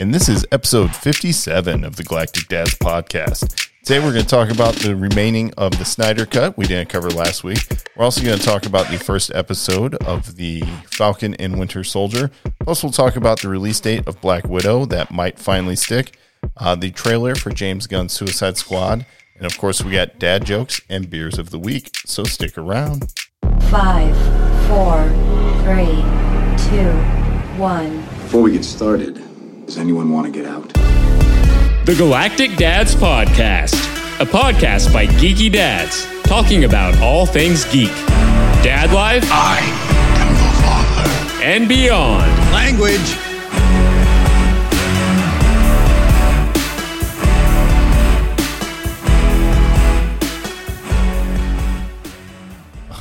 and this is episode 57 of the Galactic Dads podcast. Today we're going to talk about the remaining of the Snyder Cut we didn't cover last week. We're also going to talk about the first episode of the Falcon and Winter Soldier. Plus, we'll talk about the release date of Black Widow that might finally stick, uh, the trailer for James Gunn's Suicide Squad, and of course, we got dad jokes and beers of the week. So stick around. Five, four, three, two, one. Before we get started, does anyone want to get out? The Galactic Dads Podcast, a podcast by geeky dads talking about all things geek, dad life, I am the father. and beyond. Language.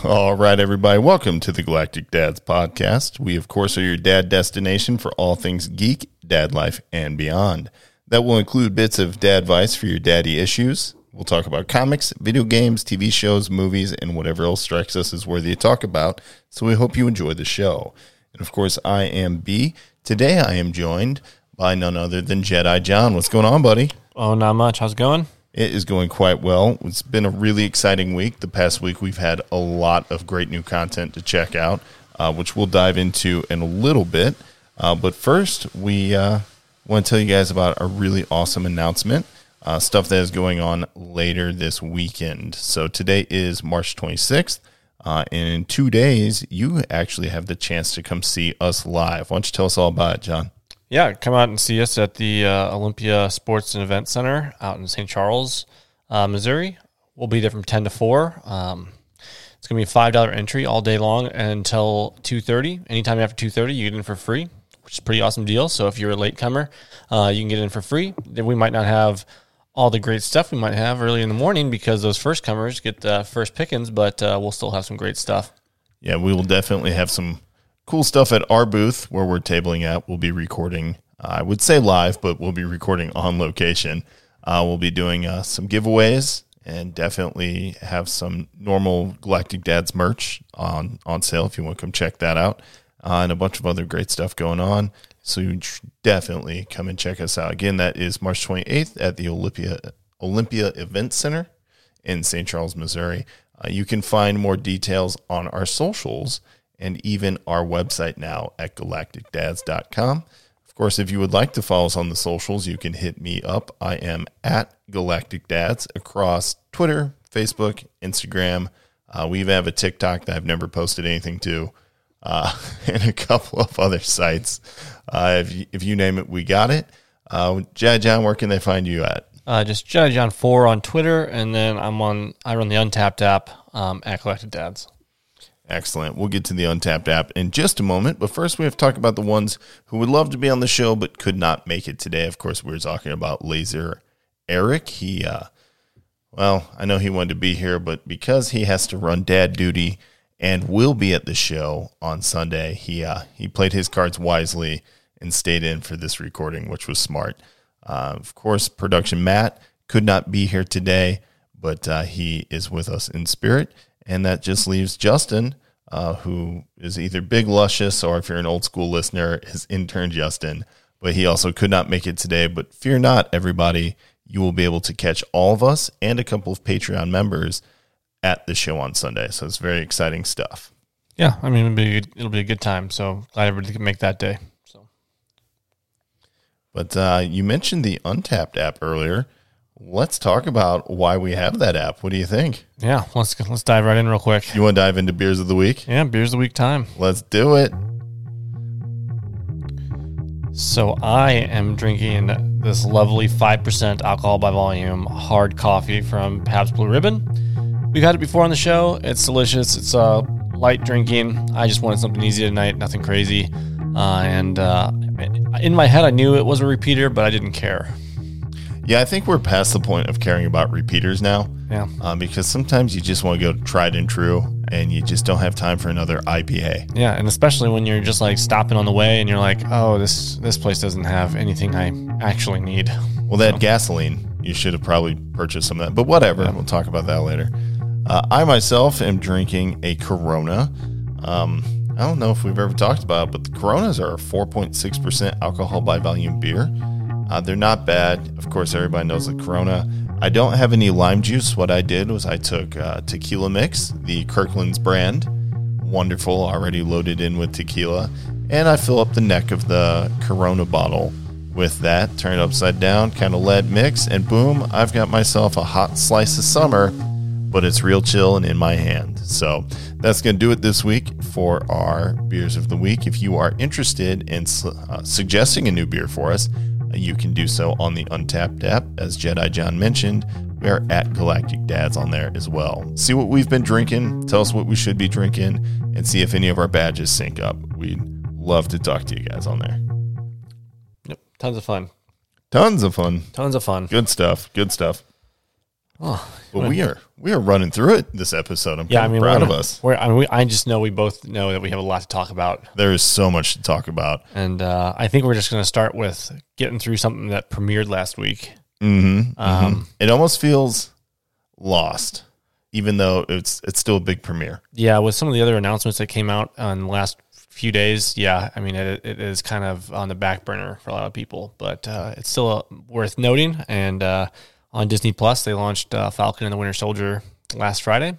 All right, everybody, welcome to the Galactic Dads podcast. We, of course, are your dad destination for all things geek, dad life, and beyond. That will include bits of dad advice for your daddy issues. We'll talk about comics, video games, TV shows, movies, and whatever else strikes us as worthy to talk about. So we hope you enjoy the show. And of course, I am B. Today, I am joined by none other than Jedi John. What's going on, buddy? Oh, not much. How's it going? It is going quite well. It's been a really exciting week. The past week, we've had a lot of great new content to check out, uh, which we'll dive into in a little bit. Uh, but first, we uh, want to tell you guys about a really awesome announcement, uh, stuff that is going on later this weekend. So today is March 26th. Uh, and in two days, you actually have the chance to come see us live. Why don't you tell us all about it, John? Yeah, come out and see us at the uh, Olympia Sports and Event Center out in St. Charles, uh, Missouri. We'll be there from ten to four. Um, it's gonna be a five dollar entry all day long until two thirty. Anytime after two thirty, you get in for free, which is a pretty awesome deal. So if you're a latecomer, uh, you can get in for free. We might not have all the great stuff we might have early in the morning because those first comers get the first pickings, but uh, we'll still have some great stuff. yeah, we will definitely have some cool stuff at our booth where we're tabling at. We'll be recording, uh, I would say live, but we'll be recording on location. Uh, we'll be doing uh, some giveaways and definitely have some normal Galactic Dads merch on, on sale if you want to come check that out. Uh, and a bunch of other great stuff going on. So you definitely come and check us out. Again, that is March 28th at the Olympia Olympia Event Center in St. Charles, Missouri. Uh, you can find more details on our socials and even our website now at galacticdads.com. Of course, if you would like to follow us on the socials, you can hit me up. I am at Galactic Dads across Twitter, Facebook, Instagram. Uh, we even have a TikTok that I've never posted anything to, uh, and a couple of other sites. Uh, if, you, if you name it, we got it. Uh, Jedi John, where can they find you at? Uh, just Jedi John four on Twitter, and then I'm on. I run the Untappd app um, at Galactic Dads. Excellent. We'll get to the Untappd app in just a moment, but first we have to talk about the ones who would love to be on the show but could not make it today. Of course, we are talking about Laser Eric. He, uh, well, I know he wanted to be here, but because he has to run dad duty and will be at the show on Sunday, he uh, he played his cards wisely and stayed in for this recording, which was smart. Uh, of course, production Matt could not be here today, but uh, he is with us in spirit. And that just leaves Justin, uh, who is either Big Luscious or if you're an old school listener, his intern Justin. But he also could not make it today. But fear not, everybody, you will be able to catch all of us and a couple of Patreon members at the show on Sunday. So it's very exciting stuff. Yeah, I mean it'll be it'll be a good time. So glad everybody can make that day. So But uh, you mentioned the Untappd app earlier. Let's talk about why we have that app. What do you think? yeah, let's let's dive right in real quick. You want to dive into beers of the week? Yeah, beers of the week time. Let's do it. So I am drinking this lovely five percent alcohol by volume hard coffee from Pabst Blue Ribbon. We've had it before on the show. It's delicious. It's uh, light drinking. I just wanted something easy tonight, nothing crazy. Uh, and uh, in my head, I knew it was a repeater, but I didn't care. Yeah, I think we're past the point of caring about repeaters now. Yeah. Uh, because sometimes you just want to go tried and true, and you just don't have time for another IPA. Yeah, and especially when you're just like stopping on the way and you're like, oh, this this place doesn't have anything I actually need. Well, that gasoline, you should have probably purchased some of that, but whatever. We'll talk about that later. Uh, I myself am drinking a Corona. Um, I don't know if we've ever talked about it, but the Coronas are 4.6% alcohol by volume beer. Uh, they're not bad. Of course, everybody knows the Corona. I don't have any lime juice. What I did was I took uh, tequila mix, the Kirkland's brand, wonderful, already loaded in with tequila, and I fill up the neck of the Corona bottle with that, turn it upside down, kind of lead mix, and boom, I've got myself a hot slice of summer, but it's real chill and in my hand. So that's going to do it this week for our beers of the week. If you are interested in uh, suggesting a new beer for us, you can do so on the Untappd app. As Jedi John mentioned, we are at Galactic Dads on there as well. See what we've been drinking, tell us what we should be drinking, and see if any of our badges sync up. We'd love to talk to you guys on there. Yep, tons of fun. Tons of fun. Tons of fun. Good stuff. Good stuff. Oh, But we are we are running through it this episode. I'm yeah, I mean, proud of us. We're, I mean, we, I just know we both know that we have a lot to talk about, There is so much to talk about. and uh, I think we're just going to start with getting through something that premiered last week. Mm-hmm. Um, It almost feels lost, even though it's it's still a big premiere. Yeah, with some of the other announcements that came out on the last few days, yeah, I mean, it, it is kind of on the back burner for a lot of people, but uh, it's still uh, worth noting. And uh, on Disney Plus, they launched uh, Falcon and the Winter Soldier last Friday.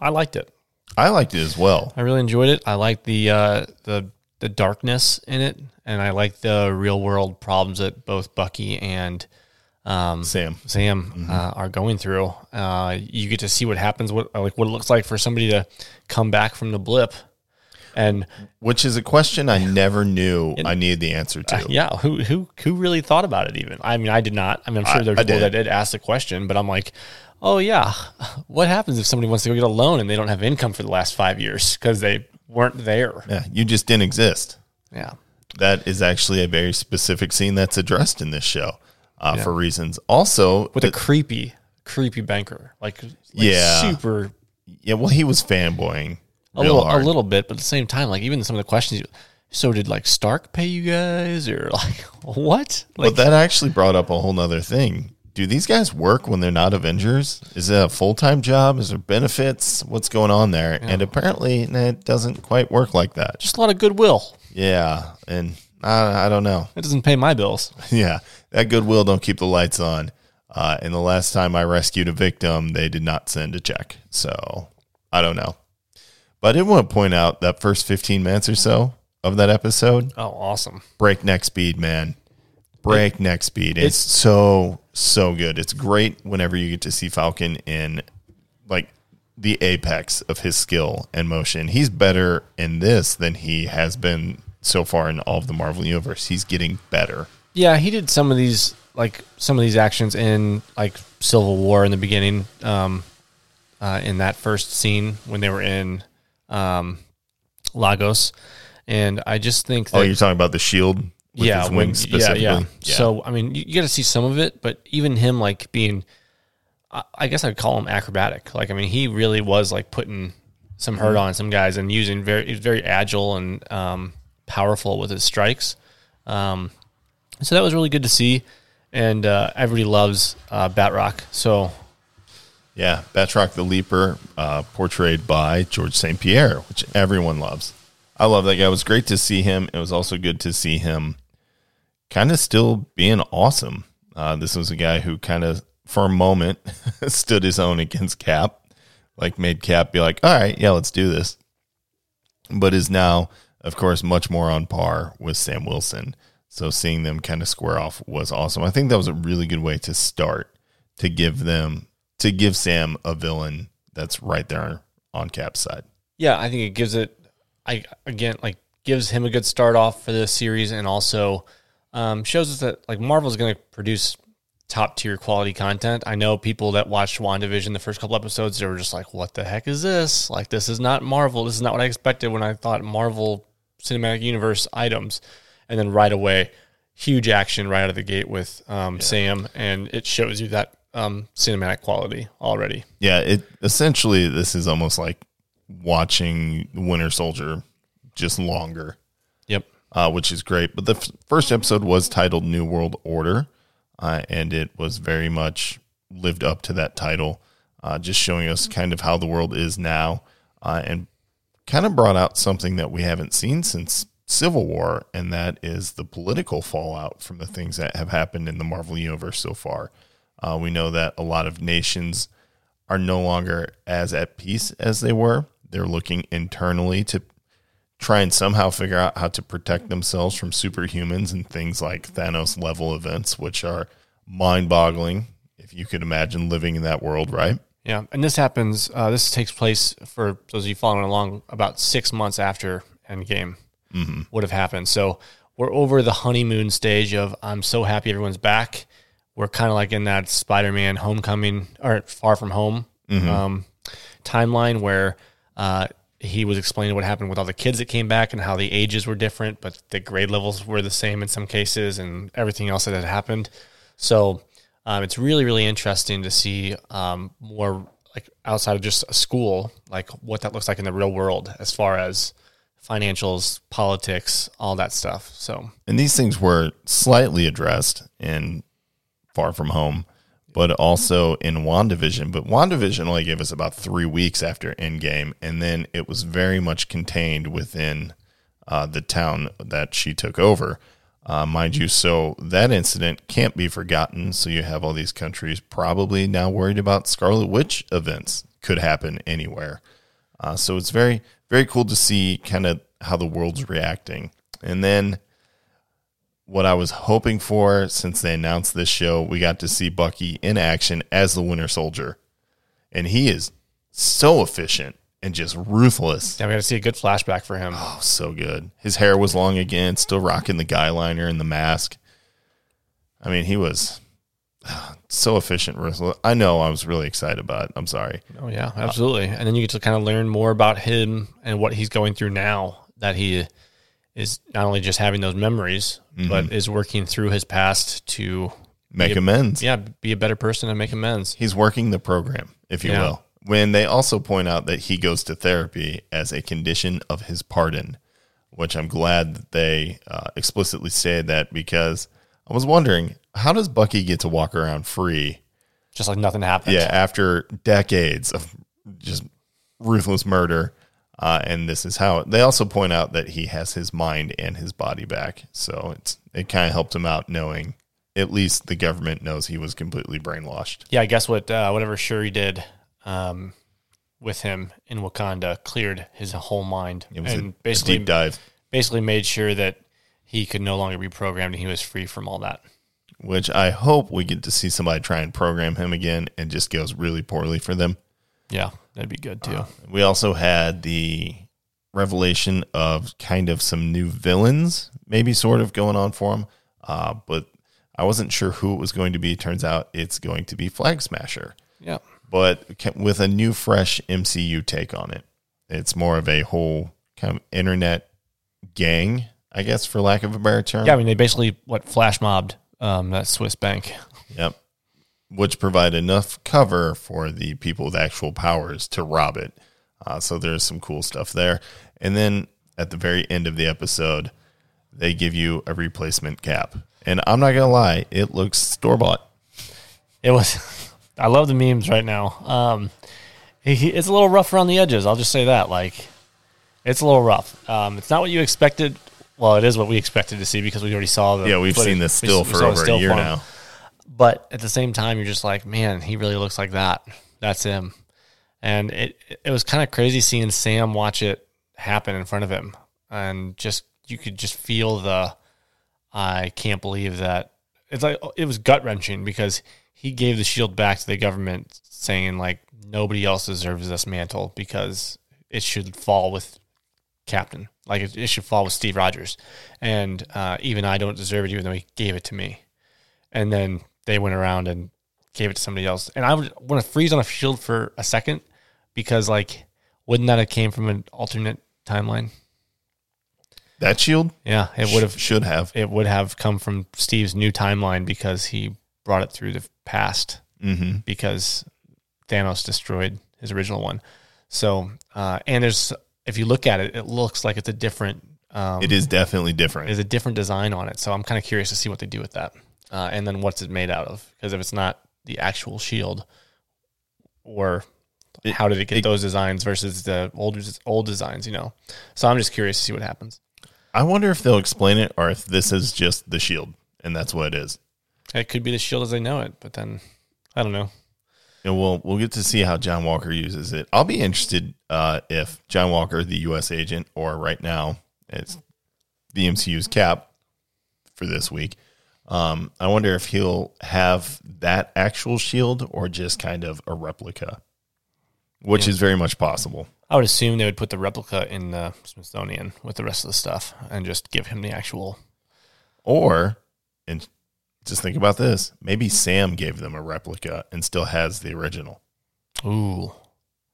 I liked it. I liked it as well. I really enjoyed it. I liked the uh, the the darkness in it, and I like the real world problems that both Bucky and um, Sam. Sam uh, are going through. Uh, you get to see what happens, what like what it looks like for somebody to come back from the blip, and Which is a question I never knew I needed the answer to. yeah, who who who really thought about it? Even I mean, I did not. I mean, I'm sure I- there are I people did. that did ask the question, but I'm like, oh yeah, what happens if somebody wants to go get a loan and they don't have income for the last five years because they weren't there? Yeah, you just didn't exist. Yeah. That is actually a very specific scene that's addressed in this show uh, for reasons. Also, with a creepy, creepy banker, like, like Yeah. super yeah, well, he was fanboying a real little, hard. a little bit, but at the same time, like even some of the questions. So did like Stark pay you guys, or like what? Like but that actually brought up a whole nother thing. Do these guys work when they're not Avengers? Is it a full time job? Is there benefits? What's going on there? And apparently, nah, it doesn't quite work like that. just a lot of goodwill. Yeah, and I, I don't know. It doesn't pay my bills. Yeah, that goodwill don't keep the lights on. Uh, and the last time I rescued a victim, they did not send a check. So I don't know. But I did want to point out that first 15 minutes or so of that episode, Oh, awesome! breakneck speed, man. Breakneck speed. It's so, so good. It's great whenever you get to see Falcon in like the apex of his skill and motion. He's better in this than he has been so far in all of the Marvel Universe. He's getting better. Yeah, he did some of these like some of these actions in like Civil War in the beginning. Um, uh, in that first scene when they were in um, Lagos, and I just think that Oh, you're talking about the shield with yeah, when- wings yeah, specifically? yeah, So I mean, you, you got to see some of it, but even him like being, I, I guess I'd call him acrobatic. Like I mean, he really was like putting some hurt on some guys and using very, he's very agile and um, powerful with his strikes. Um, so that was really good to see, and uh, everybody loves uh, Batroc. So Yeah, Batroc the Leaper, uh, portrayed by George St. Pierre, which everyone loves. I love that guy. It was great to see him. It was also good to see him kind of still being awesome. Uh, this was a guy who kind of, for a moment, stood his own against Cap, like made Cap be like, all right, yeah, let's do this. But is now, of course, much more on par with Sam Wilson. So seeing them kind of square off was awesome. I think that was a really good way to start to give them to give Sam a villain that's right there on Cap's side. Yeah, I think it gives it, I again like gives him a good start off for this series, and also um, shows us that like Marvel's going to produce top tier quality content. I know people that watched WandaVision the first couple episodes, they were just like, "What the heck is this? Like, this is not Marvel. This is not what I expected when I thought Marvel Cinematic Universe items." And then right away, huge action right out of the gate with um, Sam, and it shows you that um, cinematic quality already. Yeah, it essentially this is almost like watching Winter Soldier just longer, Yep. uh, which is great. But the f- first episode was titled New World Order, uh, and it was very much lived up to that title, uh, just showing us kind of how the world is now, uh, and kind of brought out something that we haven't seen since Civil War, and that is the political fallout from the things that have happened in the Marvel Universe so far. Uh, we know that a lot of nations are no longer as at peace as they were. They're looking internally to try and somehow figure out how to protect themselves from superhumans and things like Thanos level events, which are mind boggling if you could imagine living in that world, right? Yeah, and this happens. Uh, this takes place for those of you following along about six months after Endgame would have happened. So we're over the honeymoon stage of I'm so happy everyone's back. We're kind of like in that Spider-Man Homecoming or Far From Home um, timeline where uh, he was explaining what happened with all the kids that came back and how the ages were different, but the grade levels were the same in some cases and everything else that had happened. So um, it's really, really interesting to see um, more like outside of just a school, like what that looks like in the real world as far as financials, politics, all that stuff. So And these things were slightly addressed in Far From Home, but also in WandaVision. But WandaVision only gave us about three weeks after Endgame, and then it was very much contained within uh, the town that she took over. Uh, mind you, so that incident can't be forgotten. So you have all these countries probably now worried about Scarlet Witch events could happen anywhere. Uh, so it's very, very cool to see kind of how the world's reacting. And then what I was hoping for since they announced this show, we got to see Bucky in action as the Winter Soldier. And he is so efficient and just ruthless. yeah, we got to see a good flashback for him. Oh, so good. His hair was long again, still rocking the guy liner and the mask. I mean, he was ah, so efficient, ruthless. I know I was really excited about it. I'm sorry. Oh yeah, absolutely. And then you get to kind of learn more about him and what he's going through now that he is not only just having those memories, but is working through his past to Make a- amends. Yeah, be a better person and make amends. He's working the program, if you Yeah. will. When they also point out that he goes to therapy as a condition of his pardon, which I'm glad that they uh, explicitly said that because I was wondering how does Bucky get to walk around free? Just like nothing happened. Yeah, after decades of just ruthless murder. Uh, and this is how they also point out that he has his mind and his body back. So it's it kind of helped him out knowing at least the government knows he was completely brainwashed. Yeah, I guess what uh, whatever Shuri did um, with him in Wakanda cleared his whole mind It was and a, basically deep dive. basically made sure that he could no longer be programmed and he was free from all that. which I hope we get to see somebody try and program him again and just goes really poorly for them. Yeah, that'd be good too. We also had the revelation of kind of some new villains, maybe sort of going on for him, uh, but I wasn't sure who it was going to be. Turns out it's going to be Flag Smasher, yeah. but with a new, fresh MCU take on it. It's more of a whole kind of internet gang, I guess, for lack of a better term. Yeah, I mean they basically what flash mobbed um, that Swiss bank. Yep. Which provide enough cover for the people with actual powers to rob it. Uh, so there's some cool stuff there. And then at the very end of the episode, they give you a replacement cap. And I'm not going to lie, it looks store bought. It was. I love the memes right now. Um, he, it's a little rough around the edges. I'll just say that. Like, it's a little rough. Um, it's not what you expected. Well, it is what we expected to see because we already saw the. Yeah, we've footage. seen this still we for the over a year now. But at the same time, you're just like, man, he really looks like that. That's him. And it it was kind of crazy seeing Sam watch it happen in front of him, and just you could just feel the, I can't believe that. It's like it was gut wrenching because he gave the shield back to the government, saying like nobody else deserves this mantle because it should fall with Captain. Like it, it should fall with Steve Rogers, and uh, even I don't deserve it, even though he gave it to me and then they went around and gave it to somebody else. And I would want to freeze on a shield for a second because, like, wouldn't that have came from an alternate timeline? That shield Yeah, it would have. should have. It would have come from Steve's new timeline because he brought it through the past hmm because Thanos destroyed his original one. So, uh, and there's if you look at it, it looks like it's a different. Um, It is definitely different. there's a different design on it. So I'm kind of curious to see what they do with that. Uh, and then what's it made out of? Because if it's not the actual shield or how did it get those designs versus the old old designs? You know, so I'm just curious to see what happens. I wonder if they'll explain it or if this is just the shield and that's what it is. It could be the shield as they know it, but then I don't know. And we'll we'll get to see how John Walker uses it. I'll be interested uh, if John Walker, the U.S. agent, or right now it's the MCU's Cap for this week. Um, I wonder if he'll have that actual shield or just kind of a replica, which is very much possible. I would assume they would put the replica in the Smithsonian with the rest of the stuff and just give him the actual. Or, and just think about this maybe Sam gave them a replica and still has the original. Ooh,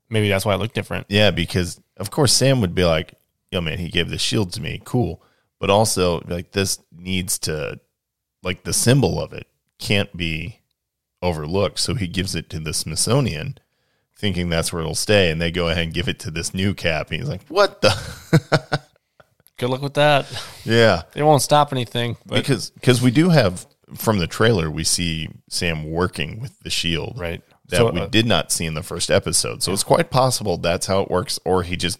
maybe that's why it looked different. Yeah, because of course Sam would be like, yo, man, he gave the shield to me. Cool. But also, like, this needs to, like, the symbol of it can't be overlooked. So he gives it to the Smithsonian, thinking that's where it'll stay. And they go ahead and give it to this new cap. And he's like, what the? Good luck with that. yeah. It won't stop anything. But Because cause we do have, from the trailer, we see Sam working with the shield. Right. That So, we uh, did not see in the first episode. So it's quite possible that's how it works. Or he just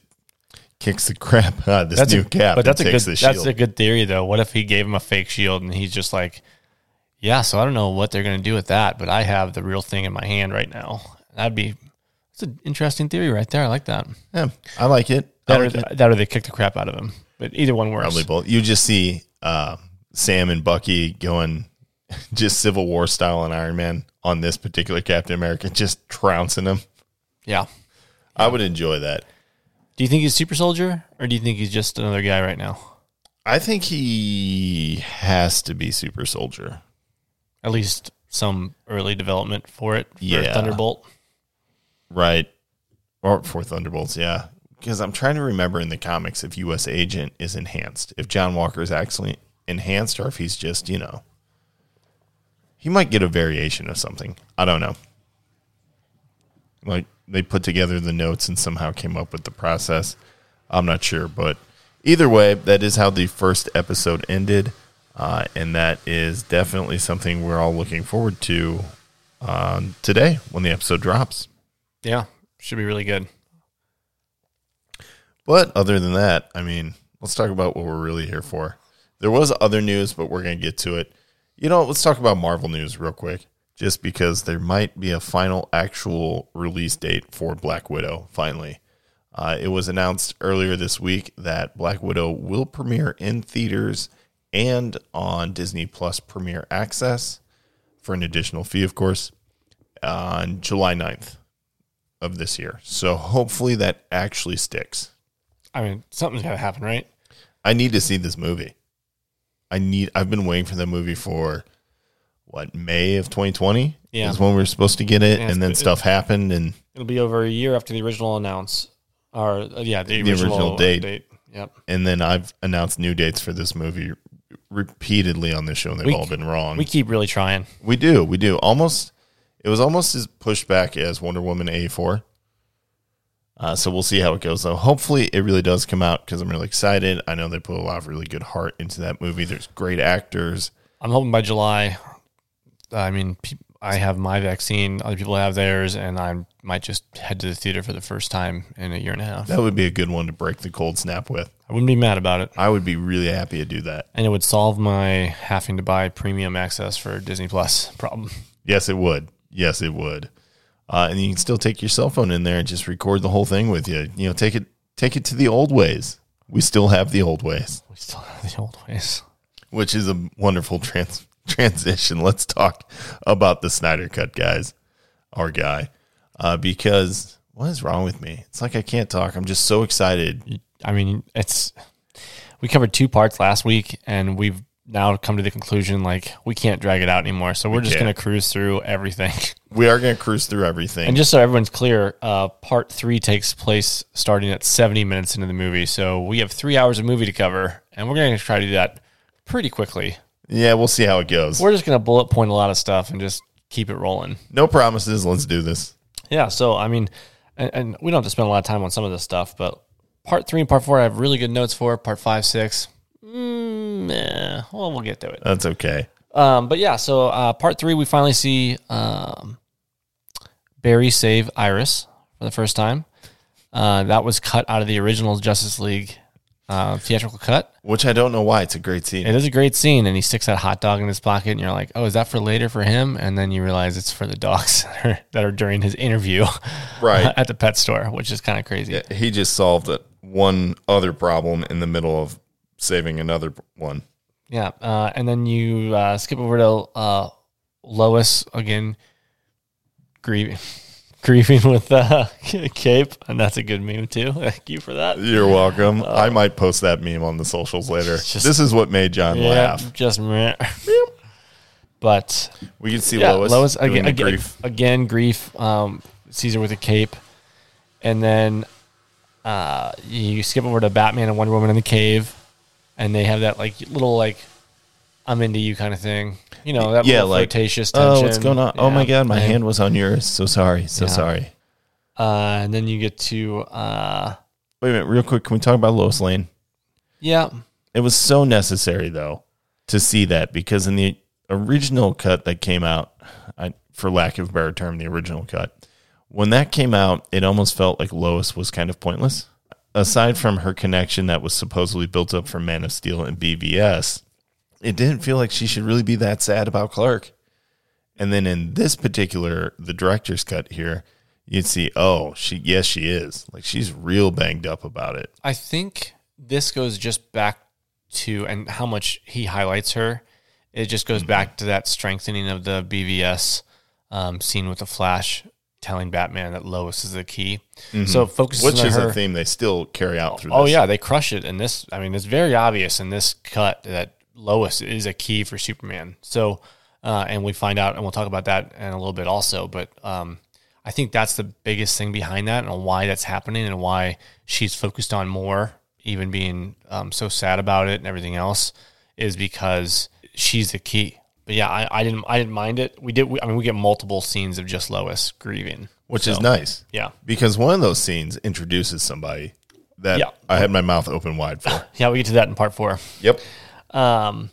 kicks the crap out of this that's new a, cap. But that's a and good. That's a good theory, though. What if he gave him a fake shield and he's just like, "Yeah, so I don't know what they're going to do with that, but I have the real thing in my hand right now." That'd be. It's an interesting theory right there. I like that. Yeah, I like it. I That, or, it. that or they kick the crap out of him. But either one works. Probably both. You just see uh, Sam and Bucky going just Civil War style on Iron Man on this particular Captain America, just trouncing him. Yeah. I would enjoy that. Do you think he's super soldier, or do you think he's just another guy right now? I think he has to be Super Soldier. At least some early development for it. For Yeah. Thunderbolt. Right. Or for Thunderbolts, yeah. Because I'm trying to remember in the comics if US Agent is enhanced. If John Walker is actually enhanced or if he's just, you know, he might get a variation of something. I don't know. Like they put together the notes and somehow came up with the process. I'm not sure. But either way, that is how the first episode ended. Uh, and that is definitely something we're all looking forward to uh, today when the episode drops. Yeah. Should be really good. But other than that, I mean, let's talk about what we're really here for. There was other news, but we're going to get to it. You know, let's talk about Marvel news real quick, just because there might be a final actual release date for Black Widow finally. Uh, it was announced earlier this week that Black Widow will premiere in theaters and on Disney Plus Premiere Access for an additional fee, of course, on July 9th of this year. So hopefully that actually sticks. I mean, something's got to happen, right? I need to see this movie. I need. I've been waiting for the movie for what May of 2020 Yeah. is when we were supposed to get it, Yeah, and then stuff happened, and It'll be over a year after the original announce, or uh, yeah, the, The original, original date. Yep. and then I've announced new dates for this movie repeatedly on this show, and they've We- all been wrong. We keep really trying. we do, we do. Almost, it was almost as pushed back as Wonder Woman 84. Uh, so we'll see how it goes, though. Hopefully, it really does come out because I'm really excited. I know they put a lot of really good heart into that movie. There's great actors. I'm hoping by July. I mean, I have my vaccine. Other people have theirs, and I might just head to the theater for the first time in a year and a half. That would be a good one to break the cold snap with. I wouldn't be mad about it, I would be really happy to do that. and it would solve my having to buy premium access for Disney Plus problem. Yes, it would. Yes, it would. Uh, and you can still take your cell phone in there and just record the whole thing with you. You know, take it take it to the old ways. We still have the old ways, We still have the old ways. which is a wonderful trans- transition. Let's talk about the Snyder Cut, guys. Our guy, uh, because what is wrong with me? It's like I can't talk. I'm just so excited. I mean, it's we covered two parts last week, and we've now come to the conclusion like we can't drag it out anymore. So we're just going to cruise through everything. We are going to cruise through everything. And just so everyone's clear, uh, part three takes place starting at 70 minutes into the movie. So we have three hours of movie to cover, and we're going to try to do that pretty quickly. Yeah, we'll see how it goes. We're just going to bullet point a lot of stuff and just keep it rolling. No promises. Let's do this. Yeah. So, I mean, and, and we don't have to spend a lot of time on some of this stuff, but part three and part four, I have really good notes for. Part five, six, mm, eh, well, we'll get to it. That's okay. Um, but yeah, so uh, part three, we finally see um, Barry save Iris for the first time. Uh, that was cut out of the original Justice League uh, theatrical cut. Which I don't know why. It's a great scene. It is a great scene, and he sticks that hot dog in his pocket, and you're like, "Oh, is that for later for him?" And then you realize it's for the dogs that are, that are during his interview, Right. at the pet store, which is kind of crazy. he just solved it, one other problem in the middle of saving another one. Yeah, uh, and then you uh, skip over to uh, Lois again, grieving, grieving with uh, Cape, and that's a good meme too. Thank you for that. You're welcome. I might post that meme on the socials later. just- this is what made John Yeah, laugh. just meh. but We can see yeah, Lois, Lois again, the again, grief. again, grief. Um, her with a cape, and then uh, you skip over to Batman and Wonder Woman in the cave, and they have that like little like I'm into you kind of thing. You know that Yeah, like flirtatious oh, what's going on? oh my god, my hand was on yours. So sorry, so Yeah. sorry. Uh, and then you get to uh, Wait a minute, real quick. Can we talk about Lois Lane? yeah, It was so necessary though to see that because in the original cut that came out, I, for lack of a better term, the original cut, when that came out, it almost felt like Lois was kind of pointless. Aside from her connection that was supposedly built up from Man of Steel and BVS, it didn't feel like she should really be that sad about Clark. And then in this particular, the director's cut here, you'd see, oh, she, yes, she is. Like she's real banged up about it. I think this goes just back to and how much he highlights her. It just Mm-hmm. goes back to that strengthening of the BVS um, scene with the Flash telling Batman that Lois is the key. So it focuses Mm-hmm. which is her. a theme they still carry out through. Oh this. yeah, they crush it in this. I mean, it's very obvious in this cut that Lois is a key for Superman. So, uh, and we find out, and we'll talk about that in a little bit also. But um, I think that's the biggest thing behind that, and why that's happening, and why she's focused on more, even being um, so sad about it and everything else, is because she's the key. But yeah, I, I didn't, I didn't mind it. We did. We, I mean, we get multiple scenes of just Lois grieving, which is nice. Yeah, because one of those scenes introduces somebody that Yeah. I had my mouth open wide for. yeah. We get to that in part four. yep. Um,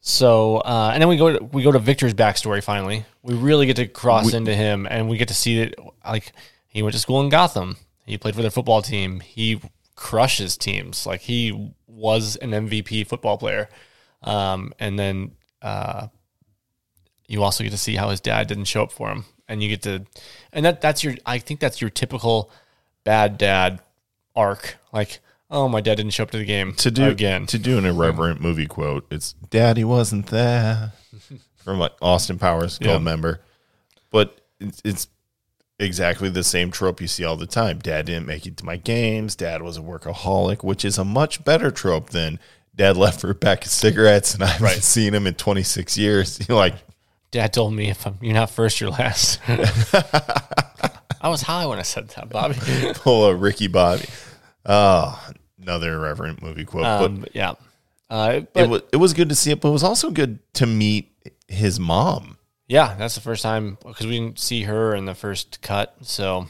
so uh, and then we go to, we go to Victor's backstory. Finally, we really get to cross into him, and we get to see that like he went to school in Gotham. He played for their football team. He crushes teams. Like he was an MVP football player. Um, and then uh, you also get to see how his dad didn't show up for him, and you get to, and that that's your. I think that's your typical bad dad arc. Like, oh, my dad didn't show up to the game To do again. to do an irreverent movie quote, it's "Daddy wasn't there" from like Austin Powers Yeah. Goldmember, but it's, it's exactly the same trope you see all the time. Dad didn't make it to my games. Dad was a workaholic, which is a much better trope than Dad left for a pack of cigarettes and I haven't seen him in 26 years. You're like, Dad told me if I'm, you're not first, you're last. I was high when I said that, Bobby. pull a Ricky Bobby. Oh, another irreverent movie quote. Um, but yeah, uh, but it was it was good to see it, but it was also good to meet his mom. yeah, that's the first time because we didn't see her in the first cut, so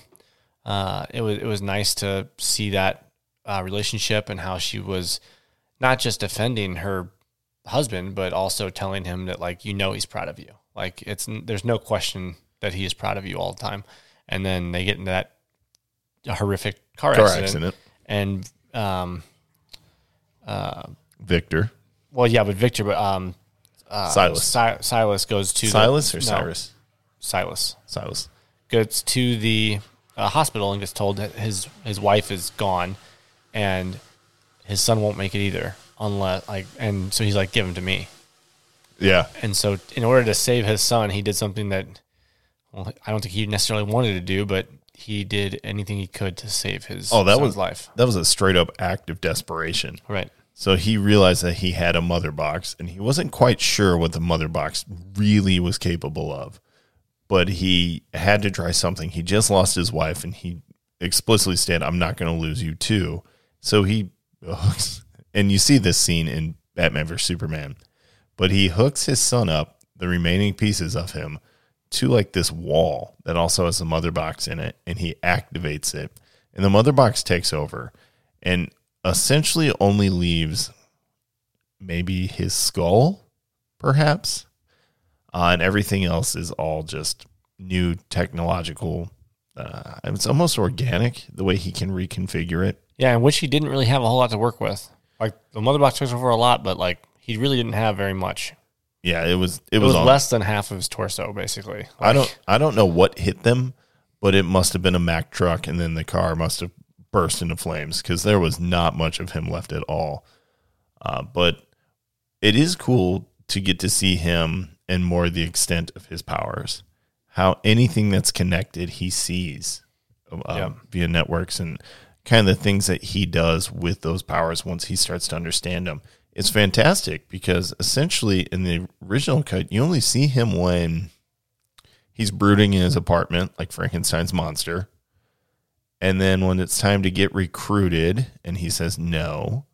uh, it was it was nice to see that uh, relationship and how she was not just defending her husband, but also telling him that like you know he's proud of you. Like it's there's no question that he is proud of you all the time. And then they get into that horrific car, Car accident, accident. and um, Victor, well, yeah, but Victor, but um, Silas, Si- Silas goes to the- Silas or no, Cyrus, Silas. Silas. goes to the uh, hospital and gets told that his his wife is gone, and his son won't make it either unless like, and so he's like, give him to me. Yeah, And so, in order to save his son, he did something that, well, I don't think he necessarily wanted to do, but he did anything he could to save his Oh, that was life. That was a straight up act of desperation. Right. So he realized that he had a mother box, and he wasn't quite sure what the mother box really was capable of. But he had to try something. He just lost his wife, and he explicitly stated, "I'm not going to lose you too." So he hooks, and you see this scene in Batman vs Superman. But he hooks his son up, the remaining pieces of him, to like this wall that also has a mother box in it, and he activates it, and the mother box takes over, and essentially only leaves maybe his skull, perhaps, uh, and everything else is all just new technological uh, it's almost organic the way he can reconfigure it. Yeah, and which he didn't really have a whole lot to work with. Like the mother box takes over a lot, but like he really didn't have very much. Yeah, it was it, It was on- less than half of his torso, basically. I don't I don't know what hit them, but it must have been a Mack truck, and then the car must have burst into flames because there was not much of him left at all. Uh, but it is cool to get to see him and more the extent of his powers. How anything that's connected, he sees um, via networks and kind of the things that he does with those powers once he starts to understand them. It's fantastic because essentially in the original cut, you only see him when he's brooding in his apartment like Frankenstein's monster. And then when it's time to get recruited and he says no,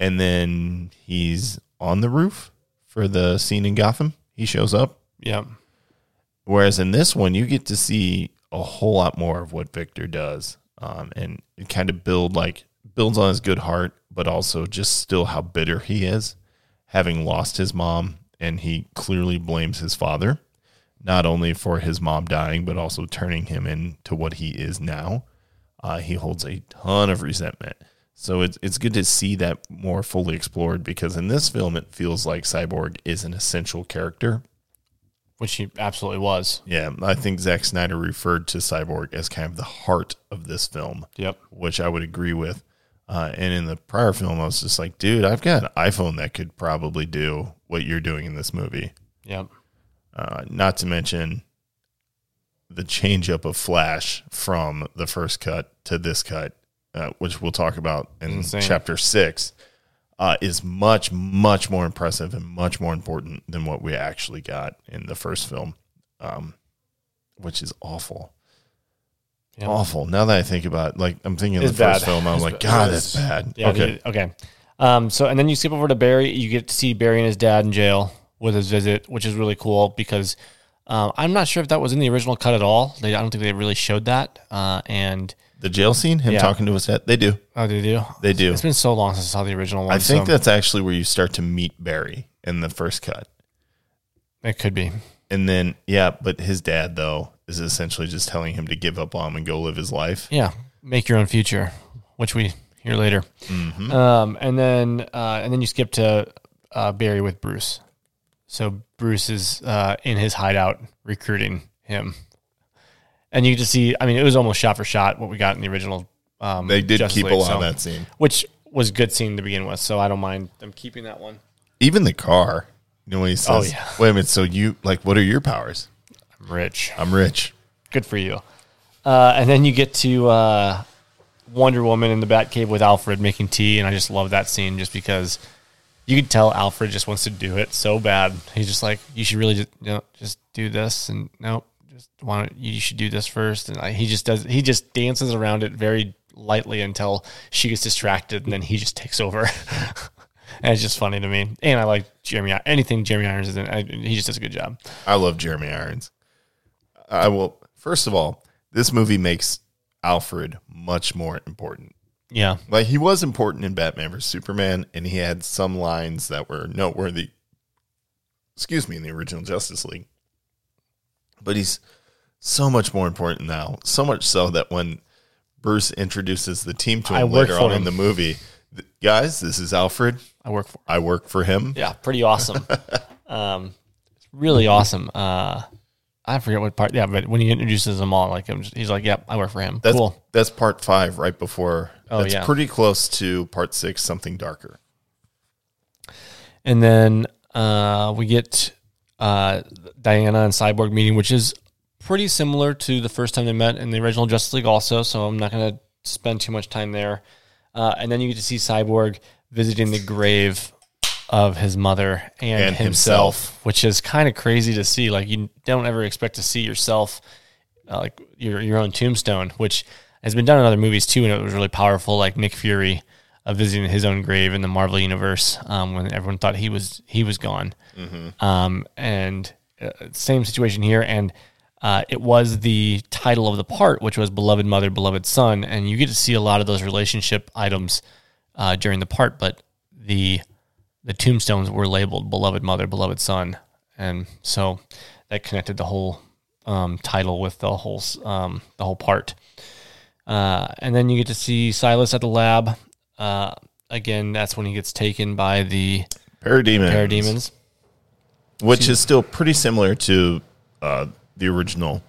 and then he's on the roof for the scene in Gotham, he shows up. yeah. Whereas in this one, you get to see a whole lot more of what Victor does, um, and it kind of build like builds on his good heart, but also just still how bitter he is, having lost his mom, and he clearly blames his father, not only for his mom dying, but also turning him into what he is now. Uh, he holds a ton of resentment. So it's it's good to see that more fully explored because in this film it feels like Cyborg is an essential character Which he absolutely was. yeah, I think Zack Snyder referred to Cyborg as kind of the heart of this film, Yep. which I would agree with. Uh, and in the prior film, I was just like, dude, I've got an iPhone that could probably do what you're doing in this movie. Yep. Uh, not to mention the change up of Flash from the first cut to this cut, uh, which we'll talk about in Insane. chapter six, uh, is much, much more impressive and much more important than what we actually got in the first film, um, which is awful. Yep. Awful. Now that I think about it, like I'm thinking of It's the first bad. film, I'm It's like, ba- God, that's bad. Yeah. okay. the- okay. Um, so and then you skip over to Barry. You get to see Barry and his dad in jail with his visit, which is really cool because um, I'm not sure if that was in the original cut at all. They, I don't think they really showed that. Uh, and The jail scene, him Yeah. talking to his dad, they do. oh, they do. They do. It's been so long since I saw the original one. I think so that's actually where you start to meet Barry in the first cut. it could be. And then, yeah, but his dad, though, is essentially just telling him to give up on him and go live his life. Yeah, make your own future, which we hear later. Mm-hmm. Um, and then uh, and then you skip to uh, Barry with Bruce. So Bruce is uh, in his hideout recruiting him, and you just see. I mean, it was almost shot for shot what we got in the original. Um, They did Justice keep League, a lot so- of that scene. which was a good scene to begin with. So I don't mind them keeping that one. Even the car. You know when he says, Oh, yeah. wait a minute, so you, like, what are your powers? I'm rich. I'm rich. Good for you. Uh, and then you get to uh, Wonder Woman in the Batcave with Alfred making tea, and I just love that scene just because you could tell Alfred just wants to do it so bad. He's just like, you should really just you know, just do this, and nope, just want you should do this first, and he just does. He just dances around it very lightly until she gets distracted, and then he just takes over. and it's just funny to me, and I like Jeremy. Anything Jeremy Irons is in, I, he just does a good job. I love Jeremy Irons. I will, first of all, this movie makes Alfred much more important. Yeah, Like, he was important in Batman vs. Superman, and he had some lines that were noteworthy, excuse me, in the original Justice League. But he's so much more important now. So much so that when Bruce introduces the team to him work later on in the movie, th- guys, this is Alfred. I work for. I work for him. Yeah, pretty awesome. um, really awesome. Uh, I forget what part. Yeah, but when he introduces them all, like I'm just, he's like, "Yep, I work for him." That's cool. that's part five, right before. Oh, that's yeah. pretty close to part six, something darker. And then uh, we get uh, Diana and Cyborg meeting, which is pretty similar to the first time they met in the original Justice League, also. So I'm not going to spend too much time there. Uh, and then you get to see Cyborg visiting the grave of his mother and, And himself, himself. which is kind of crazy to see. Like you don't ever expect to see yourself, uh, like your your own tombstone, which has been done in other movies too, and it was really powerful. Like Nick Fury uh, visiting his own grave in the Marvel universe um, when everyone thought he was he was gone. Um, and uh, same situation here, and uh, it was the title of the part, which was "Beloved Mother, Beloved Son," and you get to see a lot of those relationship items uh, during the part, but the the tombstones were labeled "Beloved Mother, Beloved Son," and so that connected the whole um, title with the whole um, the whole part. Uh, and then you get to see Silas at the lab. Uh, again, that's when he gets taken by the Parademons. parademons. which is still pretty similar to uh, the original.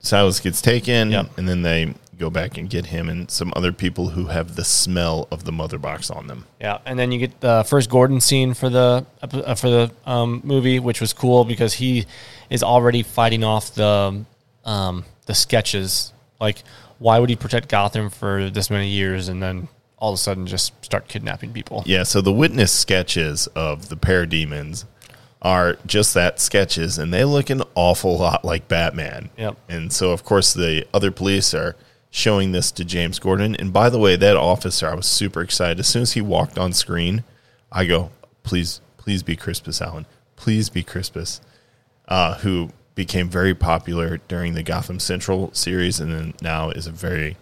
Silas gets taken, Yep. and then they go back and get him and some other people who have the smell of the mother box on them. Yeah, and then you get the first Gordon scene for the uh, for the um, movie, which was cool because he is already fighting off the um, the sketches. Like, why would he protect Gotham for this many years and then all of a sudden just start kidnapping people? Yeah, so the witness sketches of the parademons are just that sketches, and they look an awful lot like Batman. Yep. And so, of course, the other police are showing this to James Gordon. And by the way, that officer, I was super excited. As soon as he walked on screen, I go, please, please be Crispus Allen. Please be Crispus, uh, who became very popular during the Gotham Central series and then now is a very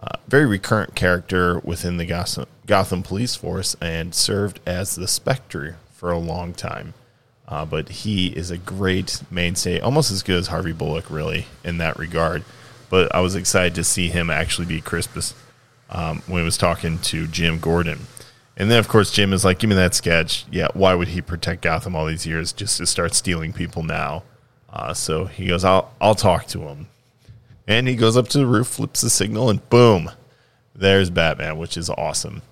uh, very recurrent character within the Gotham, Gotham police force and served as the Spectre for a long time. Uh, but he is a great mainstay, almost as good as Harvey Bullock, really, in that regard. But I was excited to see him actually be Crispus um, when he was talking to Jim Gordon. And then, of course, Jim is like, Give me that sketch. Yeah, why would he protect Gotham all these years just to start stealing people now? Uh, so he goes, I'll, I'll talk to him. And he goes up to the roof, flips the signal, and boom, there's Batman, which is awesome.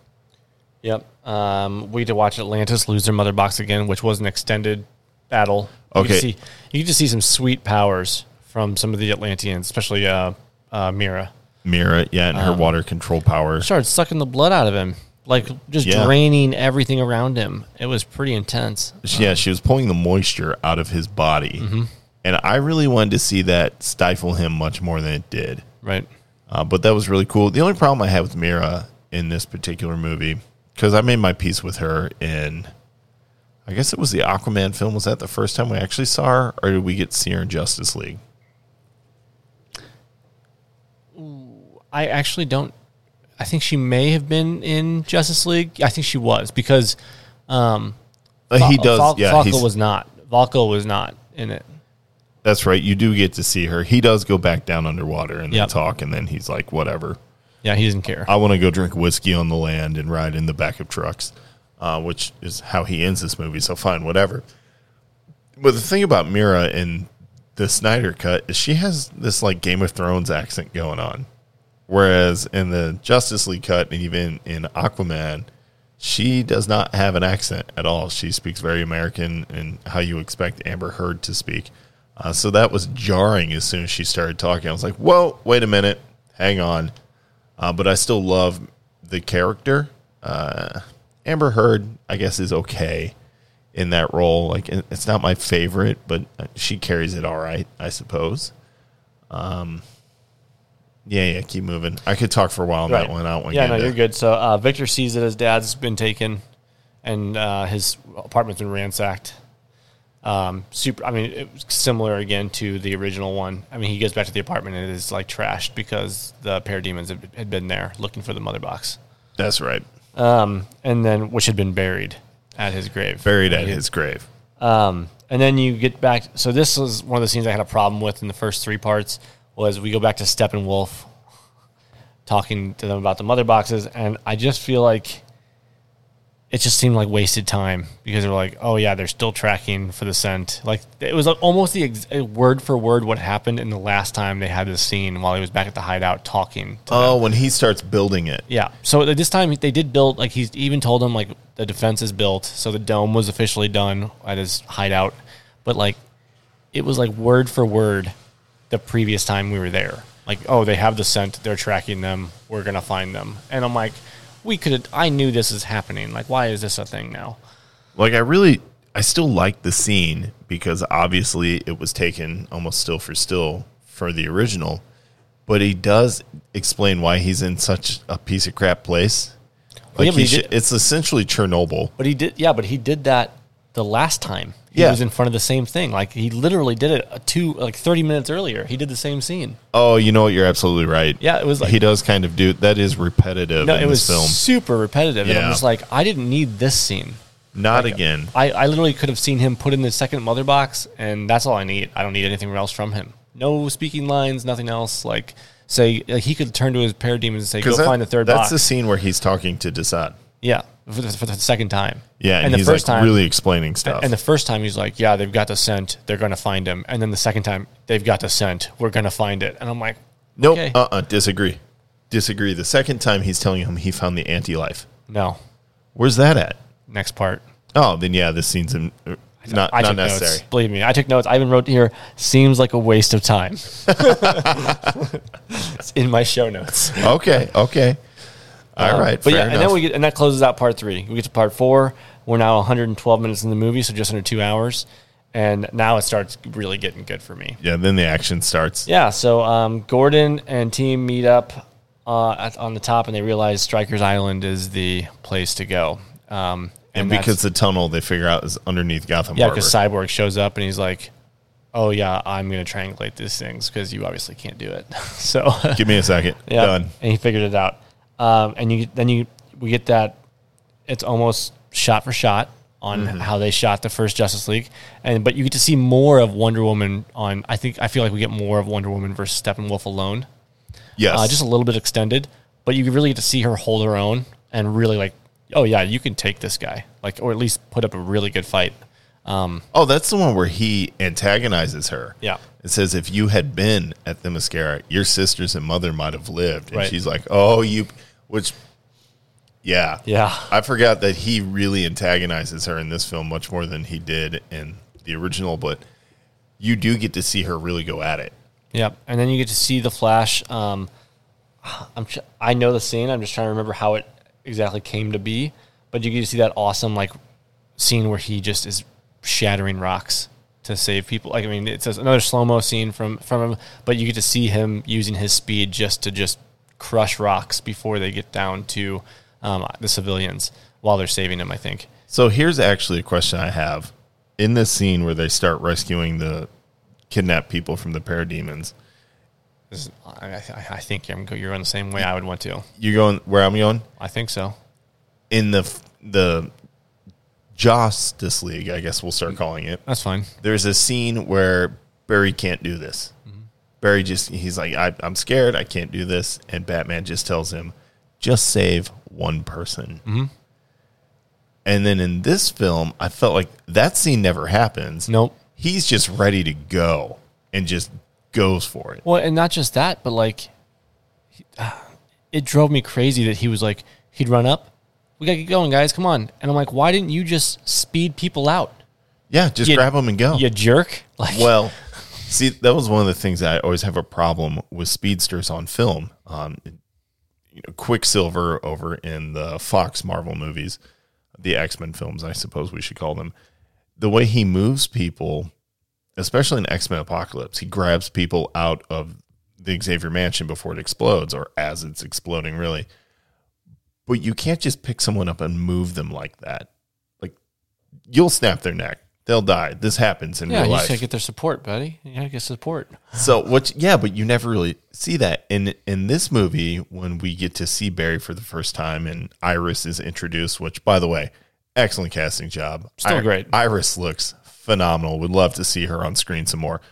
Yep. Um, we get to watch Atlantis lose their mother box again, which was an extended battle. You Okay. see, you get to see some sweet powers from some of the Atlanteans, especially uh, uh, Mera. Mera, yeah, and her water control power. Started sucking the blood out of him, like just Yeah. draining everything around him. It was pretty intense. Yeah, she was pulling the moisture out of his body. And I really wanted to see that stifle him much more than it did. Right. Uh, but that was really cool. The only problem I had with Mera in this particular movie, because I made my peace with her in, I guess it was the Aquaman film. Was that the first time we actually saw her, or did we get to see her in Justice League? I actually don't. I think she may have been in Justice League. I think she was because um, Uh, he Val- does. Val- yeah, Vulko was not. Vulko was not in it. that's right. You do get to see her. He does go back down underwater and Yep. then talk, and then he's like, whatever. Yeah, he doesn't care. I want to go drink whiskey on the land and ride in the back of trucks, uh, which is how he ends this movie. So fine, whatever. But the thing about Mera in the Snyder cut is she has this like Game of Thrones accent going on, whereas in the Justice League cut and even in Aquaman, she does not have an accent at all. She speaks very American and how you expect Amber Heard to speak. Uh, so that was jarring as soon as she started talking. I was like, "Whoa, wait a minute, hang on." Uh, but I still love the character. Uh, Amber Heard, I guess, is okay in that role. Like, it's not my favorite, but she carries it all right, I suppose. Um, yeah, yeah, keep moving. I could talk for a while on that one. I don't want to yeah, no, you're good. So uh, Victor sees that his dad's been taken, and uh, his apartment's been ransacked. Um, super. I mean, it was similar again to the original one. I mean, he goes back to the apartment and it is like trashed because the parademons had, had been there looking for the mother box, That's right. um, and then which had been buried at his grave. Buried at his grave. Um, and then you get back. So this was one of the scenes I had a problem with in the first three parts. Was we go back to Steppenwolf talking to them about the mother boxes, and I just feel like it just seemed like wasted time because they're like, oh yeah, they're still tracking for the scent. Like it was almost the ex- uh, word for word what happened in the last time they had this scene while he was back at the hideout talking. To Oh, when he starts building it. yeah. So this time they did build like he's even told him like the defense is built, so the dome was officially done at his hideout. But like it was like word for word the previous time we were there. Like, oh, they have the scent, they're tracking them, we're gonna find them. And I'm like, we could I knew this is happening. Like, why is this a thing now? Like I really I still like the scene because obviously it was taken almost still for still for the original. But he does explain why he's in such a piece of crap place. Like yeah, he he sh- did- it's essentially Chernobyl. But he did yeah, but he did that the last time. He Yeah. was in front of the same thing. Like he literally did it two like thirty minutes earlier. He did the same scene. Oh, you know what? You're absolutely right. Yeah, it was like he does kind of do that. Is repetitive No, in it was film. super repetitive. And Yeah. I'm just like, I didn't need this scene. Not again. I, I literally could have seen him put in the second mother box, and that's all I need. I don't need anything else from him. No speaking lines, nothing else. Like say, like he could turn to his parademons and say, "Go that- find the third That's box." the scene where he's talking to DeSaad. Yeah, for the, for the second time. Yeah, and, and the he's first like time, really explaining stuff. and the first time he's like, "Yeah, they've got the scent. They're going to find him." And then the second time, they've got the scent. We're going to find it. And I'm like, nope, okay. uh, uh disagree, disagree. The second time he's telling him he found the anti-life. "No." Where's that at? Next part. Oh, then yeah, this scene's in, uh, not I not necessary. notes. Believe me, I took notes. I even wrote here. Seems like a waste of time. it's in my show notes. Okay, okay, all right. Um, But fair yeah, and then we get, and that closes out part three. We get to part four. We're now 112 minutes in the movie, so just under two hours. And now it starts really getting good for me. yeah, then the action starts. Yeah, so um, Gordon and team meet up uh, at, on the top, and they realize Stryker's Island is the place to go. Um, and that's- because the tunnel they figure out is underneath Gotham yeah, because Cyborg shows up and he's like, "Oh yeah, I'm going to triangulate these things because you obviously can't do it." so Give me a second. Yeah, Done. and he figured it out. Um, and you then you we get that it's almost shot for shot on Mm-hmm. how they shot the first Justice League, and but you get to see more of Wonder Woman on. I think I feel like we get more of Wonder Woman versus Steppenwolf alone, Yes. uh, just a little bit extended, but you really get to see her hold her own and really like, oh yeah, you can take this guy, like or at least put up a really good fight. oh, that's the one where he antagonizes her. Yeah. It says if you had been at Themyscira, your sisters and mother might have lived. And Right. she's like, "Oh, you," which, yeah, Yeah. I forgot that he really antagonizes her in this film much more than he did in the original. But you do get to see her really go at it. Yep, and then you get to see the Flash. Um, I'm I know the scene. I'm just trying to remember how it exactly came to be, but you get to see that awesome like scene where he just is shattering rocks to save people. Like I mean, it's another slow mo scene from from him, but you get to see him using his speed just to just crush rocks before they get down to um, the civilians while they're saving them. I think. So here's actually a question I have in this scene where they start rescuing the kidnapped people from the parademons. Is, I, I, I think I'm, you're going the same way I would want to. You're going where I'm going? I think so. in the the Justice League, I guess we'll start calling it. That's fine. There's a scene where Barry can't do this. Barry just he's like, I, I'm scared, I can't do this, and Batman just tells him, just save one person. Mm-hmm. And then in this film, I felt like that scene never happens. Nope. He's just ready to go and just goes for it. Well, and not just that, but like, he- uh, it drove me crazy that he was like, he'd run up, we gotta get going, guys, come on. And I'm like, why didn't you just speed people out? Yeah, just You- grab them and go. You jerk. Like, Well, see, that was one of the things that I always have a problem with speedsters on film. Um, you know, Quicksilver over in the Fox Marvel movies, the X Men films, I suppose we should call them. The way he moves people, especially in X Men Apocalypse, he grabs people out of the Xavier Mansion before it explodes, or as it's exploding, really. But you can't just pick someone up and move them like that. Like you'll snap their neck. They'll die. This happens in yeah, real you life. just gotta get their support, buddy. You gotta get support. So what? Yeah, but you never really see that in in this movie when we get to see Barry for the first time and Iris is introduced. Which, by the way, excellent casting job. Still great. Iris looks phenomenal. Would love to see her on screen some more.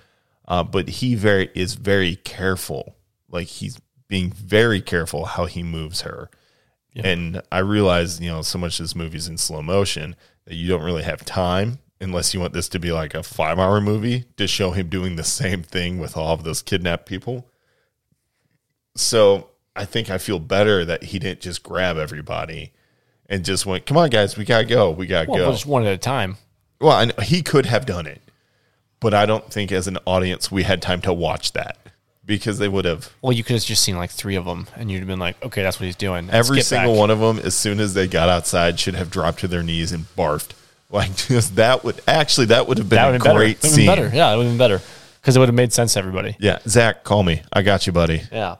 Uh, but he very is very careful. Like he's being very careful how he moves her. And I realize, you know, so much of this movie's in slow motion that you don't really have time unless you want this to be like a five hour movie to show him doing the same thing with all of those kidnapped people. So I think I feel better that he didn't just grab everybody and just went, come on, guys, we got to go. We got to Well, go. just one at a time. Well, I know he could have done it, but I don't think as an audience we had time to watch that because they would have Well, you could have just seen like three of them, and you'd have been like, okay, that's what he's doing. Let's every single back. one of them as soon as they got outside should have dropped to their knees and barfed. Like just that would actually that would have been That a would have been better. great have scene. been better. Yeah, it would have been better because it would have made sense to everybody. Yeah, Zach, call me. I got you, buddy. Yeah.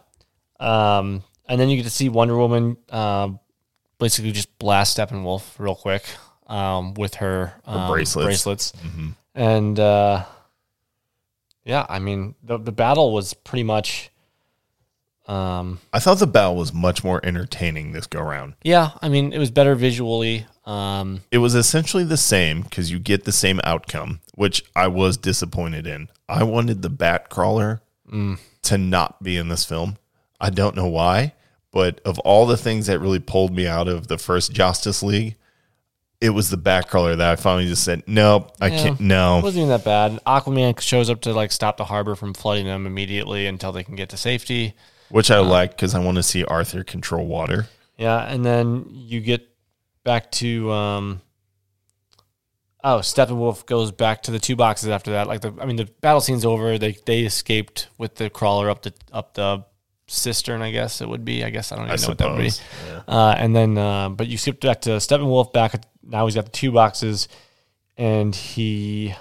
Um, and then you get to see Wonder Woman um, basically just blast Steppenwolf real quick um, with her, um, bracelets. bracelets. And uh, yeah, I mean, the, the battle was pretty much Um, I thought the battle was much more entertaining this go round. yeah, I mean, it was better visually. Um, It was essentially the same because you get the same outcome, which I was disappointed in. I wanted the bat crawler to not be in this film. I don't know why, but of all the things that really pulled me out of the first Justice League, it was the bat crawler that I finally just said, nope, I Yeah. can't. No, it wasn't even that bad. Aquaman shows up to like stop the harbor from flooding them immediately until they can get to safety. Which I like because I want to see Arthur control water. Yeah, and then you get back to um Oh, Steppenwolf goes back to the two boxes after that. Like the I mean the battle scene's over. They they escaped with the crawler up the up the cistern, I guess it would be. I guess I don't even I know what that would be. suppose. Uh, and then uh, but you skip back to Steppenwolf back at, now he's got the two boxes and he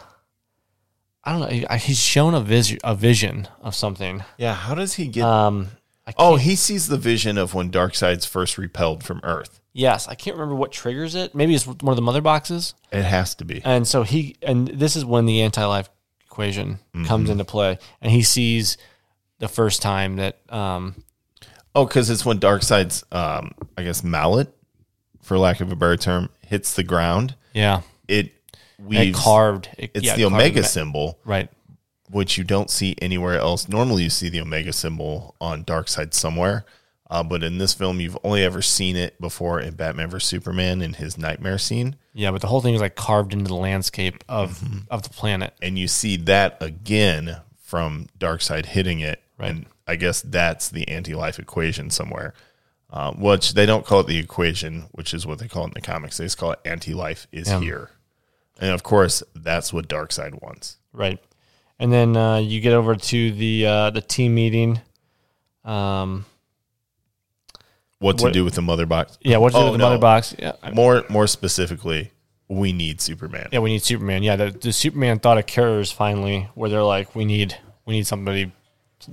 I don't know. He's shown a vision, a vision of something. Yeah, how does he get? Um, I oh, he sees the vision of when Darkseid's first repelled from Earth. yes, I can't remember what triggers it. Maybe it's one of the mother boxes. It has to be. And so he, and this is when the anti-life equation comes into play, and he sees the first time that, um, Oh, because it's when Darkseid's, um, I guess, mallet, for lack of a better term, hits the ground. yeah, It it carved. It, it's yeah, the carved omega ma- symbol, right? Which you don't see anywhere else. Normally, you see the omega symbol on Darkseid somewhere, uh, but in this film, you've only ever seen it before in Batman vs Superman in his nightmare scene, Yeah, but the whole thing is like carved into the landscape of Mm-hmm. of the planet. and you see that again from Darkseid hitting it. Right. And I guess that's the anti-life equation somewhere. Uh, which they don't call it the equation, which is what they call it in the comics. They just call it anti-life is Yeah. here, and of course that's what Darkseid wants. Right. And then uh, you get over to the uh, the team meeting. Um, What to What- do with the mother box? yeah, what to do Oh, with the no. mother box? Yeah, More more specifically, we need Superman. yeah, we need Superman. Yeah, the, the Superman thought of cures finally, where they're like, we need we need somebody,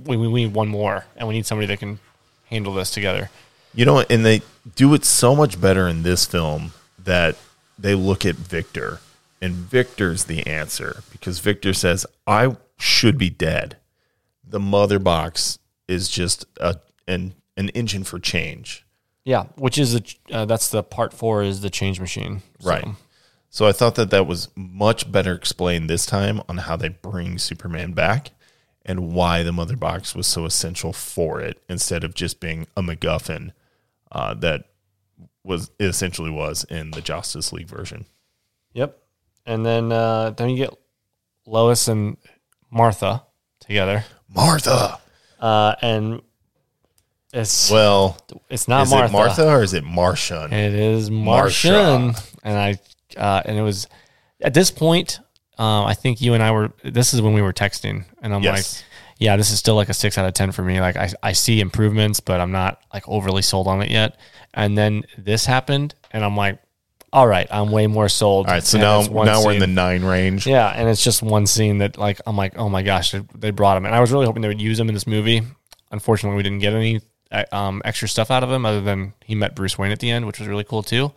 we, we we need one more, and we need somebody that can handle this together. You know, and they do it so much better in this film that they look at Victor, and Victor's the answer because Victor says, "I should be dead." The mother box is just a an an engine for change, Yeah, which is the uh, that's the part four is the change machine. So, right? So I thought that that was much better explained this time on how they bring Superman back and why the mother box was so essential for it instead of just being a MacGuffin uh, that was it essentially was in the Justice League version. Yep. And then uh, then you get Lois and Martha together, Martha. uh, and it's Well, it's not is Martha. it Martha or is it Martian? It is. Martian, and I uh, and it was at this point. Um, I think you and I were. This is when we were texting, and I'm Yes. like, "Yeah, this is still like a six out of ten for me. Like, I I see improvements, but I'm not like overly sold on it yet." And then this happened, and I'm like, "All right, I'm way more sold." All right, so And now now we're in the nine range. Yeah, and it's just one scene that like I'm like, oh my gosh, they- brought him, and I was really hoping they would use him in this movie. Unfortunately, we didn't get any uh, um, extra stuff out of him other than he met Bruce Wayne at the end, which was really cool too.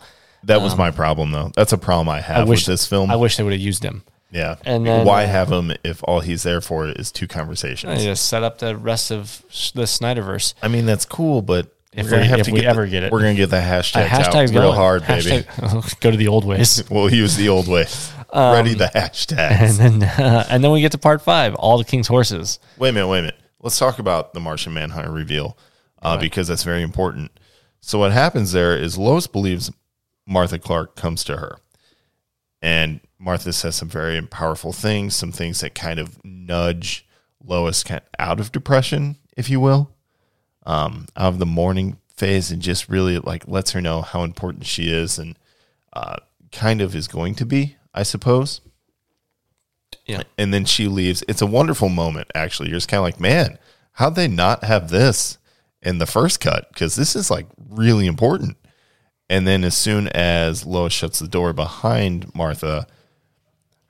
That was my problem though. That's a problem I have Um, I wish with this film. I wish they would have used him. yeah. and then, why have him if all he's there for is two conversations? just set up the rest of the Snyderverse. I mean, that's cool, but If we- have if to we ever the- get it. We're gonna get the hashtags, hashtag's out real going. hard, baby. Hashtag- go to the old ways. We'll use the old way. Ready the hashtags. Um, And then, uh, and then we get to part five, all the king's horses. Wait a minute, wait a minute. Let's talk about the Martian Manhunter reveal uh, because that's very important. So what happens there is Lois believes Martha Clark comes to her, and Martha says some very powerful things, some things that kind of nudge Lois out of depression, if you will, um, out of the mourning phase, and just really like lets her know how important she is, and uh, kind of is going to be, I suppose Yeah. and then she leaves. It's a wonderful moment, actually. You're just kind of like, man, how'd they not have this in the first cut? Because this is like really important. And then as soon as Lois shuts the door behind Martha,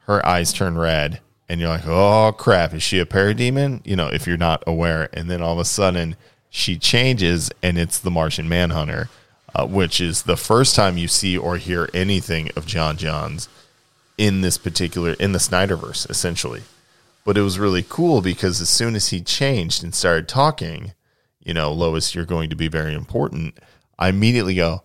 her eyes turn red. And you're like, oh crap, is she a parademon? You know, if you're not aware. And then all of a sudden she changes and it's the Martian Manhunter, uh, which is the first time you see or hear anything of J'onn J'onzz in this particular in the Snyderverse essentially. But it was really cool because as soon as he changed and started talking, you know, Lois, you're going to be very important. I immediately go,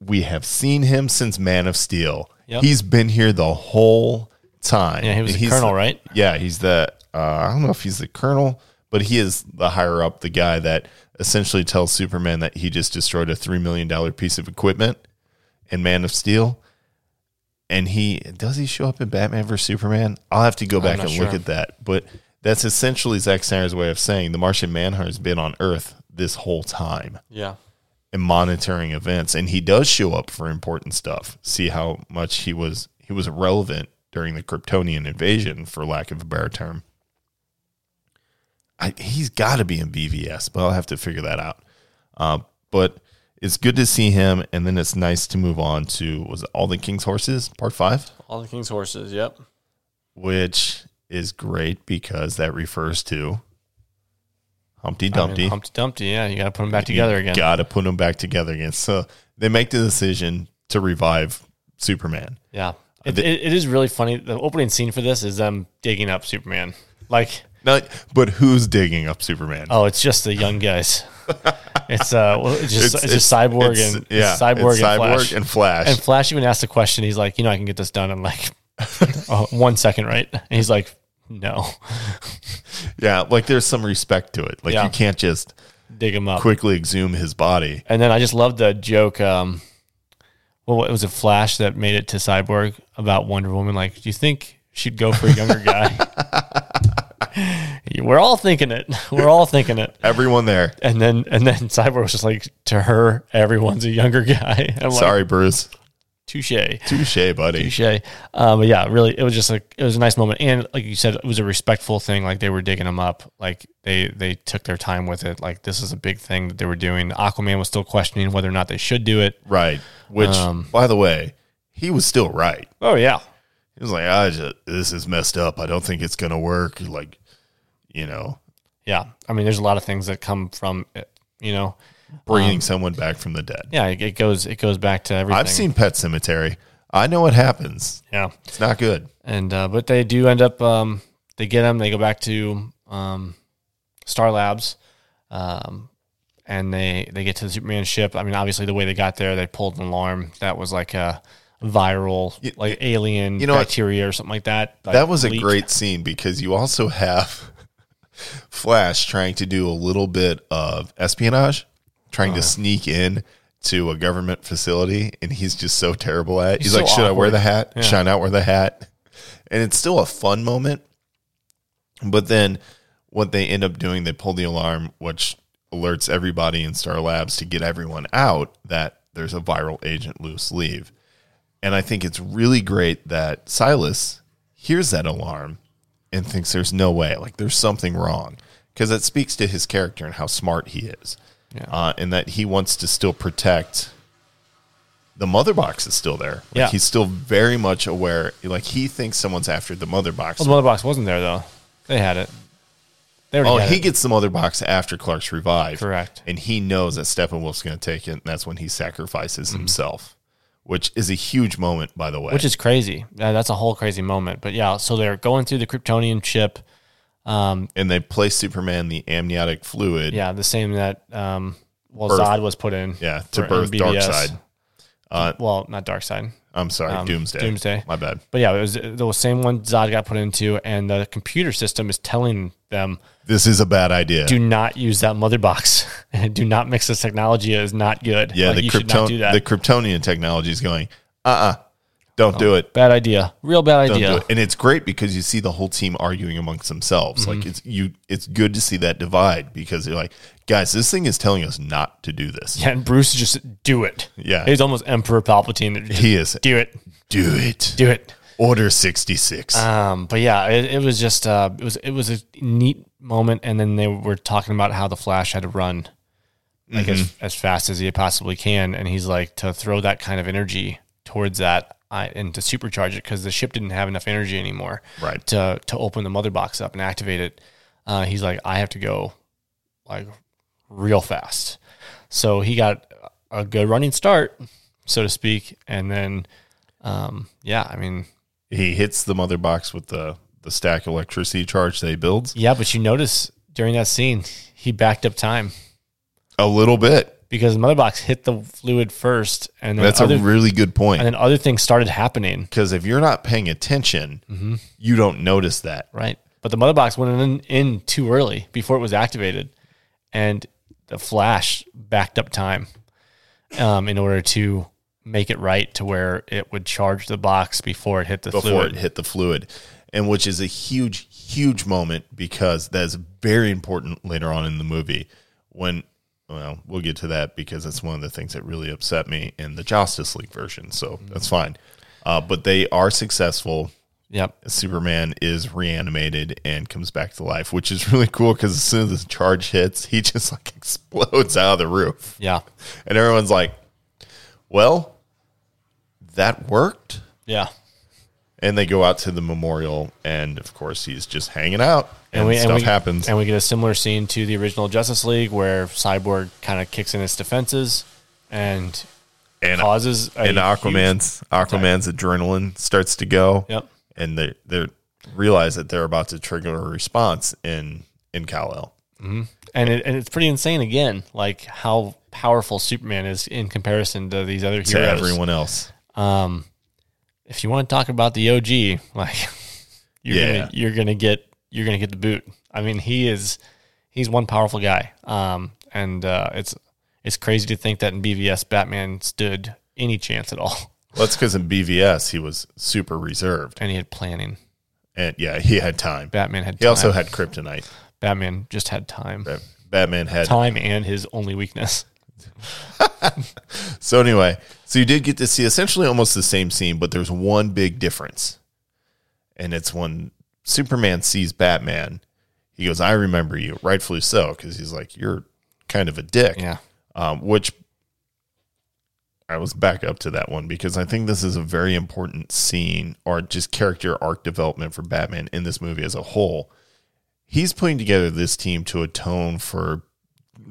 we have seen him since Man of Steel. Yep. He's been here the whole time. Yeah, he was And the colonel, right? Yeah, he's the uh, I don't know if he's the colonel, but he is the higher up, the guy that essentially tells Superman that he just destroyed a three million dollar piece of equipment in Man of Steel. And he does he show up in Batman vs Superman? I'll have to go back and sure. look at that. But that's essentially Zack Snyder's way of saying the Martian Manhunter has been on Earth this whole time Yeah. and monitoring events and he does show up for important stuff see how much he was he was relevant during the kryptonian invasion for lack of a better term I, he's got to be in bvs but i'll have to figure that out uh, but it's good to see him and then it's nice to move on to was it all the king's horses part five All the king's horses. Yep. which is great because that refers to humpty I mean, dumpty Humpty Dumpty. Yeah, you got to put them back together again. Got to put them back together again. So they make the decision to revive Superman. Yeah. It, The- it, it is really funny. The opening scene for this is them digging up Superman. Like, Not, but who's digging up Superman? oh, it's just the young guys. it's uh, well, it's just it's, just Cyborg it's- and yeah, it's Cyborg it's and Flash. and Flash. And Flash even asked a question. He's like, you know, I can get this done in like oh, one second, right? And he's like, no, yeah, like there's some respect to it. Like Yeah. you can't just dig him up. quickly exhume his body. And then I just love the joke. Um, well, it was a Flash that made it to Cyborg about Wonder Woman. Like, do you think she'd go for a younger guy? We're all thinking it. We're all thinking it. Everyone there. And then and then Cyborg was just like, to her, everyone's a younger guy. I'm like, Sorry, Bruce. touche. Touche, buddy. Touche. Um, but yeah, really, it was just like it was a nice moment, and like you said, it was a respectful thing. Like they were digging him up, like they they took their time with it. Like this is a big thing that they were doing. Aquaman was still questioning whether or not they should do it. Right. Which, Um, by the way, he was still right. Oh yeah, He was like, I just, this is messed up. I don't think it's going to work. Like, you know, yeah. I mean, there's a lot of things that come from it. You know, bringing someone back from the dead. yeah, it, it goes it goes back to everything. I've seen Pet Sematary. I know what happens. yeah, It's not good. and uh, but they do end up um, they get them. They go back to um, Star Labs. Um, and they they get to the Superman ship. I mean, obviously, the way they got there, they pulled an alarm that was like a viral, like alien you know bacteria or something like that. like that was a leak. great scene because you also have Flash trying to do a little bit of espionage, trying Oh, to sneak in to a government facility, and he's just so terrible at it. He's, He's like, so Should I wear the hat? Yeah. Should I not wear the hat? And it's still a fun moment. But then what they end up doing, they pull the alarm, which alerts everybody in Star Labs to get everyone out that there's a viral agent loose leave. And I think it's really great that Silas hears that alarm and thinks there's no way, like there's something wrong, because that speaks to his character and how smart he is, Yeah. uh, and that he wants to still protect. The mother box is still there. Like Yeah. he's still very much aware. Like he thinks someone's after the mother box. Well, the mother box wasn't there though. They had it. They Oh, he it. gets the mother box after Clark's revived. Correct. And he knows that Steppenwolf's going to take it, and that's when he sacrifices Mm-hmm. himself, which is a huge moment, by the way. which is crazy. That's a whole crazy moment. But yeah, so they're going through the Kryptonian ship. Um, and they place Superman the amniotic fluid. yeah, the same that um, well Birth. Zod was put in. Yeah, to birth. Darkseid. Uh, Well, not Darkseid. I'm sorry, Um, Doomsday. Doomsday. My bad. But yeah, it was the same one Zod got put into, and the computer system is telling them This is a bad idea. do not use that mother box do not mix this technology. It is not good. yeah, Like, the you should not do Krypton that. the Kryptonian technology is going. Uh uh-uh, uh, do not do it. bad idea. Real bad Don't idea. it. And it's great because you see the whole team arguing amongst themselves. Like Mm-hmm. it's you. It's good to see that divide because they're like, guys, this thing is telling us not to do this. Yeah, and Bruce just do it. Yeah. he's almost Emperor Palpatine. Just He is. do it. Do it. Do it. Order sixty six. Um, but yeah, it, it was just uh, it was it was a neat moment, and then they were talking about how the Flash had to run like Mm-hmm. as as fast as he possibly can, and he's like to throw that kind of energy towards that I, and to supercharge it because the ship didn't have enough energy anymore, Right. To to open the mother box up and activate it. Uh, he's like, I have to go like real fast, so he got a good running start, so to speak, and then um, yeah, I mean. he hits the mother box with the the stack electricity charge they he builds. Yeah, but you notice during that scene, he backed up time A little bit. Because the mother box hit the fluid first, and then That's other, a really good point. and then other things started happening. Because if you're not paying attention, you don't notice that. Right. But the mother box went in, in too early before it was activated. And the flash backed up time um, in order to make it right to where it would charge the box before it hit the before fluid. it hit the fluid, and which is a huge, huge moment because that's very important later on in the movie. When, well, we'll get to that because it's one of the things that really upset me in the Justice League version. So that's fine. Uh, but they are successful. Yep. Superman is reanimated and comes back to life, which is really cool because as soon as the charge hits, he just like explodes out of the roof. Yeah. And everyone's like, well, that worked. Yeah. And they go out to the memorial, and of course, he's just hanging out, and, we, stuff and we, happens. And we get a similar scene to the original Justice League where Cyborg kind of kicks in its defenses and And, causes and Aquaman's Aquaman's adrenaline starts to go. Yep. And they they realize that they're about to trigger a response in in Kal El. and it, and it's pretty insane again, like how powerful Superman is in comparison to these other to heroes. everyone else. Um, if you want to talk about the OG, like you're Yeah. gonna you're gonna get you're gonna get the boot. I mean, he is he's one powerful guy. Um, and uh, it's it's crazy to think that in BVS Batman stood any chance at all, Well, that's because in BVS he was super reserved, and he had planning. and yeah, he had time. Batman had. Time. He also had kryptonite. Batman just had time, Bat- Batman had time, and his only weakness. So anyway, so you did get to see essentially almost the same scene, but there's one big difference. And it's when Superman sees Batman, he goes, I remember you, rightfully so, because he's like, You're kind of a dick. Yeah, Um, which I was back up to that one because I think this is a very important scene or just character arc development for Batman in this movie as a whole. He's putting together this team to atone for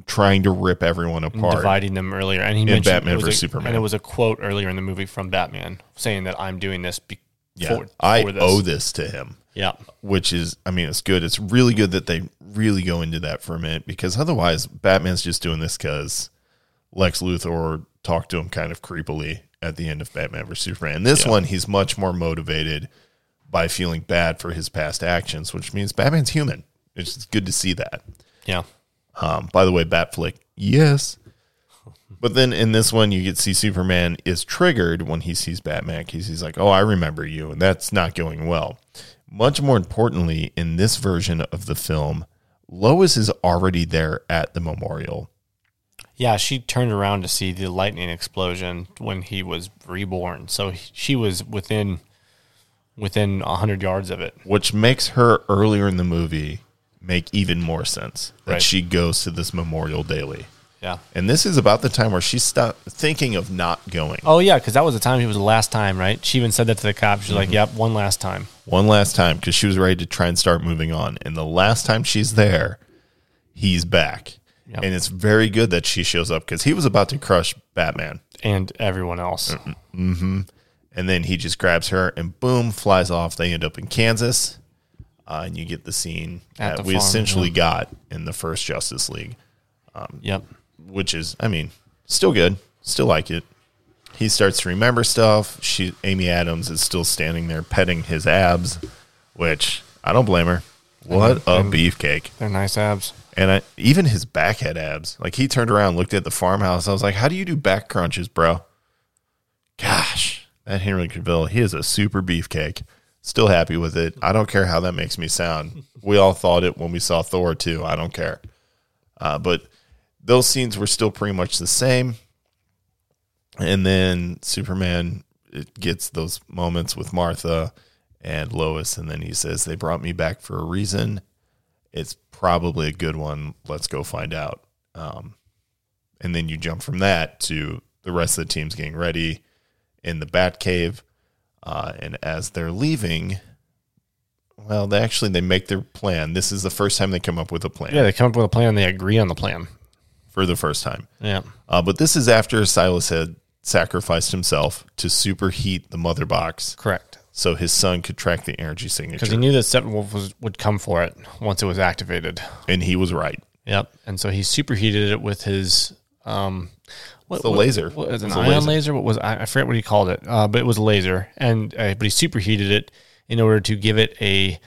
trying to rip everyone apart. dividing them earlier, and he mentioned Batman versus a- Superman. and it was a quote earlier in the movie from Batman saying that I'm doing this. Be- Yeah, for, I this. owe this to him, Yeah, which is, I mean, it's good. It's really good that they really go into that for a minute because otherwise, Batman's just doing this because Lex Luthor talked to him kind of creepily at the end of Batman vs Superman. This one, he's much more motivated by feeling bad for his past actions, which means Batman's human. It's good to see that. yeah, Um, by the way, Batfleck, yes. But then in this one, you get to see Superman is triggered when he sees Batman because he's like, "Oh, I remember you," and that's not going well. Much more importantly, in this version of the film, Lois is already there at the memorial. yeah. She turned around to see the lightning explosion when he was reborn, so she was within within hundred yards of it. which makes her earlier in the movie make even more sense that Right. she goes to this memorial daily. Yeah. And this is about the time where she stopped thinking of not going. Oh yeah, because that was the time. He was the last time, right? She even said that to the cop. She's Mm-hmm. like, "Yep, one last time." one last time because she was ready to try and start moving on. And the last time she's there, he's back. Yep. And it's very good that she shows up because he was about to crush Batman. And everyone else. And then he just grabs her and boom, flies off. They end up in Kansas. Uh, and you get the scene At that the we farm, essentially yeah. got in the first Justice League, Yep. which is, I mean, still good. Still like it. He starts to remember stuff. She, Amy Adams, is still standing there petting his abs, which I don't blame her. What a beefcake! They're nice abs. And I, even his back had abs. Like he turned around, looked at the farmhouse. I was like, "How do you do back crunches, bro?" Gosh, that Henry Cavill, he is a super beefcake. Still happy with it. I don't care how that makes me sound. We all thought it when we saw Thor too. I don't care. Uh, but those scenes were still pretty much the same. And then Superman it gets those moments with Martha and Lois, and then he says, They brought me back for a reason. It's probably a good one. Let's go find out. Um, and then you jump from that to the rest of the team's getting ready in the Batcave. Uh, and as they're leaving, well, they actually they make their plan. This is the first time they come up with a plan Yeah, they come up with a plan. They agree on the plan. for the first time. Yeah. Uh, but this is after Silas had sacrificed himself to superheat the mother box Correct. so his son could track the energy signature. Because he knew that Steppenwolf was, would come for it once it was activated. and he was right. Yep. And so he superheated it with his um what, the laser. What, was it, an It's a ion laser. laser. What was I, I forget what he called it, uh, but it was a laser, and uh, but he superheated it in order to give it a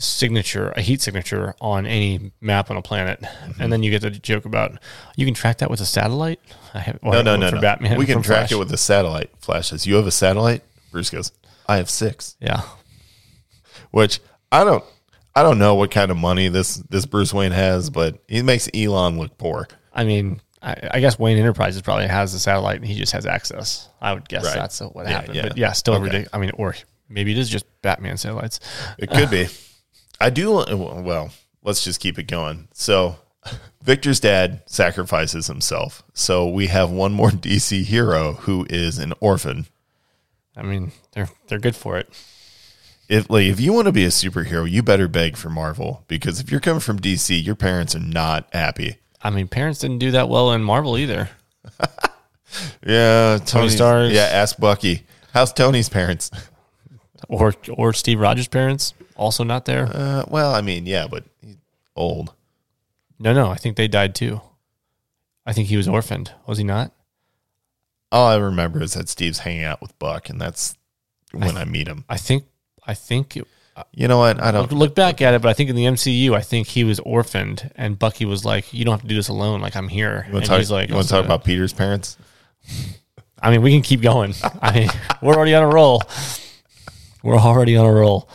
signature, a heat signature on any map on a planet, Mm-hmm. and then you get the joke about you can track that with a satellite. I have, No, no, no, no. Batman. we can track Flash. it with a satellite. Flash says, "You have a satellite." Bruce goes, "I have six. yeah. Which I don't, I don't know what kind of money this this Bruce Wayne has, but he makes Elon look poor. I mean, I, I guess Wayne Enterprises probably has the satellite, and he just has access. I would guess Right. that's what Yeah, happened. yeah. But yeah, still Okay. ridiculous. I mean, or maybe it is just Batman satellites. It could be. I do. Well, let's just keep it going. So, Victor's dad sacrifices himself. So we have one more DC hero who is an orphan. I mean, they're they're good for it. If like if you want to be a superhero, you better beg for Marvel because if you're coming from DC, your parents are not happy. I mean, parents didn't do that well in Marvel either. Yeah, Tony Stark's- Yeah, ask Bucky. How's Tony's parents? Or or Steve Rogers' parents also not there. Uh, well, I mean, yeah, but he's old. No, no, I think they died too. I think he was orphaned. Was he not? All I remember is that Steve's hanging out with Buck, and that's when I meet him. I think I think it, You know what? I don't. look back at it, but I think in the MCU, I think he was orphaned, and Bucky was like, "You don't have to do this alone. Like I'm here." You want to talk, like, you want to talk about Peter's parents? I mean, we can keep going. I mean, we're already on a roll. We're already on a roll.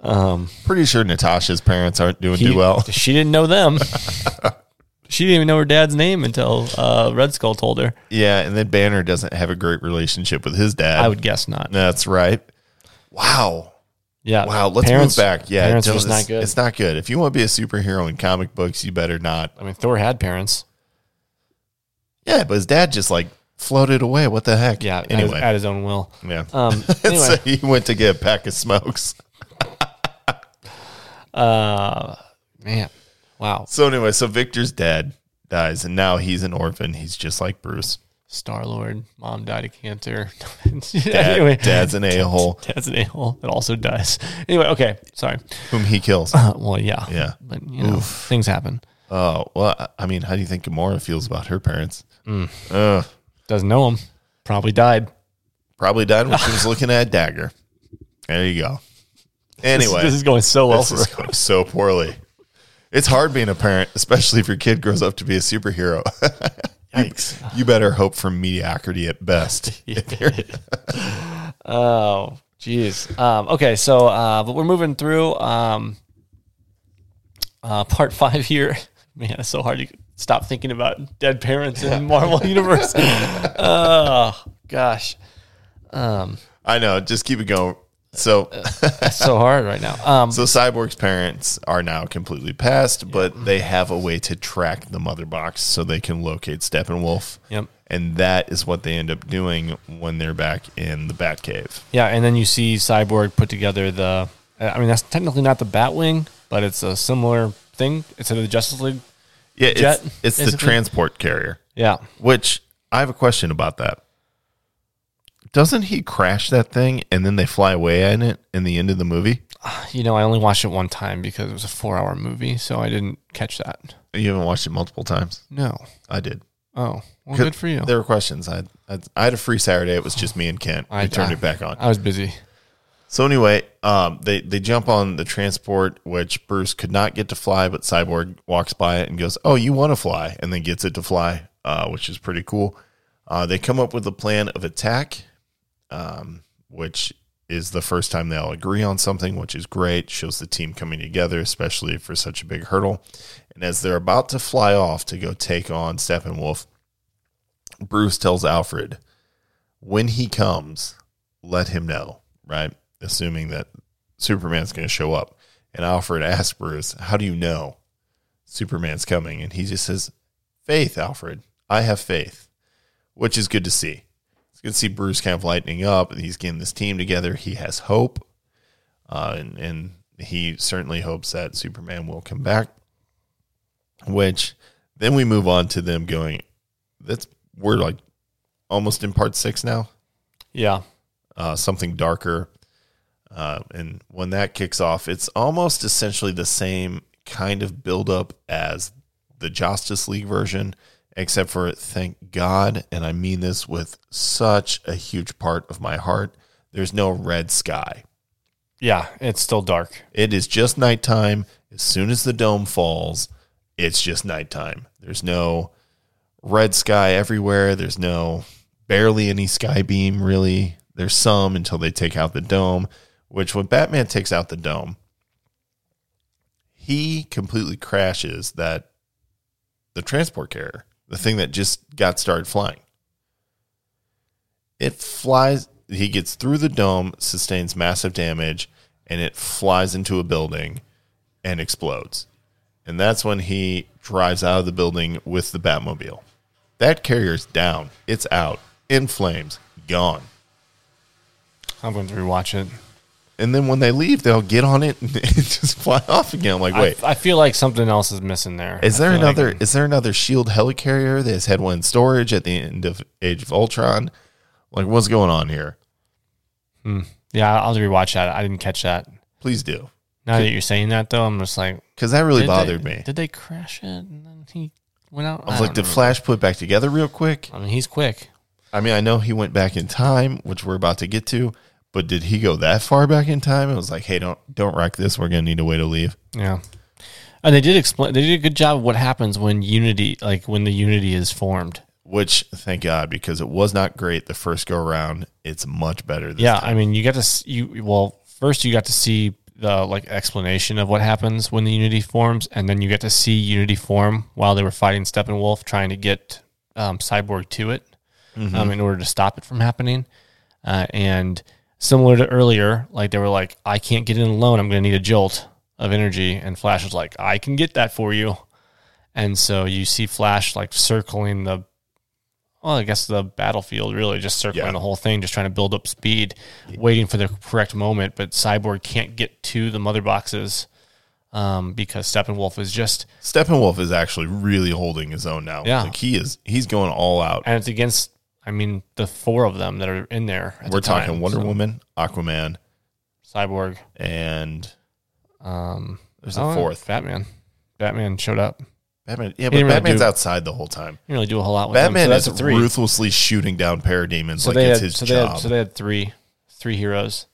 Um, Pretty sure Natasha's parents aren't doing he- too well. She didn't know them. she didn't even know her dad's name until uh, Red Skull told her. Yeah, and then Banner doesn't have a great relationship with his dad. I would guess not. That's right. Wow. Yeah. Wow. Let's Parents- move back. Yeah, Parents just not good. It's not good. If you want to be a superhero in comic books, you better not. I mean, Thor had parents. Yeah, but his dad just like floated away. What the heck? Yeah. At, Anyway. his, at his own will. yeah. Um, so he went to get a pack of smokes. uh, man, wow. So anyway, so Victor's dad dies, and now he's an orphan. He's just like Bruce. Star Lord, mom died of cancer. Dad, anyway, Dad's an a hole dad's an a-hole that also dies. Anyway, okay, sorry. whom he kills. Uh, well, yeah, Yeah. but you know, things happen. Oh well, I- mean, how do you think Gamora feels about her parents? Mm. Ugh. Doesn't know him. Probably died. probably died when she was looking at a dagger. There you go. Anyway, this is going so well this for is going so poorly. It's hard being a parent, especially if your kid grows up to be a superhero. Yikes. you better hope for mediocrity at best. Oh, jeez. Um, okay, so uh, but we're moving through um, uh, part five here. Man, it's so hard to stop thinking about dead parents in Marvel Universe. oh gosh, I know. Just keep it going. So, it's so hard right now. Um, so Cyborg's parents are now completely passed, but they have a way to track the mother box so they can locate Steppenwolf. Yep. And that is what they end up doing when they're back in the Batcave. yeah, and then you see Cyborg put together the. I mean, that's technically not the Batwing, but it's a similar thing. It's the Justice League. Yeah, Jet, it's, it's the transport carrier. Yeah, Which I have a question about that. Doesn't he crash that thing and then they fly away in it in the end of the movie? you know, I only watched it one time because it was a four-hour movie, so I didn't catch that. You haven't watched it multiple times. No. I did. Oh, well, good for you. There were questions. I I, I had a free Saturday. It was just me and Kent. We I turned I- it back on. I was busy. So anyway, um, they they jump on the transport, which Bruce could not get to fly, but Cyborg walks by it and goes, "Oh, you want to fly?" and then gets it to fly, uh, which is pretty cool. Uh, they come up with a plan of attack, um, which is the first time they all agree on something, which is great. Shows the team coming together, especially for such a big hurdle. And as they're about to fly off to go take on Steppenwolf, Bruce tells Alfred, "When he comes, let him know." Right, assuming that Superman's going to show up. And Alfred asks Bruce, "How do you know Superman's coming?" And he just says, "Faith, Alfred. I have faith," which is good to see. Good to see Bruce kind of lightening up. and He's getting this team together. He has hope, uh, and, and he certainly hopes that Superman will come back. Which then we move on to them going. That's we're like almost in part six now Yeah. uh, something darker. Uh, and when that kicks off, it's almost essentially the same kind of buildup as the Justice League version, except for thank God, and I mean this with such a huge part of my heart, there's no red sky. Yeah, it's still dark. It is just nighttime. As soon as the dome falls, it's just nighttime. There's no red sky everywhere. There's no barely any sky beam, really. There's some until they take out the dome, which when Batman takes out the dome, he completely crashes that the transport carrier, the thing that just got started flying. It flies, he gets through the dome, sustains massive damage, and it flies into a building and explodes. And that's when he drives out of the building with the Batmobile. That carrier's down. It's out. In flames. Gone. I'm going to rewatch it. And then when they leave, they'll get on it and just fly off again. I'm like, wait, I, I feel like something else is missing there. is there feel like- another is there another shield helicarrier that has had one storage at the end of Age of Ultron? Like what's going on here? Hmm. yeah, I'll rewatch that. I didn't catch that. Please do. Now that you're saying that, though, I'm just like, Because that really bothered they, me. Did they crash it and then he went out? I was like, did Flash put back together real quick? I mean, he's quick. I mean, I know he went back in time, which we're about to get to, but did he go that far back in time? It was like, hey, don't don't wreck this. We're gonna need a way to leave. Yeah. And they did explain. They did a good job of what happens when unity, like when the unity is formed. Which, thank God, because it was not great the first go around. It's much better. This yeah, time. I mean, you got to s- you. Well, first you got to see the like explanation of what happens when the unity forms, and then you get to see unity form while they were fighting Steppenwolf, trying to get um, Cyborg to it um, in order to stop it from happening. Uh, and similar to earlier, like they were like, "I can't get in alone. I'm going to need a jolt of energy," and Flash was like, "I can get that for you." And so you see Flash like circling the well, I guess the battlefield really just circling Yeah. the whole thing, just trying to build up speed, waiting for the correct moment. But Cyborg can't get to the mother boxes um, because Steppenwolf is just, Steppenwolf is actually really holding his own now. Yeah. like he is. He's going all out. and it's against, I mean, the four of them that are in there. At We're the time. talking Wonder So, Woman, Aquaman, Cyborg, and um, there's a oh, fourth. Batman. Batman showed up. Batman. Yeah, but didn't really Batman's do- outside the whole time. Didn't really do a whole lot with Batman. So is ruthlessly shooting down parademons so like it's had, his so they job. had, so they had three, three heroes,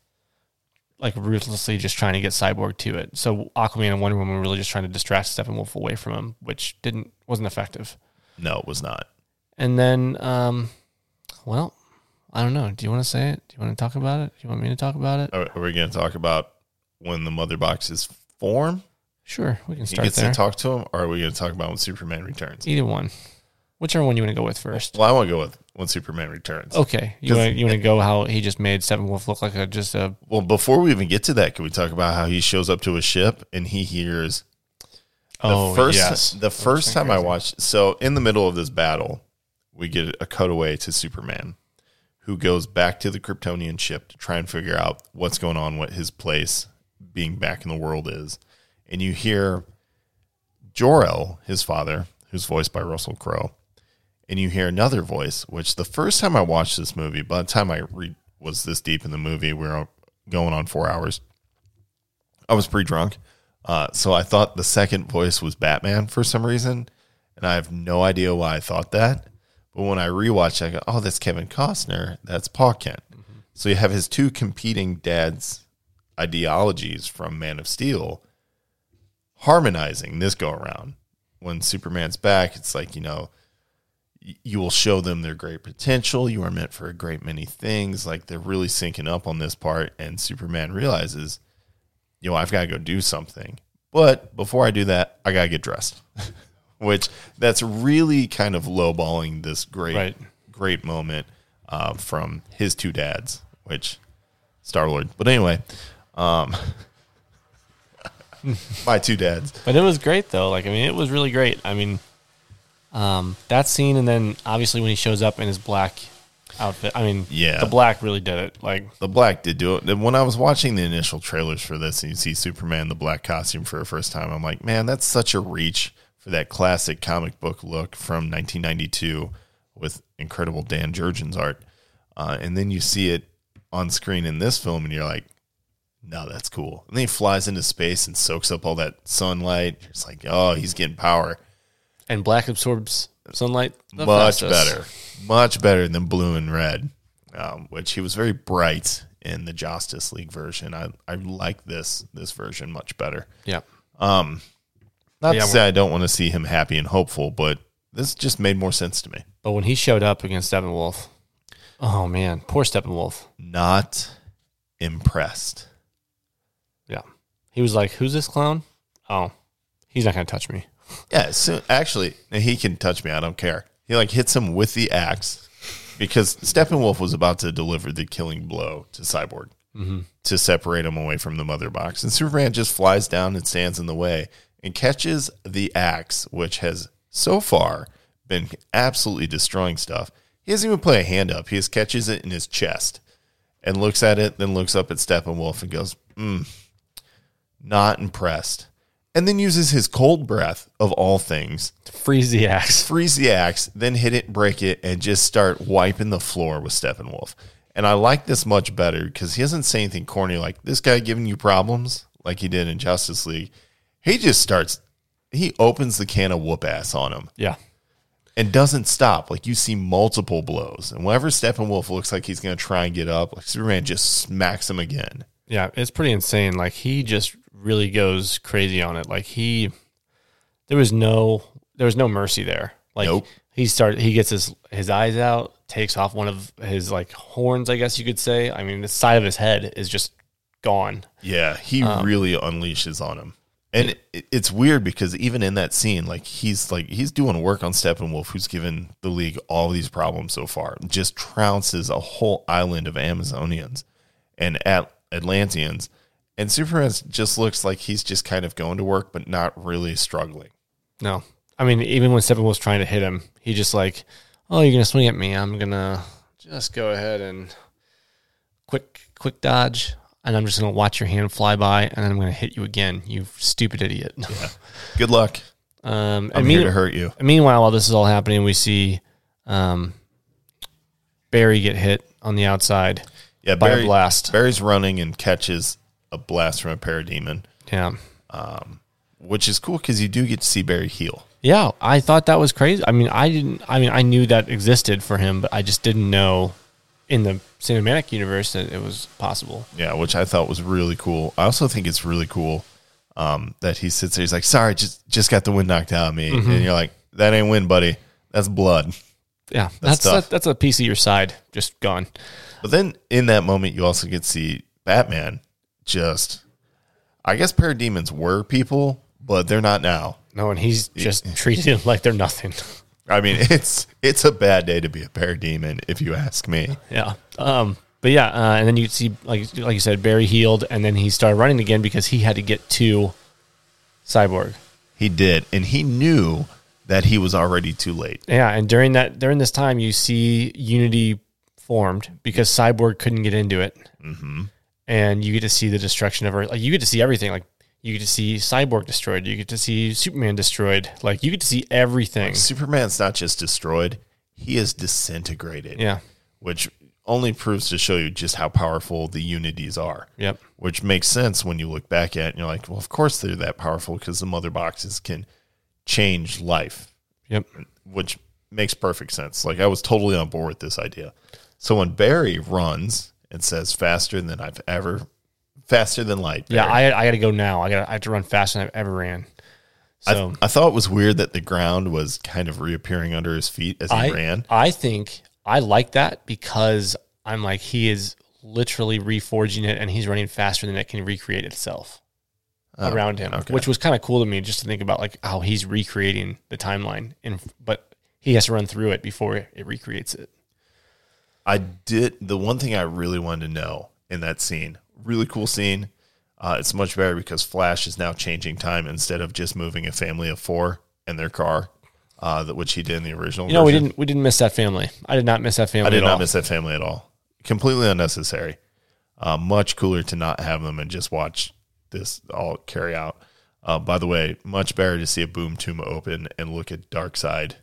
like ruthlessly just trying to get Cyborg to it. So Aquaman and Wonder Woman were really just trying to distract Steppenwolf away from him, which didn't wasn't effective. no, it was not. And then, um, well, I don't know. Do you want to say it? Do you want to talk about it? Do you want me to talk about it? Are, are we going to talk about when the mother boxes form? Sure, we can He start gets there. to talk to him, or are we going to talk about when Superman returns? Either one, whichever one you want to go with first. Well, I want to go with when Superman returns. Okay, you want you want to go how he just made Steppenwolf look like a just a Well, before we even get to that, can we talk about how he shows up to a ship and he hears the oh first yes. the first time I watched so in the middle of this battle, we get a cutaway to Superman who goes back to the Kryptonian ship to try and figure out what's going on, what his place being back in the world is. And you hear Jor-El, his father, who's voiced by Russell Crowe, and you hear another voice, which the first time I watched this movie, by the time I re- was this deep in the movie, we are going on four hours. I was pretty drunk. Uh, so I thought the second voice was Batman for some reason. And I have no idea why I thought that. But when I rewatched, I go, oh, that's Kevin Costner. That's Pa Kent. Mm-hmm. So you have his two competing dads' ideologies from Man of Steel harmonizing this go around. When Superman's back, it's like, you know, you will show them their great potential. You are meant for a great many things. Like they're really syncing up on this part. And Superman realizes, you know, I've got to go do something. But before I do that, I got to get dressed. Which that's really kind of lowballing this great, Right. great moment uh, from his two dads, which Star Lord. But anyway, um, my two dads. But it was great though. Like I mean, it was really great. I mean, um, that scene, and then obviously when he shows up in his black outfit. I mean, Yeah. the black really did it. Like The black did do it. When I was watching the initial trailers for this, and you see Superman in the black costume for the first time, I'm like, man, that's such a reach for that classic comic book look from 1992 with incredible Dan Jurgens art. Uh, and then you see it on screen in this film, and you're like, no, that's cool. And then he flies into space and soaks up all that sunlight. It's like, oh, he's getting power. And black absorbs sunlight much better, much better than blue and red, um, which he was very bright in the Justice League version. I, I like this this version much better. Yeah. Not Yeah, to say I don't want to see him happy and hopeful, but this just made more sense to me. But when he showed up against Steppenwolf, oh man, poor Steppenwolf. Not impressed. Yeah. He was like, Who's this clown? Oh, he's not going to touch me. Yeah, so actually, he can touch me. I don't care. He like hits him with the axe because Steppenwolf was about to deliver the killing blow to Cyborg mm-hmm. to separate him away from the mother box, and Superman just flies down and stands in the way and catches the axe, which has so far been absolutely destroying stuff. He doesn't even play a hand up. He just catches it in his chest and looks at it, then looks up at Steppenwolf and goes, mm, "Not impressed." And then uses his cold breath of all things to Freeze the axe. freeze the axe, then hit it, break it, and just start wiping the floor with Steppenwolf. And I like this much better because he doesn't say anything corny like this guy giving you problems like he did in Justice League. He just starts, he opens the can of whoop ass on him Yeah. and doesn't stop. Like you see multiple blows. And whenever Steppenwolf looks like he's going to try and get up, like Superman just smacks him again. Yeah. It's pretty insane. Like he just really goes crazy on it. Like he, there was no, there was no mercy there. Like Nope. he started, he gets his, his eyes out, takes off one of his like horns, I guess you could say. I mean, the side of his head is just gone. Yeah, he Um, really unleashes on him. And it, it's weird because even in that scene, like he's like he's doing work on Steppenwolf, who's given the league all these problems so far. Just trounces a whole island of Amazonians and at Atlanteans, and Superman just looks like he's just kind of going to work, but not really struggling. No. I mean, even when Stephen was trying to hit him, he just like, oh, you're gonna swing at me. I'm gonna just go ahead and quick, quick dodge, and I'm just gonna watch your hand fly by, and I'm gonna hit you again. You stupid idiot. Good luck. Um, I'm and here to hurt you. meanwhile, while this is all happening, we see um, Barry get hit on the outside. Yeah, By a blast. Barry's running and catches a blast from a parademon, Yeah. which is cool because you do get to see Barry heal. Yeah, I thought that was crazy. I mean, I didn't. I mean, I knew that existed for him, but I just didn't know in the cinematic universe that it was possible. Yeah, which I thought was really cool. I also think it's really cool um, that he sits there. He's like, "Sorry, just just got the wind knocked out of me," Mm-hmm. and you're like, "That ain't wind, buddy. That's blood." Yeah, that's tough. that, that's a piece of your side just gone. But then in that moment, you also get to see Batman. Just, I guess parademons were people, but they're not now. No, and he's just treated them like they're nothing. I mean, it's it's a bad day to be a parademon, if you ask me. yeah. Um. But yeah, uh, and then you see, like like you said, Barry healed, and then he started running again because he had to get to Cyborg. He did, and he knew that he was already too late. Yeah, and during that during this time, you see Unity formed because Cyborg couldn't get into it, mm-hmm. and you get to see the destruction of Earth. Like you get to see everything. Like you get to see Cyborg destroyed. You get to see Superman destroyed. Like you get to see everything. Superman's not just destroyed; he is disintegrated. Yeah. which only proves to show you just how powerful the unities are. Yep. Which makes sense when you look back at it and you're like, well, of course they're that powerful because the mother boxes can change life, Yep. which makes perfect sense. Like I was totally on board with this idea. So when Barry runs and says faster than I've ever, faster than light. Yeah. I I got to go now. I got I have to run faster than I've ever ran. So I, I thought it was weird that the ground was kind of reappearing under his feet as he I ran. I think I like that because I'm like he is literally reforging it and he's running faster than it can recreate itself oh, around him, Oh, okay. which was kind of cool to me just to think about like how he's recreating the timeline and but he has to run through it before it recreates it. I did the one thing I really wanted to know in that scene. Really cool scene. Uh, it's much better because Flash is now changing time instead of just moving a family of four in their car, uh, that which he did in the original. You know, we didn't we didn't miss that family. I did not miss that family I did not all. miss that family at all. Completely unnecessary. Uh, much cooler to not have them and just watch this all carry out. Uh, by the way, much better to see a boom tomb open and look at Dark Side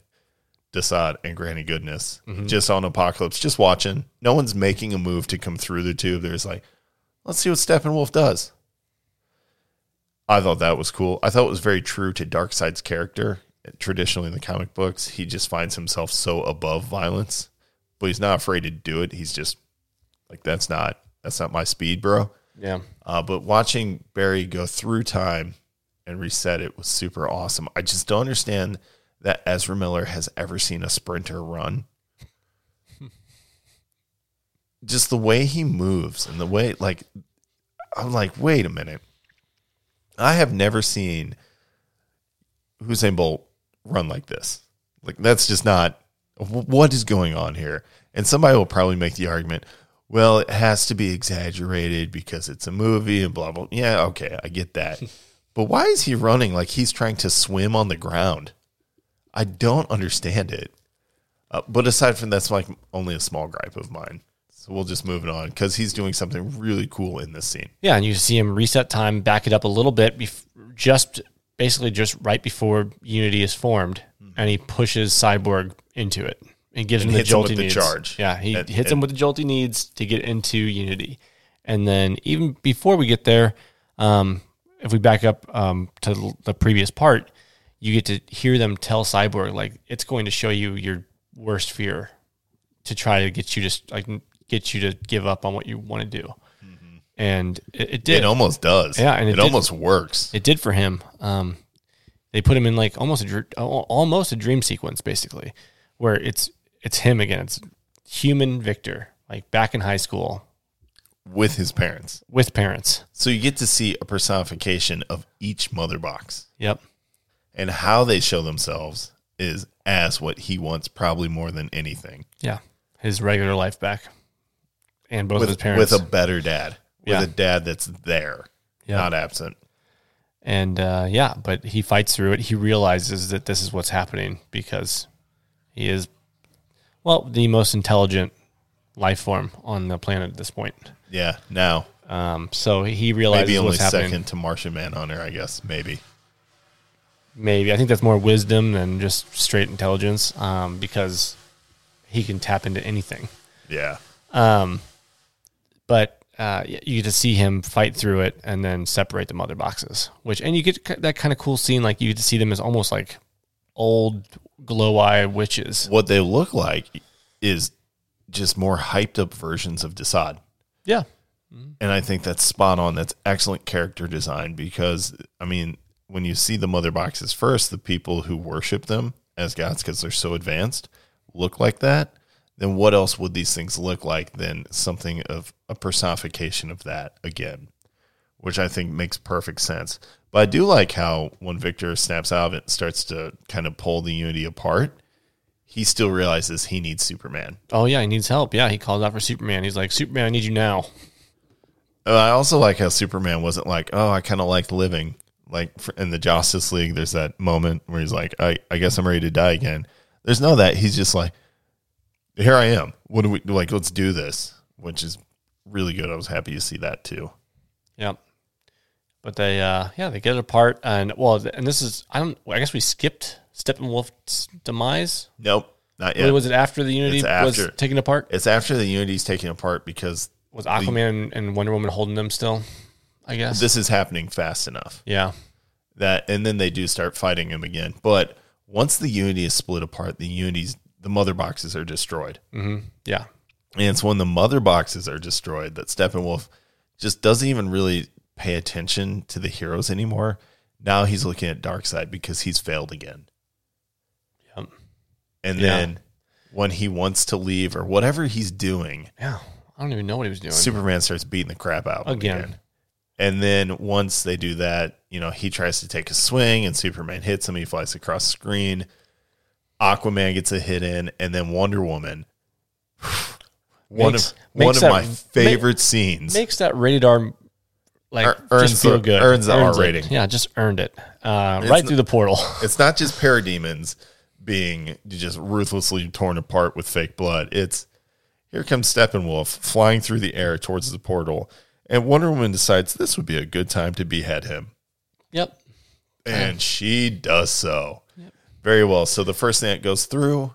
DeSaad, and Granny Goodness Mm-hmm. just on Apokolips, just watching. No one's making a move to come through the tube. There's like, Let's see what Steppenwolf does. I thought that was cool. I thought it was very true to Darkseid's character. Traditionally in the comic books, he just finds himself so above violence, but he's not afraid to do it. He's just like that's not that's not my speed, bro. Yeah. Uh, but watching Barry go through time and reset it was super awesome. I just don't understand that Ezra Miller has ever seen a sprinter run. Just the way he moves and the way, like, I'm like, wait a minute. I have never seen Usain Bolt run like this. Like, that's just not what is going on here. And somebody will probably make the argument, well, it has to be exaggerated because it's a movie and blah, blah. Yeah, okay, I get that. but why is he running like he's trying to swim on the ground? I don't understand it. Uh, but aside from that's like only a small gripe of mine. So we'll just move it on because he's doing something really cool in this scene. Yeah, and you see him reset time, back it up a little bit, bef- just basically just right before Unity is formed, and he pushes Cyborg into it and gives And him the him jolt the needs. charge. Yeah, he And- hits him with the jolt he needs to get into Unity, and then even before we get there, um, if we back up um, to the previous part, you get to hear them tell Cyborg like it's going to show you your worst fear to try to get you just like get you to give up on what you want to do. And it, it did. It almost does. Yeah, and it it, did- almost works. It did for him. Um, they put him in like almost a almost a dream sequence, basically, where it's it's him again. It's human Victor, like back in high school with his parents. with parents. So you get to see a personification of each mother box. Yep. And how they show themselves is as what he wants probably more than anything. Yeah. His regular life back, and both of his With, parents. with a better dad. With Yeah. a dad that's there, Yeah. not absent. and uh, yeah, but he fights through it. He realizes that this is what's happening because he is, well, the most intelligent life form on the planet at this point. Yeah, now. Um, so he realizes Maybe only second to Martian Manhunter, I guess. Maybe. Maybe I think that's more wisdom than just straight intelligence, um, because he can tap into anything. Yeah. But uh, you get to see him fight through it and then separate the mother boxes. Which and you get that kind of cool scene, like you get to see them as almost like old glow eye witches. What they look like is just more hyped up versions of DeSaad. Yeah, And I think that's spot on. That's excellent character design because, I mean, when you see the mother boxes first, the people who worship them as gods because they're so advanced look like that. Then what else would these things look like than something of a personification of that again? Which I think makes perfect sense. But I do like how when Victor snaps out of it and starts to kind of pull the unity apart, he still realizes he needs Superman. Oh yeah, he needs help. Yeah, he calls out for Superman. He's like, Superman, I need you now. Uh, I also like how Superman wasn't like, oh, I kind of liked living. Like in the Justice League, there's that moment where he's like, I, I guess I'm ready to die again. There's no that. He's just like, here I am. What do we like? Let's do this, which is really good. I was happy to see that too. Yep. But they, uh, yeah, they get it apart, and well, and this is I don't. I guess we skipped Steppenwolf's demise. Nope, not Wait, yet. Was it after the Unity It's was taken apart? It's after the Unity's taken apart because Was Aquaman and Wonder Woman holding them still? I guess. this is happening fast enough yeah. that, and then they do start fighting him again. But once the Unity is split apart, the Unity's the mother boxes are destroyed. Mm-hmm. Yeah. And it's when the mother boxes are destroyed that Steppenwolf just doesn't even really pay attention to the heroes anymore. Now he's looking at Darkseid because he's failed again. Yep. And Yeah. then when he wants to leave or whatever he's doing, Yeah. I don't even know what he was doing. Superman starts beating the crap out him Again. And then once they do that, you know, he tries to take a swing and Superman hits him. He flies across the screen. Aquaman gets a hit in, and then Wonder Woman. one Makes- of one makes of my favorite scenes. Makes that rated R like Ear- earns the- good. earns the R it. rating. Yeah, just earned it. Uh, right n- through the portal. It's not just parademons being just ruthlessly torn apart with fake blood. It's here comes Steppenwolf flying through the air towards the portal, and Wonder Woman decides this would be a good time to behead him, yep. and she does so very well. So the first thing that goes through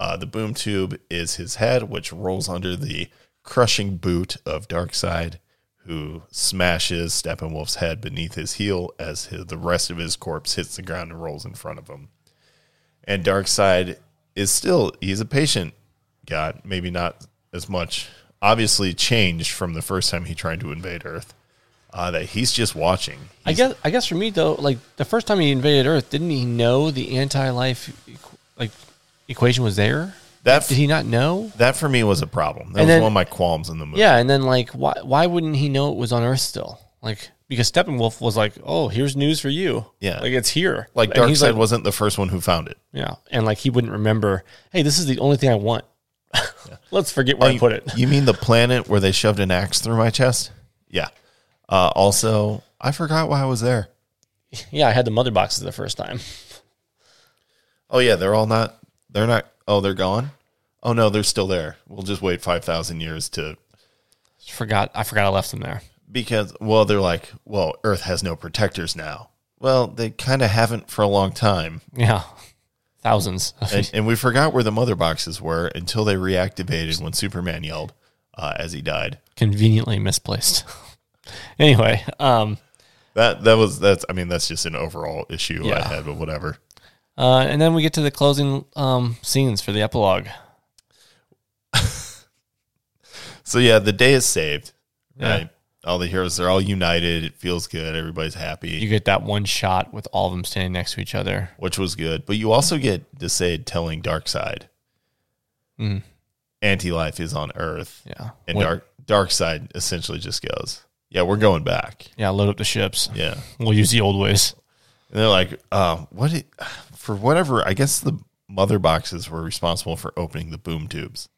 uh, the boom tube is his head, which rolls under the crushing boot of Darkseid, who smashes Steppenwolf's head beneath his heel as his, the rest of his corpse hits the ground and rolls in front of him. And Darkseid is still he's a patient god, maybe not as much obviously changed from the first time he tried to invade Earth. Uh, that he's just watching. I guess I guess for me though, like the first time he invaded Earth, didn't he know the anti-life like equation was there? That Did he not know? that for me was a problem. That And was then- one of my qualms in the movie. Yeah, and then like why why wouldn't he know it was on Earth still? Like because Steppenwolf was like, "Oh, here's news for you." Yeah. like it's here. Like Darkseid like, wasn't the first one who found it. Yeah, and like he wouldn't remember. Hey, this is the only thing I want. Let's forget where I you, put it. you mean the planet where they shoved an axe through my chest? Yeah. Uh, also, I forgot why I was there. Yeah, I had the mother boxes the first time. Oh yeah, they're all not. They're not. Oh, they're gone. Oh no, they're still there. We'll just wait five thousand years to forgot. I forgot I left them there. because well, they're like, well, Earth has no protectors now. Well, they kind of haven't for a long time, Yeah, thousands. and, and we forgot where the mother boxes were until they reactivated when Superman yelled uh, as he died. conveniently misplaced. anyway, um, That that was that's. I mean, that's just an overall issue I had, but whatever. uh, and then we get to the closing um, scenes for the epilogue. So yeah, the day is saved. Yeah. Right. All the heroes are all united. It feels good. Everybody's happy. You get that one shot with all of them standing next to each other. which was good. But you also get DeSaad telling Darkseid, Mm. anti-life is on Earth, Yeah, and When- Dark Darkseid essentially just goes, "Yeah, we're going back." Yeah, load up the ships. Yeah, We'll use the old ways. and they're like, uh, "What? It, for whatever? I guess the mother boxes were responsible for opening the boom tubes,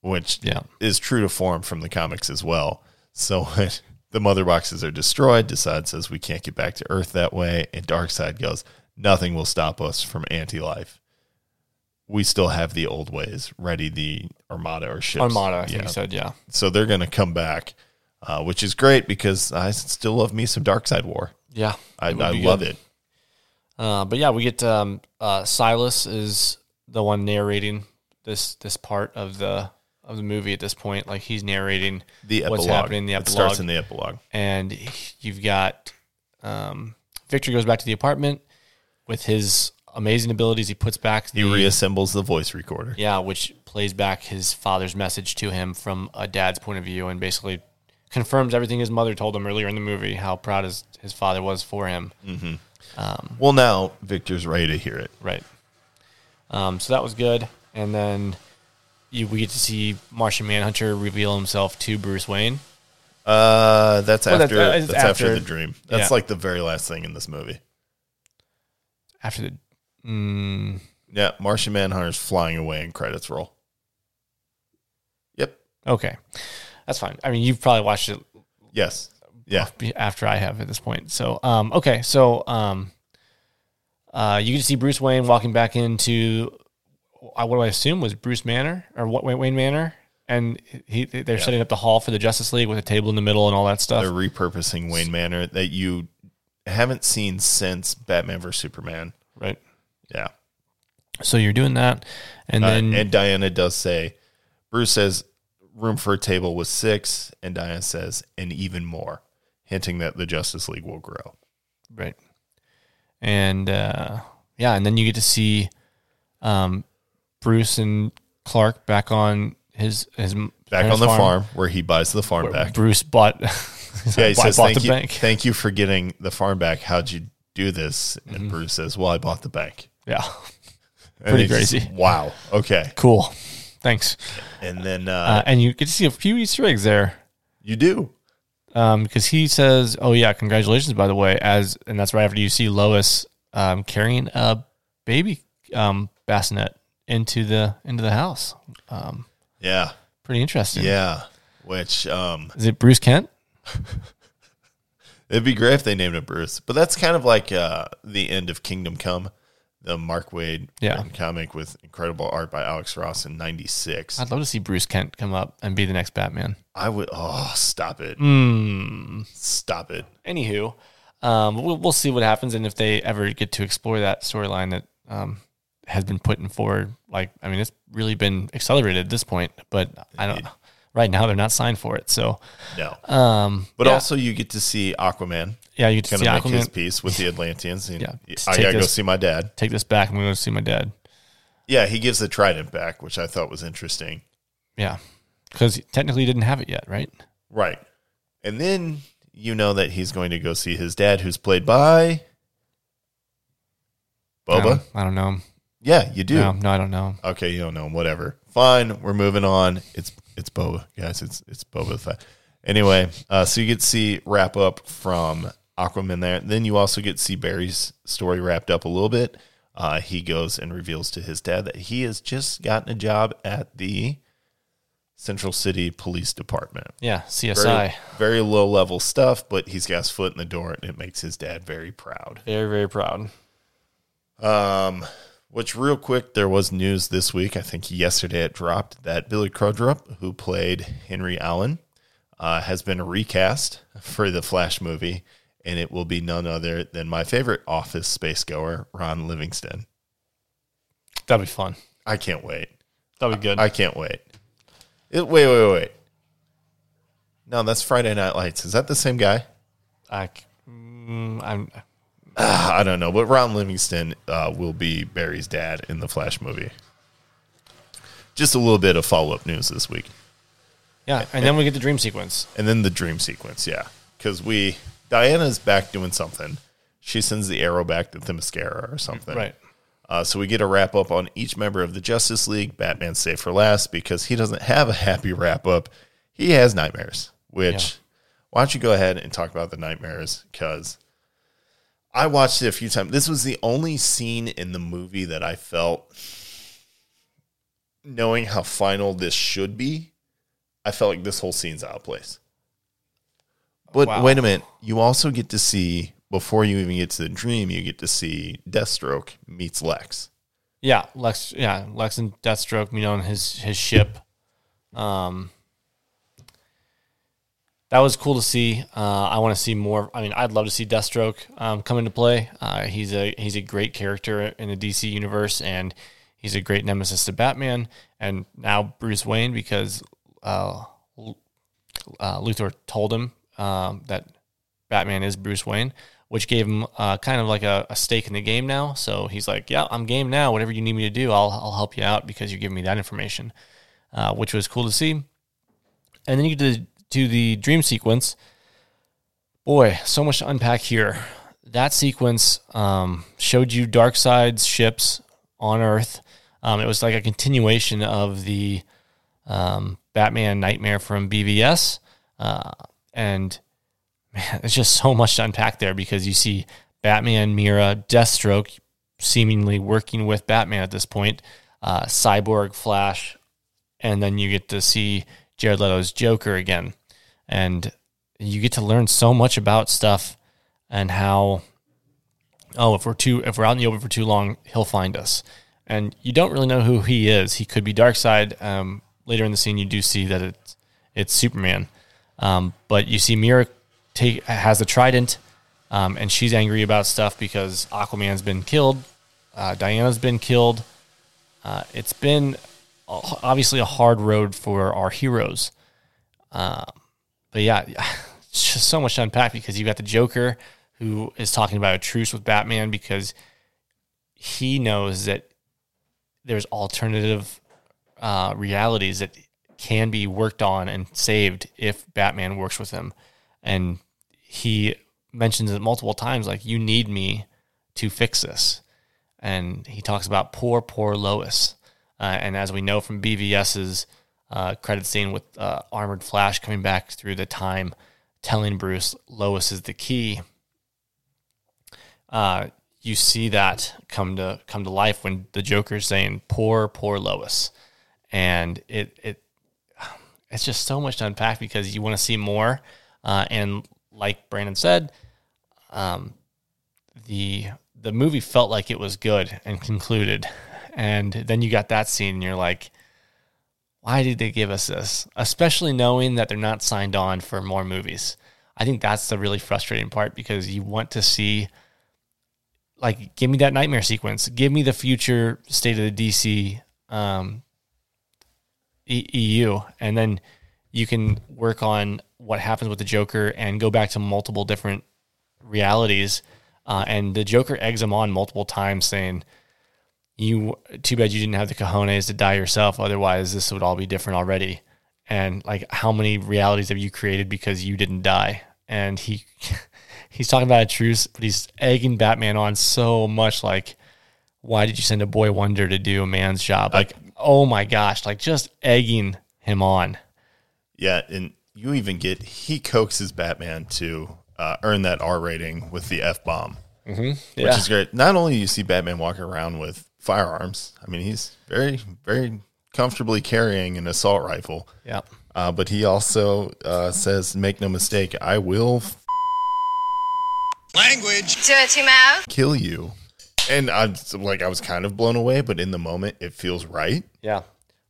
which Yeah. is true to form from the comics as well. So the mother boxes are destroyed, DeSaad says we can't get back to Earth that way, and Darkseid goes, "Nothing will stop us from anti-life." We still have the old ways, ready the armada or ships. Armada, I think yeah. you said. Yeah, So they're going to come back, uh, which is great because I still love me some Darkseid War. yeah. I, I love good. it. Uh, but yeah, we get um, uh, Silas is the one narrating this this part of the of the movie at this point. Like he's narrating The epilogue. what's happening in the It starts in the epilogue. and you've got um, Victor goes back to the apartment with his amazing abilities. He puts back He reassembles the voice recorder. yeah, which plays back his father's message to him from a dad's point of view, and basically confirms everything his mother told him earlier in the movie. How proud his his father was for him. Well, now Victor's ready to hear it. Right. Um, so that was good, and then you, we get to see Martian Manhunter reveal himself to Bruce Wayne. Uh, that's Well, after that's- that's, uh, it's after, after- the dream. That's yeah. like the very last thing in this movie. After the mm, Yeah, Martian Manhunter's flying away and credits roll. Yep. okay, that's fine. I mean, you've probably watched it Yes. Yeah. after I have at this point. So, um, okay, so um, uh, you can see Bruce Wayne walking back into uh, what do I assume was Bruce Manor or what Wayne Manor, and he they're setting up the hall for the Justice League with a table in the middle and all that stuff. They're repurposing Wayne Manor that you haven't seen since Batman vs Superman. right. Yeah. So you're doing that, and Uh, then and Diana does say, Bruce says, room for a table was six, and Diana says, and even more, hinting that the Justice League will grow. Right. And uh, yeah, and then you get to see um, Bruce and Clark back on his his Back on the farm, where he buys the farm back. Bruce bought. yeah, he bought, says, bought thank the you, bank. thank you for getting the farm back. How'd you do this? And Mm-hmm. Bruce says, well, I bought the bank. Yeah, Pretty just, crazy. wow. Okay. cool. Thanks. And then uh, Uh, and you get to see a few Easter eggs there you do. um, because he says, "Oh yeah, congratulations, by the way." As and that's right after you see Lois um, carrying a baby um, bassinet into the into the house. Um, Yeah. pretty interesting. Yeah. Which um, Is it Bruce Kent? It'd be great if they named it Bruce, but that's kind of like uh, the end of Kingdom Come, the Mark Waid Yeah. comic with incredible art by Alex Ross in '96. I'd love to see Bruce Kent come up and be the next Batman. I would. Oh, stop it! Hmm. Stop it! Anywho, um, we'll, we'll see what happens and if they ever get to explore that storyline that um, has been put in forward. Like, I mean, it's really been accelerated at this point, but I don't. Right now they're not signed for it. So No. um, But yeah. also, you get to see Aquaman yeah, you get to see make his Aquaman. peace with the Atlanteans. And Yeah. I gotta go see my dad. Take this back. I'm going to see my dad. Yeah, he gives the trident back, which I thought was interesting. Yeah, because technically he didn't have it yet, right? Right. And then you know that he's going to go see his dad, who's played by I Boba. don't, I don't know. him. Yeah, you do. No, no, I don't know. him. Okay, you don't know. Him, whatever. Fine. We're moving on. It's it's Boba, guys. It's it's Boba the Fett. Anyway, uh, so you get to see wrap up from Aquaman there. Then you also get to see Barry's story wrapped up a little bit. Uh, he goes and reveals to his dad that he has just gotten a job at the Central City Police Department. Yeah, Very, CSI. very low level stuff, but he's got his foot in the door, and it makes his dad very proud. Very, very proud. Um, which real quick, there was news this week. I think yesterday it dropped that Billy Crudup, who played Henry Allen, uh, has been recast for the Flash movie, and it will be none other than my favorite Office space goer, Ron Livingston. That'd be fun. I can't wait. That'd be good. I can't wait. It, wait, wait, wait. No, that's Friday Night Lights. Is that the same guy? I, mm, I'm. I don't know, but Ron Livingston uh, will be Barry's dad in the Flash movie. Just a little bit of follow up news this week. Yeah, and then we get the dream sequence. And then the dream sequence, yeah. Because we, Diana's back doing something. She sends the arrow back to Themyscira or something. Right. Uh, so we get a wrap up on each member of the Justice League. Batman's safe for last because he doesn't have a happy wrap up. He has nightmares, which, Yeah. why don't you go ahead and talk about the nightmares? Because I watched it a few times. This was the only scene in the movie that I felt, knowing how final this should be, I felt like this whole scene's out of place. But Wow. wait a minute. You also get to see, before you even get to the dream, you get to see Deathstroke meets Lex. Yeah, Lex. Yeah, Lex and Deathstroke. You know, on his his ship. Um, that was cool to see. Uh, I want to see more. I mean, I'd love to see Deathstroke um, come into play. Uh, he's a he's a great character in the DC universe, and he's a great nemesis to Batman, and now Bruce Wayne because uh, uh, Luthor told him um, that Batman is Bruce Wayne, which gave him uh, kind of like a, a stake in the game now. So he's like, "Yeah, I'm game now. Whatever you need me to do, I'll I'll help you out because you're giving me that information," uh, which was cool to see. And then you get to to the dream sequence. Boy, so much to unpack here. That sequence um, showed you Darkseid's ships on Earth. Um, it was like a continuation of the um, Batman Nightmare from BVS, uh, and man, it's just so much to unpack there because you see Batman, Mera, Deathstroke seemingly working with Batman at this point, uh, Cyborg, Flash, and then you get to see Jared Leto's Joker again, and you get to learn so much about stuff and how oh if we're too if we're out in the open for too long he'll find us. And you don't really know who he is. He could be Darkseid um, later in the scene you do see that it's it's Superman. Um, but you see Mera take has the trident um, and she's angry about stuff because Aquaman's been killed. Uh, Diana's been killed. Uh, it's been obviously a hard road for our heroes. Uh, but yeah, it's just so much to unpack because you've got the Joker who is talking about a truce with Batman because he knows that there's alternative uh, realities that can be worked on and saved if Batman works with him. And he mentions it multiple times like, you need me to fix this. And he talks about poor, poor Lois. Uh, and as we know from BVS's uh, credit scene with uh, Armored Flash coming back through the time, telling Bruce Lois is the key. Uh, you see that come to come to life when the Joker's saying "poor, poor Lois," and it it it's just so much to unpack because you want to see more. Uh, and like Brandon said, um, the the movie felt like it was good and concluded, and then you got that scene, and you're like, why did they give us this? Especially knowing that they're not signed on for more movies. I think that's the really frustrating part because you want to see, like, give me that nightmare sequence, give me the future state of the DC um, EU, and then you can work on what happens with the Joker and go back to multiple different realities. Uh, and the Joker eggs him on multiple times, saying, "You too bad you didn't have the cojones to die yourself. Otherwise, this would all be different already." And like, how many realities have you created because you didn't die? And he he's talking about a truce, but he's egging Batman on so much. Like, why did you send a boy wonder to do a man's job? Like, oh my gosh, like just egging him on. Yeah, and you even get he coaxes Batman to uh, earn that R rating with the F bomb, Yeah. which is great. Not only do you see Batman walking around with firearms, I mean he's very very comfortably carrying an assault rifle, Yeah. uh, but he also uh, says, "Make no mistake, I will f- Language. Dirty mouth. kill you." And I'm like, I was kind of blown away, but in the moment, it feels right. Yeah.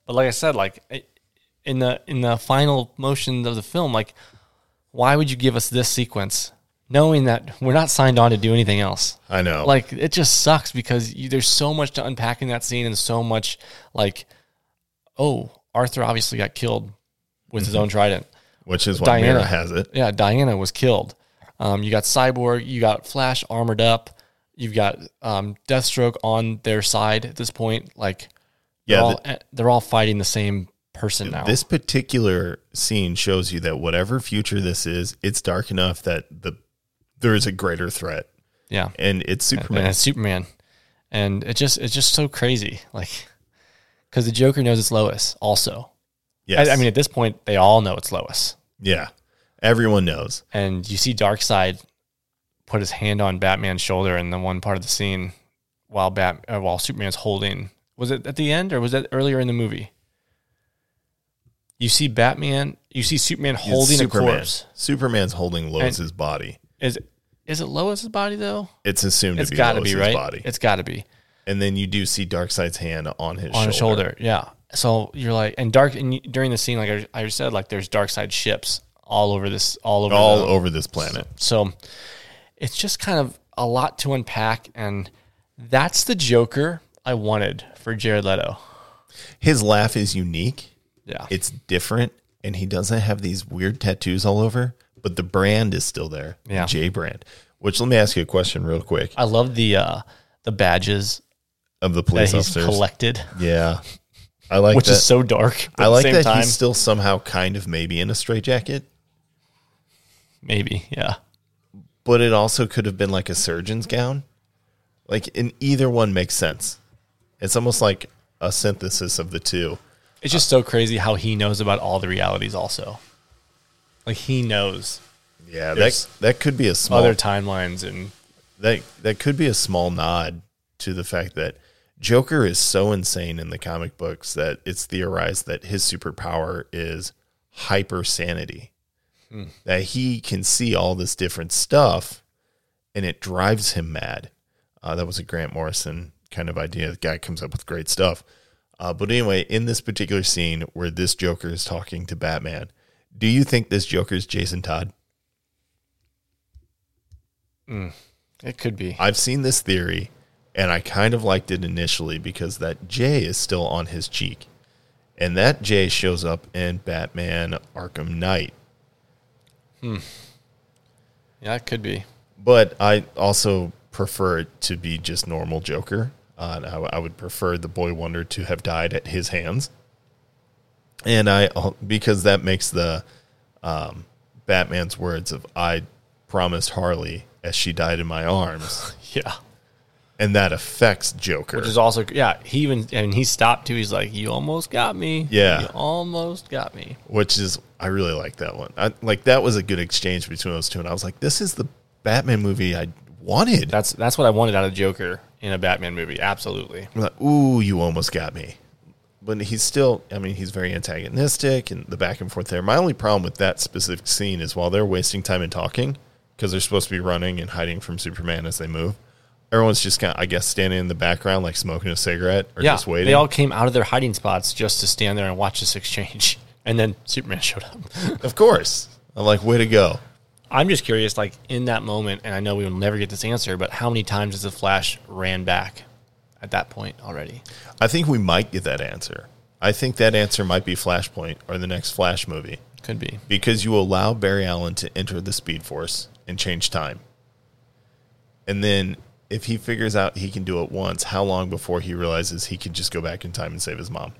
But like I said, like in the in the final motion of the film, like why would you give us this sequence knowing that we're not signed on to do anything else? I know, Like it just sucks because you, there's so much to unpack in that scene and so much like oh, Arthur obviously got killed with his own trident. which is why Diana Mera has it. Yeah, Diana was killed. Um, you got Cyborg, you got Flash armored up, you've got um, Deathstroke on their side at this point. Like, they're, Yeah, all, eh, they're all fighting the same person now. This particular scene shows you that whatever future this is, it's dark enough that the there is a greater threat, yeah, and it's and Superman. it's Superman, and it just it's just so crazy. Like, because the Joker knows it's Lois. Also, yes, I, I mean, at this point, they all know it's Lois, yeah, everyone knows. and you see Darkseid put his hand on Batman's shoulder in the one part of the scene while Bat uh, while Superman's holding. Was it at the end or was that earlier in the movie? You see Batman, you see Superman holding Superman. a corpse. Superman's holding Lois's body. Is is it Lois's body though? It's assumed It's to be got to Lois's be right. body, It's got to be and then you do see Darkseid's hand on his on shoulder. his shoulder. Yeah. So you're like, and dark, and you- during the scene, like I, I said, like there's Darkseid ships all over this, all over, all the- over this planet. So it's just kind of a lot to unpack, and that's the Joker I wanted for Jared Leto. His laugh is unique. Yeah, It's different, and he doesn't have these weird tattoos all over, but the brand is still there. Yeah. J brand. Which let me ask you a question real quick I love the uh, the badges of the that police he's officers. collected, Yeah. I like which that. is so dark. I like that time, he's still somehow kind of maybe in a straitjacket, maybe, yeah, but it also could have been like a surgeon's gown. Like in either one makes sense. It's almost like a synthesis of the two. it's just so crazy how he knows about all the realities. Also, like he knows Yeah, that that could be a small other timelines and that that could be a small nod to the fact that Joker is so insane in the comic books that it's theorized that his superpower is hyper sanity. That he can see all this different stuff and it drives him mad. Uh, that was a Grant Morrison kind of idea. The guy comes up with great stuff. Uh, but anyway, in this particular scene where this Joker is talking to Batman, do you think this Joker is Jason Todd? it could be. I've seen this theory and I kind of liked it initially because that J is still on his cheek. And that J shows up in Batman Arkham Knight. Hmm. Yeah, it could be. But I also prefer it to be just normal Joker. Uh, I, I would prefer the Boy Wonder to have died at his hands. And I, because that makes the um, Batman's words of "I promised Harley as she died in my arms," Yeah. and that affects Joker. Which is also yeah. He even and he stopped too. He's like, "You almost got me. Yeah. you almost got me." which is I really like that one. I, like that was a good exchange between those two, and I was like, this is the Batman movie I wanted. That's that's what I wanted out of Joker in a Batman movie. Absolutely. I'm like, Ooh, you almost got me. But he's still, I mean, he's very antagonistic and the back and forth there. My only problem with that specific scene is while they're wasting time in talking, because they're supposed to be running and hiding from Superman as they move, everyone's just kind of, I guess, standing in the background, like smoking a cigarette or yeah, just waiting. they all came out of their hiding spots just to stand there and watch this exchange, and then Superman showed up. of course. I'm like, way to go. I'm just curious, like in that moment, and I know we will never get this answer, but how many times has the Flash ran back at that point already? I think we might get that answer. I think that answer might be Flashpoint or the next Flash movie. Could be. because you allow Barry Allen to enter the Speed Force and change time. And then if he figures out he can do it once, how long before he realizes he could just go back in time and save his mom?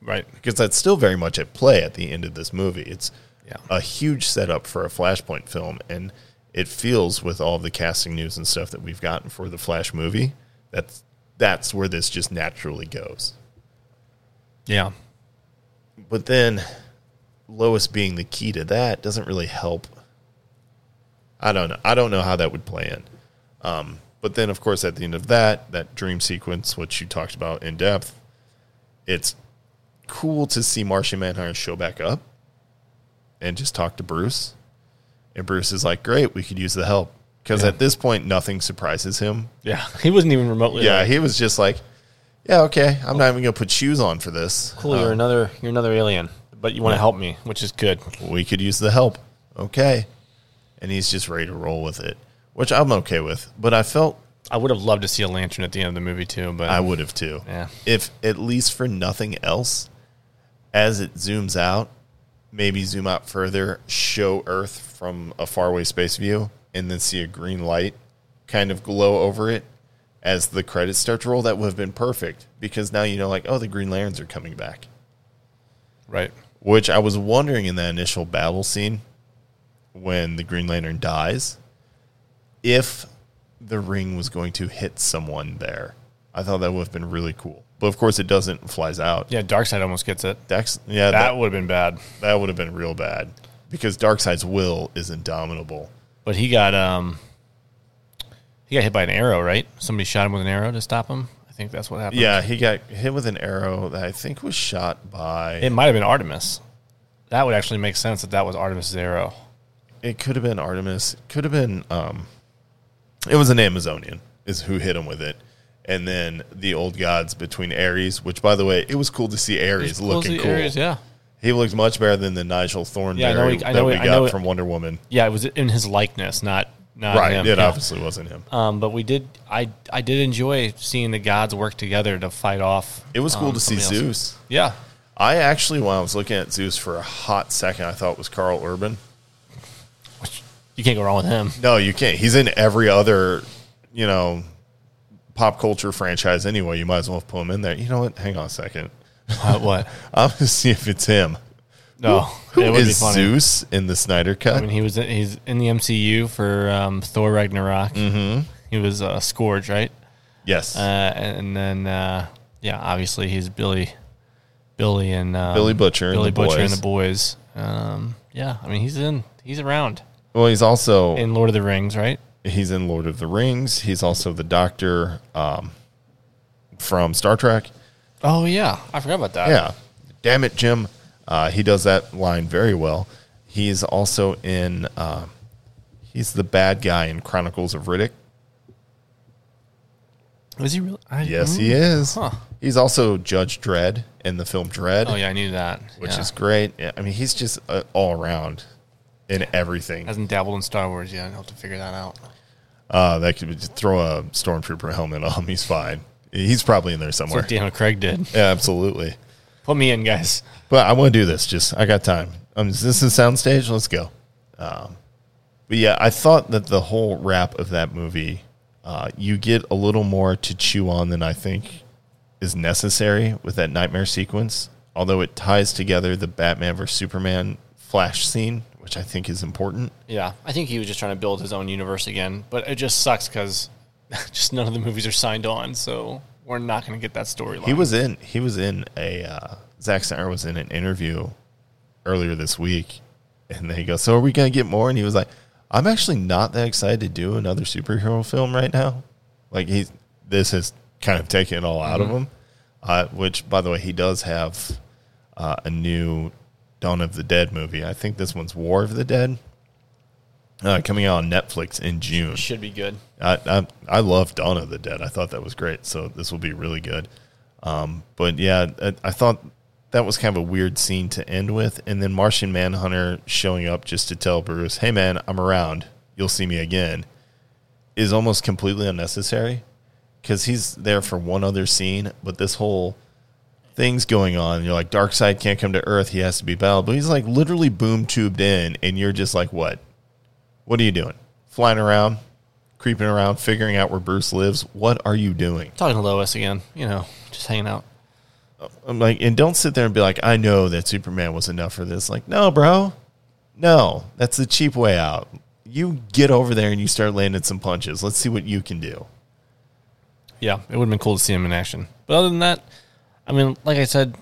Right. Because that's still very much at play at the end of this movie. It's Yeah. a huge setup for a Flashpoint film, and it feels with all the casting news and stuff that we've gotten for the Flash movie, that's that's where this just naturally goes. Yeah. But then Lois being the key to that doesn't really help. I don't know. I don't know how that would play in. Um, but then, of course, at the end of that, that dream sequence, which you talked about in depth, it's cool to see Martian Manhunter show back up and just talk to Bruce. And Bruce is like, "Great, we could use the help." Because at this point, nothing surprises him. Yeah. He wasn't even remotely. Yeah, like, he was just like, "Yeah, okay, I'm not even gonna put shoes on for this." cool. Uh, You're another. You're another alien, but you want to help me, which is good. we could use the help. Okay. And he's just ready to roll with it, which I'm okay with. But I felt I would have loved to see a lantern at the end of the movie too, but I would have too. Yeah. If at least for nothing else, as it zooms out, maybe zoom out further, show Earth from a faraway space view, and then see a green light kind of glow over it as the credits start to roll, that would have been perfect. Because now you know, like, oh, the Green Lanterns are coming back. right. which I was wondering in that initial battle scene when the Green Lantern dies if the ring was going to hit someone there. I thought that would have been really cool. But of course, it doesn't, it flies out. Yeah, Darkseid almost gets it. Dex, yeah, That that, would have been bad, that would have been real bad because Darkseid's will is indomitable. But he got um, he got hit by an arrow. Right? Somebody shot him with an arrow to stop him. I think that's what happened. Yeah, he got hit with an arrow that I think was shot by. it might have been Artemis. That would actually make sense that that was Artemis's arrow. it could have been Artemis. Could have been. Um, it was an Amazonian is who hit him with it, and then the old gods between Ares. Which, by the way, it was cool to see Ares looking cool. Ares, yeah, He looks much better than the Nigel Thornberry Yeah, I know he- I that we he- I got know it- from Wonder Woman. yeah. It was in his likeness, not not right, him. it Yeah. obviously wasn't him. Um, but we did. I I did enjoy seeing the gods work together to fight off. It was cool um, to see else. Zeus. Yeah, I actually, while I was looking at Zeus for a hot second, I thought it was Karl Urban. you can't go wrong with him. No, you can't. He's in every other, you know, pop culture franchise anyway. You might as well put him in there. You know what? Hang on a second. Uh, what? I'm gonna see if it's him. No, Who it would be funny. Zeus in the Snyder Cut? I mean, he was he's in the MCU for um, Thor Ragnarok. Mm-hmm. He was uh, Skurge, right? yes, Uh, and then uh, yeah, obviously he's Billy, Billy and um, Billy Butcher and Billy the Butcher and boys. the boys. Um, yeah, I mean he's in, he's around well, he's also in Lord of the Rings, right? he's in Lord of the Rings. He's also the Doctor um, from Star Trek. Oh yeah, I forgot about that. Yeah, damn it, Jim. Uh, he does that line very well. He's also in. Uh, he's the bad guy in Chronicles of Riddick. was he really? I, Yes, he is. Huh. He's also Judge Dredd in the film Dredd. Oh yeah, I knew that. which Yeah. is great. Yeah, I mean, he's just uh, all around in everything. hasn't dabbled in Star Wars yet. I'll have to figure that out. Uh, that could just throw a stormtrooper helmet on him. He's fine. He's probably in there That's somewhere. what Daniel Craig did. Yeah, absolutely. Put me in, guys. But I want to do this. Just I got time. Um, is this a soundstage? Let's go. Um, but yeah, I thought that the whole wrap of that movie, uh, you get a little more to chew on than I think is necessary with that nightmare sequence. Although it ties together the Batman vs Superman flash scene, which I think is important. Yeah, I think he was just trying to build his own universe again, but it just sucks because just none of the movies are signed on, so we're not going to get that storyline. He was in. He was in a. Uh, Zack Snyder was in an interview earlier this week, and they go, "So are we gonna get more?" And he was like, "I'm actually not that excited to do another superhero film right now. Like he's this has kind of taken it all out of him. Uh, which, by the way, he does have uh, a new Dawn of the Dead movie. I think this one's War of the Dead." Uh, coming out on Netflix in June. should be good. I, I I love Dawn of the Dead. I thought that was great. So this will be really good. Um, but yeah, I, I thought that was kind of a weird scene to end with, and then Martian Manhunter showing up just to tell Bruce, "Hey man, I'm around. You'll see me again," is almost completely unnecessary because he's there for one other scene. But this whole things going on. You're like, Darkseid can't come to Earth. He has to be battled. But he's like literally boom tubed in, and you're just like, what? What are you doing? Flying around, creeping around, figuring out where Bruce lives. What are you doing? Talking to Lois again, you know, just hanging out. I'm like, and don't sit there and be like, I know that Superman was enough for this. Like, no, bro. No, that's the cheap way out. You get over there and you start landing some punches. Let's see what you can do. Yeah, it would have been cool to see him in action. But other than that, I mean, like I said,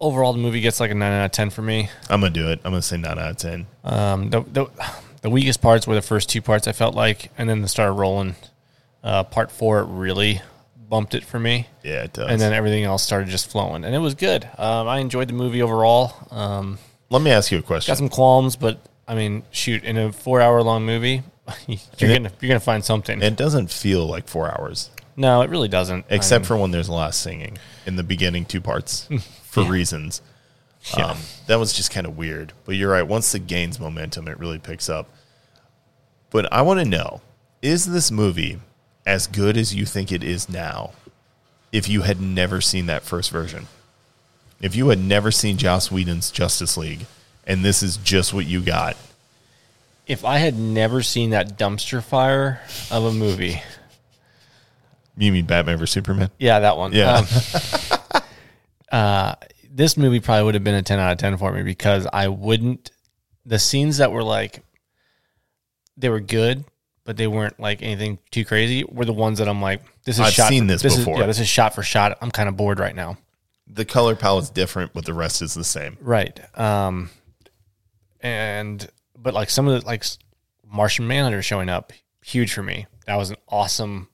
overall the movie gets like a nine out of ten for me. I'm gonna do it. I'm gonna say nine out of ten. Um, the, the the weakest parts were the first two parts I felt like, and then the started rolling. Uh, part four really bumped it for me, Yeah, it does. and then everything else started just flowing, and it was good. Um, I enjoyed the movie overall. Um, let me ask you a question. got some qualms, but I mean, shoot, in a four hour long movie, you're it- gonna you're gonna find something. It doesn't feel like four hours, no, it really doesn't. I except mean, for when there's a lot of singing in the beginning two parts for reasons. Yeah. Um, that was just kind of weird. But you're right. Once it gains momentum, it really picks up. But I want to know is this movie as good as you think it is now if you had never seen that first version? If you had never seen Joss Whedon's Justice League and this is just what you got, if I had never seen that dumpster fire of a movie, you mean Batman vs Superman? yeah, that one, Yeah. Um, uh, this movie probably would have been a ten out of ten for me because I wouldn't. The scenes that were like, they were good, but they weren't like anything too crazy. Were the ones that I'm like, this is I've shot. seen for- this is- before. yeah, this is shot for shot. I'm kind of bored right now. the color palette's different, but the rest is the same. Right. Um, and but like some of the like Martian Manhunter showing up, huge for me. That was an awesome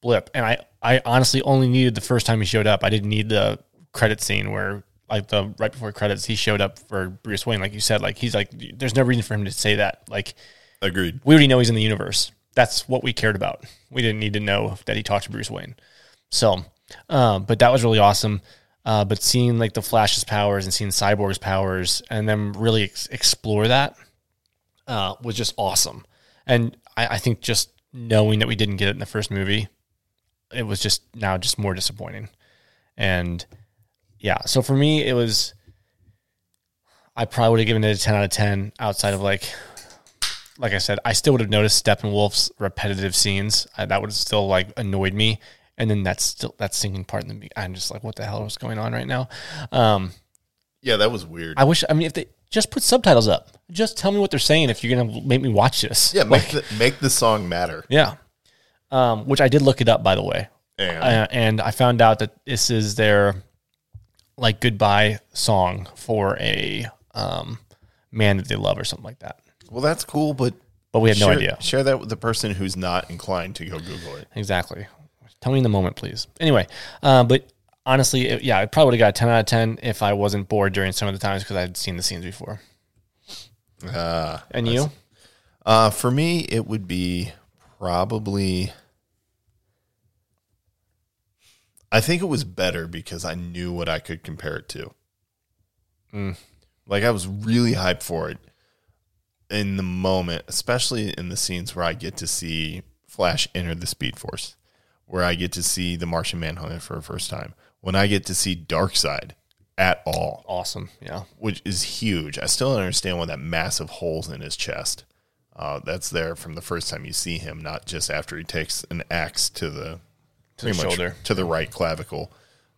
blip, and I I honestly only needed the first time he showed up. I didn't need the credit scene where like the right before credits he showed up for Bruce Wayne. Like you said, like he's like there's no reason for him to say that. Like Agreed. we already know he's in the universe. That's what we cared about. We didn't need to know that he talked to Bruce Wayne. So, um, but that was really awesome. Uh, but seeing like the Flash's powers and seeing Cyborg's powers and them really ex- explore that uh, was just awesome. And I, I think just knowing that we didn't get it in the first movie, it was just now just more disappointing. And yeah, so for me, it was. I probably would have given it a ten out of ten. Outside of like like I said, I still would have noticed Steppenwolf's repetitive scenes. I, that would have still like annoyed me. And then that's still that singing part in the I'm just like, what the hell is going on right now? Um, Yeah, that was weird. I wish. I mean, if they just put subtitles up, just tell me what they're saying. If you're gonna make me watch this, yeah, make the, make the song matter. yeah. Um, which I did look it up by the way, And uh, and I found out that this is their like goodbye song for a um, man that they love or something like that. well, that's cool, but But we had no share, idea. Share that with the person who's not inclined to go Google it. Exactly. Tell me in the moment, please. Anyway, uh, but honestly, it, yeah, I probably would have got a 10 out of 10 if I wasn't bored during some of the times because I'd seen the scenes before. Uh, And you? uh, for me, it would be probably. I think it was better because I knew what I could compare it to. Mm. Like I was really hyped for it in the moment, especially in the scenes where I get to see Flash enter the Speed Force, where I get to see the Martian Manhunter for the first time, when I get to see Darkseid at all, Awesome. Yeah. which is huge. I still don't understand why that massive holes in his chest. Uh, that's there from the first time you see him, not just after he takes an axe to the To the pretty much shoulder. to the right clavicle.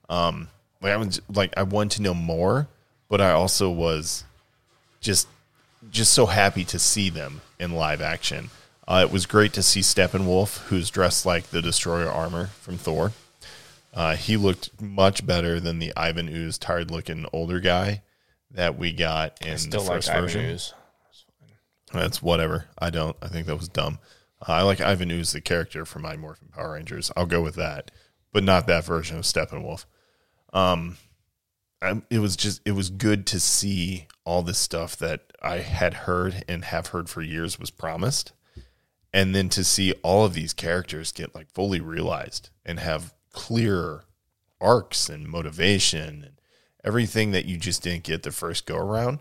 Um, like I was like I wanted to know more, but I also was just just so happy to see them in live action. Uh, it was great to see Steppenwolf, who's dressed like the Destroyer armor from Thor. Uh, he looked much better than the Ivan Ooze tired looking older guy that we got in the like first Ivan version. Ooze. That's whatever. I don't. I think that was dumb. Uh, I like Ivan Ooze, the character from My Morphin Power Rangers. I'll go with that, but not that version of Steppenwolf. Um, I, it was just it was good to see all this stuff that I had heard and have heard for years was promised, and then to see all of these characters get like fully realized and have clear arcs and motivation and everything that you just didn't get the first go around.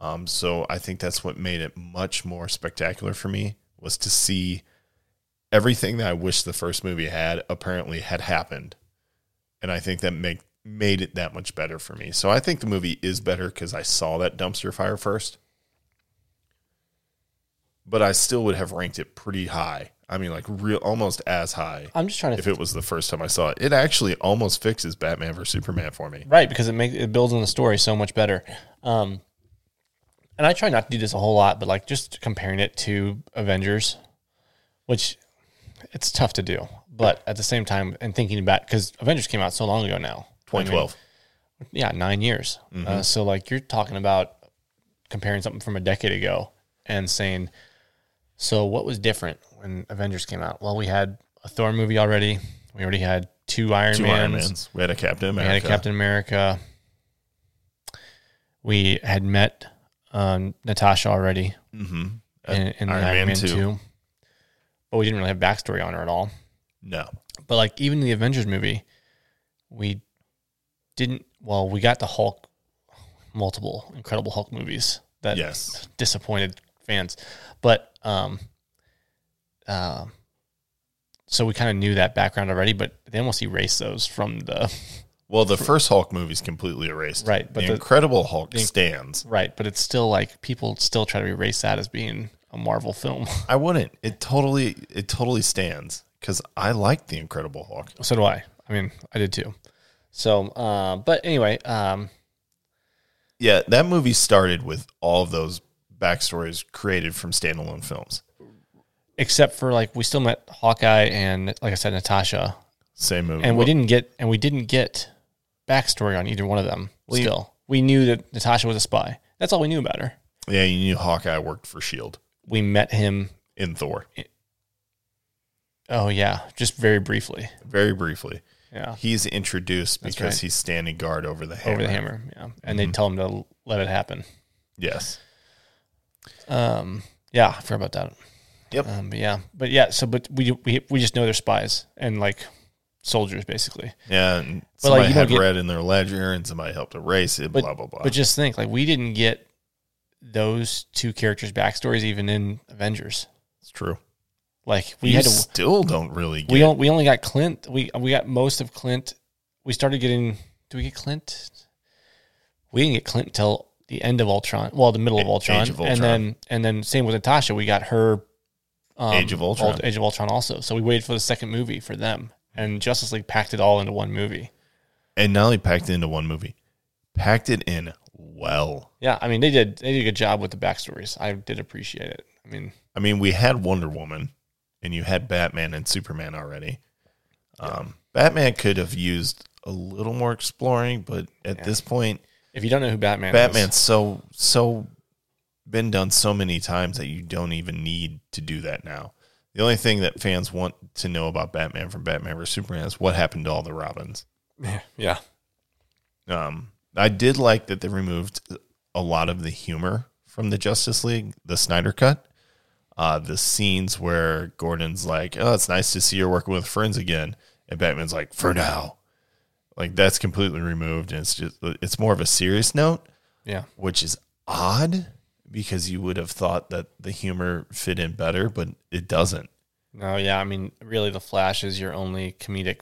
Um, so I think that's what made it much more spectacular for me was to see everything that I wish the first movie had apparently had happened, and I think that make made it that much better for me. So I think the movie is better because I saw that dumpster fire first. But I still would have ranked it pretty high. I mean, like real, almost as high. I'm just trying to if it was the first time I saw it, it actually almost fixes Batman vs Superman for me. Right, because it makes it builds on the story so much better. Um, and I try not to do this a whole lot, but like just comparing it to Avengers, which it's tough to do. But at the same time, and thinking about because Avengers came out so long ago now, 2012. I mean, yeah, nine years. Uh, so like you're talking about comparing something from a decade ago and saying, so what was different when Avengers came out? Well, we had a Thor movie already. We already had two Iron Two Mans. Iron Mans. We had a Captain America. We had a Captain America. We had met um, Natasha already Mm-hmm. in, in Iron, Man, 2. But we didn't really have backstory on her at all. No. But like even in the Avengers movie, we didn't well, we got the Hulk multiple Incredible Hulk movies that Yes. disappointed fans. But um um so we kind of knew that background already, but they almost erased those from the Well, the first Hulk movie is completely erased. Right, but the, the- Incredible Hulk stands. Right, but it's still like people still try to erase that as being a Marvel film. I wouldn't. It totally, it totally stands because I like the Incredible Hulk. so do I. I mean, I did too. So, uh, but anyway, um, Yeah, that movie started with all of those backstories created from standalone films. except for like we still met Hawkeye and like I said, Natasha, Same movie. and we Well, didn't get and we didn't get backstory on either one of them. Still, we knew that Natasha was a spy. That's all we knew about her. Yeah, you knew Hawkeye worked for Shield We met him. In Thor Oh yeah, just very briefly. very briefly. Yeah, He's introduced That's because right. he's standing guard over the hammer. over the hammer. Yeah, and Mm-hmm. they tell him to let it happen. Yes. Um, yeah, I forgot about that. Yep. Um, but yeah, but yeah. So, but we we we just know they're spies and like soldiers, basically. Yeah, and But, like, somebody you had get- red in their ledger, and somebody helped erase it. But blah blah blah. but just think, like we didn't get those two characters' backstories even in Avengers. it's true. Like we We had to. still don't really get. We don't. We only got Clint. We we got most of Clint. We started getting. Do we get Clint? We didn't get Clint until the end of Ultron. Well, the middle of Age Ultron, of and then and then same with Natasha. We got her. Um, Age of Ultron. Age of Ultron also. So we waited for the second movie for them, and Justice League packed it all into one movie. and not only packed it into one movie, packed it in well. Yeah, I mean they did they did a good job with the backstories. I did appreciate it. I mean, I mean, we had Wonder Woman, and you had Batman and Superman already. Um, Batman could have used a little more exploring, but at this point, if you don't know who Batman, Batman's is, so so been done so many times that you don't even need to do that now. The only thing that fans want to know about Batman from Batman vs. Superman is what happened to all the Robins. yeah, Um, I did like that they removed a lot of the humor from the Justice League, the Snyder cut. Uh, the scenes where Gordon's like, "Oh, it's nice to see you're working with friends again," and Batman's like, "For now," like that's completely removed, and it's just it's more of a serious note, yeah, which is odd because you would have thought that the humor fit in better, but it doesn't, no, yeah. I mean, really, the Flash is your only comedic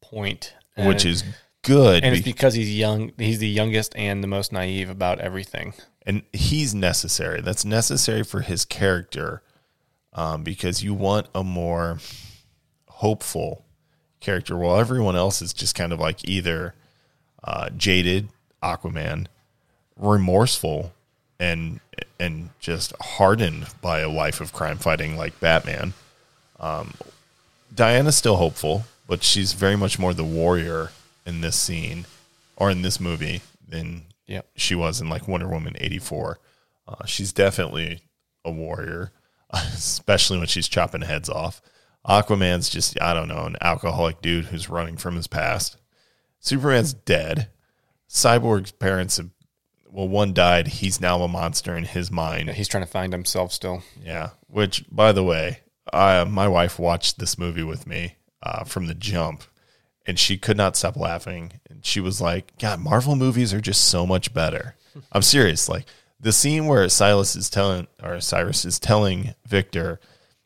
point, which is good. and it's because he's young. He's the youngest and the most naive about everything. and he's necessary. That's necessary for his character, um, because you want a more hopeful character, while everyone else is just kind of like either uh, jaded Aquaman, remorseful, and and just hardened by a life of crime fighting like Batman. Um, Diana's still hopeful, but she's very much more the warrior in this scene or in this movie than Yep. she was in like Wonder Woman 84. Uh, she's definitely a warrior, especially when she's chopping heads off. Aquaman's just, I don't know, an alcoholic dude who's running from his past. Superman's dead. Cyborg's parents have, well, one died. He's now a monster in his mind. He's trying to find himself still. Yeah. Which, by the way, I, my wife watched this movie with me uh, from the jump, and she could not stop laughing. And she was like, "God, Marvel movies are just so much better." I'm serious. Like the scene where Silas is telling, or Cyrus is telling Victor,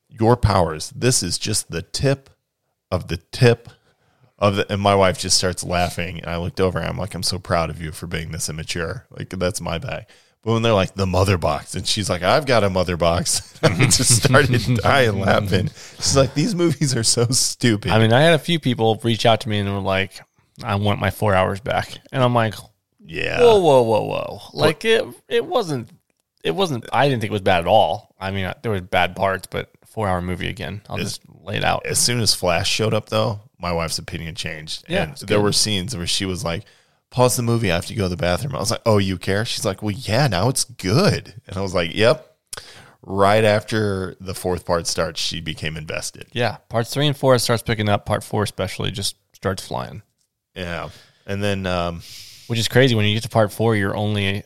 "Your powers. This is just the tip of the tip of the, and my wife just starts laughing. And I looked over and I'm like, I'm so proud of you for being this immature. Like that's my bag. But when they're like the mother box, and she's like, I've got a mother box, I just started dying laughing. She's like, these movies are so stupid. I mean, I had a few people reach out to me and were like, "I want my four hours back," and I'm like, yeah. "Whoa, whoa, whoa, whoa!" Like it, it wasn't, it wasn't. I didn't think it was bad at all. I mean, there was bad parts, but four hour movie again. I'll just lay it out. As soon as Flash showed up, though, my wife's opinion changed. Yeah, and there were scenes where she was like, pause the movie. I have to go to the bathroom. I was like, oh, you care? She's like, well, yeah, now it's good. And I was like, yep. Right after the fourth part starts, she became invested. Yeah, parts three and four starts picking up. Part four especially just starts flying, Yeah. And then um, which is crazy. When you get to part four, you're only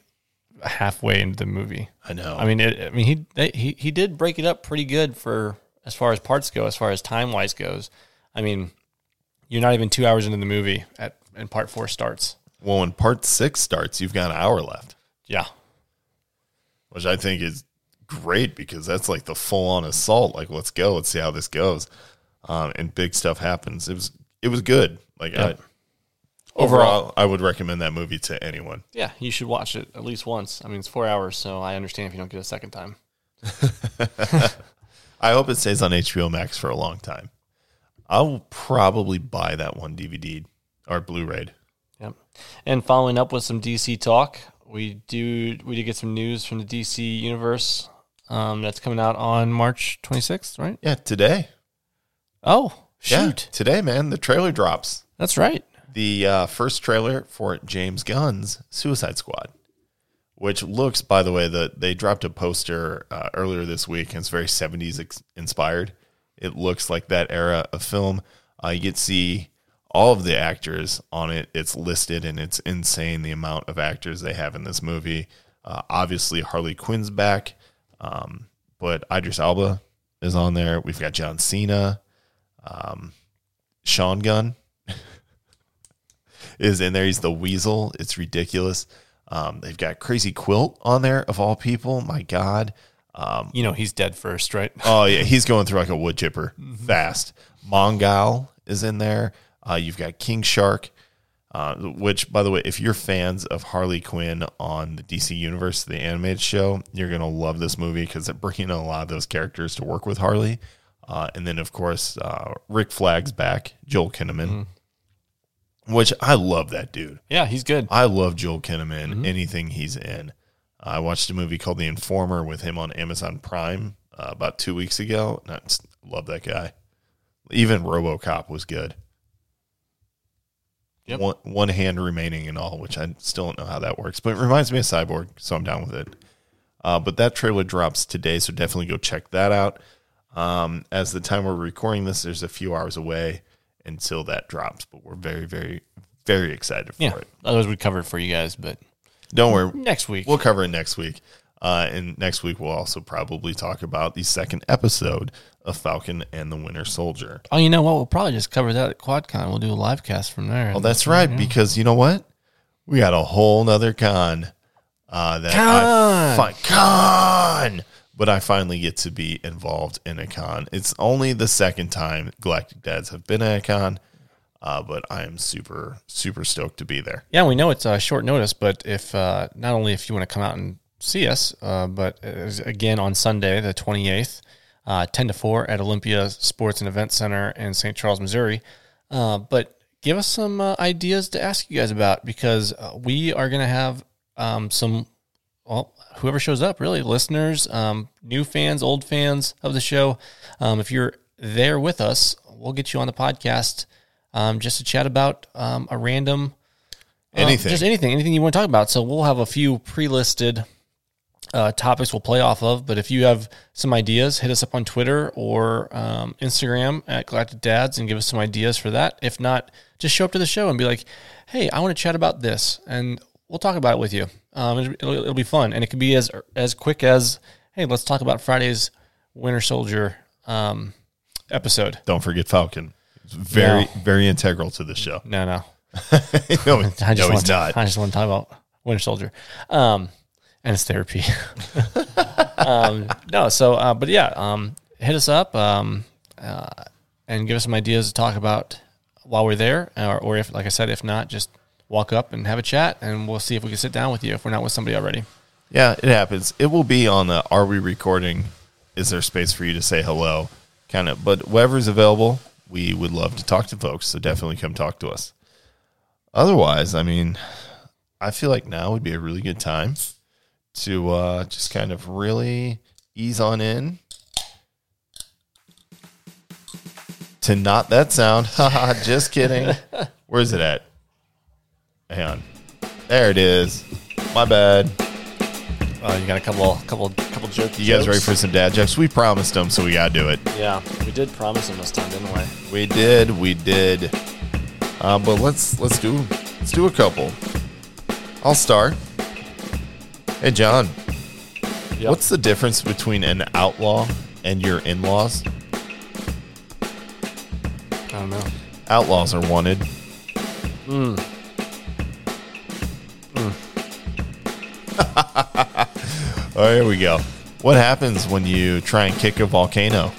halfway into the movie. I know. I mean, it, I mean, he he he did break it up pretty good for as far as parts go, as far as time wise goes. I mean, you're not even two hours into the movie at and part four starts. well, when part six starts, you've got an hour left, Yeah, which I think is great because that's like the full on assault. Like, let's go. Let's see how this goes. Um, and big stuff happens. It was it was good. Like Yep. I, overall, I would recommend that movie to anyone. yeah, you should watch it at least once. I mean, it's four hours, so I understand if you don't get a second time. I hope it stays on HBO Max for a long time. I'll probably buy that one DVD or Blu-ray. Yep. And following up with some DC talk, we do we did get some news from the DC universe. Um, that's coming out on March 26th, right? Yeah, today. Oh, Yeah, shoot. today, man. The trailer drops. That's right. The uh, first trailer for James Gunn's Suicide Squad, which looks, by the way, that they dropped a poster uh, earlier this week, and it's very '70s ex- inspired. It looks like that era of film. Uh, you get to see all of the actors on it. It's listed, and it's insane the amount of actors they have in this movie. Uh, obviously, Harley Quinn's back, um, but Idris Elba is on there. We've got John Cena, um, Sean Gunn is in there. He's the Weasel. It's ridiculous. Um, they've got Crazy Quilt on there of all people. My God. Um, You know he's dead first, right? oh yeah, he's going through like a wood chipper fast. Mongal is in there. Uh, you've got King Shark, uh, which by the way, if you're fans of Harley Quinn on the DC Universe, the animated show, you're gonna love this movie because they're bringing a lot of those characters to work with Harley. Uh, and then of course, uh, Rick Flag's back, Joel Kinnaman, which I love that dude. Yeah, he's good. I love Joel Kinnaman. Anything he's in. I watched a movie called The Informer with him on Amazon Prime uh, about two weeks ago. And I love that guy. Even RoboCop was good. Yep. One, one hand remaining and all, which I still don't know how that works, but it reminds me of Cyborg, so I'm down with it. Uh, but that trailer drops today, so definitely go check that out. Um, as the time we're recording this, there's a few hours away until that drops, but we're very, very, very excited for Yeah, it. otherwise we'd cover it for you guys, but Don't worry, next week. We'll cover it next week. Uh, and next week, we'll also probably talk about the second episode of Falcon and the Winter Soldier. oh, you know what? We'll probably just cover that at QuadCon. We'll do a live cast from there. Oh, that's right. Because you know what? We got a whole nother con. Uh, that I fi- con. But I finally get to be involved in a con. It's only the second time Galactic Dads have been at a con. Uh, but I am super, super stoked to be there. Yeah, we know it's uh, short notice, but if uh, not only if you want to come out and see us, uh, but again on Sunday, the 28th, uh, 10 to 4 at Olympia Sports and Event Center in St. Charles, Missouri. Uh, but give us some uh, ideas to ask you guys about because we are going to have um, some, well, whoever shows up, really, listeners, um, new fans, old fans of the show. Um, if you're there with us, we'll get you on the podcast um, just to chat about um, a random uh, Anything. just anything, anything you want to talk about. So we'll have a few pre-listed uh, topics we'll play off of. But if you have some ideas, hit us up on Twitter or um, Instagram at Galactic Dads and give us some ideas for that. If not, just show up to the show and be like, "Hey, I want to chat about this," and we'll talk about it with you. Um, it'll, it'll, be fun, and it can be as as quick as, "Hey, let's talk about Friday's Winter Soldier um, episode." Don't forget Falcon. Very, No. very integral to the show. No, no, no, I just no want he's to, not. I just want to talk about Winter Soldier, um, and it's therapy. um, no, so uh, but yeah, um, hit us up um, uh, and give us some ideas to talk about while we're there, or, or if, like I said, if not, just walk up and have a chat, and we'll see if we can sit down with you if we're not with somebody already. Yeah, it happens. It will be on the Are We Recording? Is there space for you to say hello? Kind of, but whoever's available, we would love to talk to folks. So definitely come talk to us. Otherwise, I mean, I feel like now would be a really good time to uh, just kind of really ease on in to not that sound. Haha, just kidding. Where's it at? Hang on. There it is. My bad. Uh, you got a couple, couple, couple jokes. You guys ready for some dad jokes? We promised them, so we gotta do it. Yeah, we did promise them this time, didn't we? We did, we did. Uh, but let's let's do let's do a couple. I'll start. Hey John, Yep. what's the difference between an outlaw and your in-laws? I don't know. Outlaws are wanted. oh, here we go. What happens when you try and kick a volcano?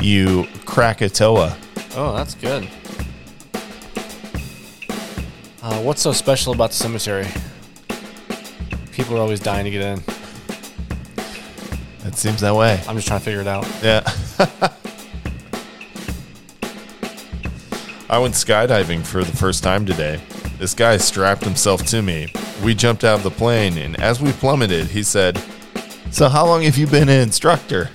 You Krakatoa. Oh, that's good. Uh, what's so special about the cemetery? People are always dying to get in. It seems that way. I'm just trying to figure it out. Yeah. I went skydiving for the first time today. This guy strapped himself to me. We jumped out of the plane, and as we plummeted, he said, So, how long have you been an instructor?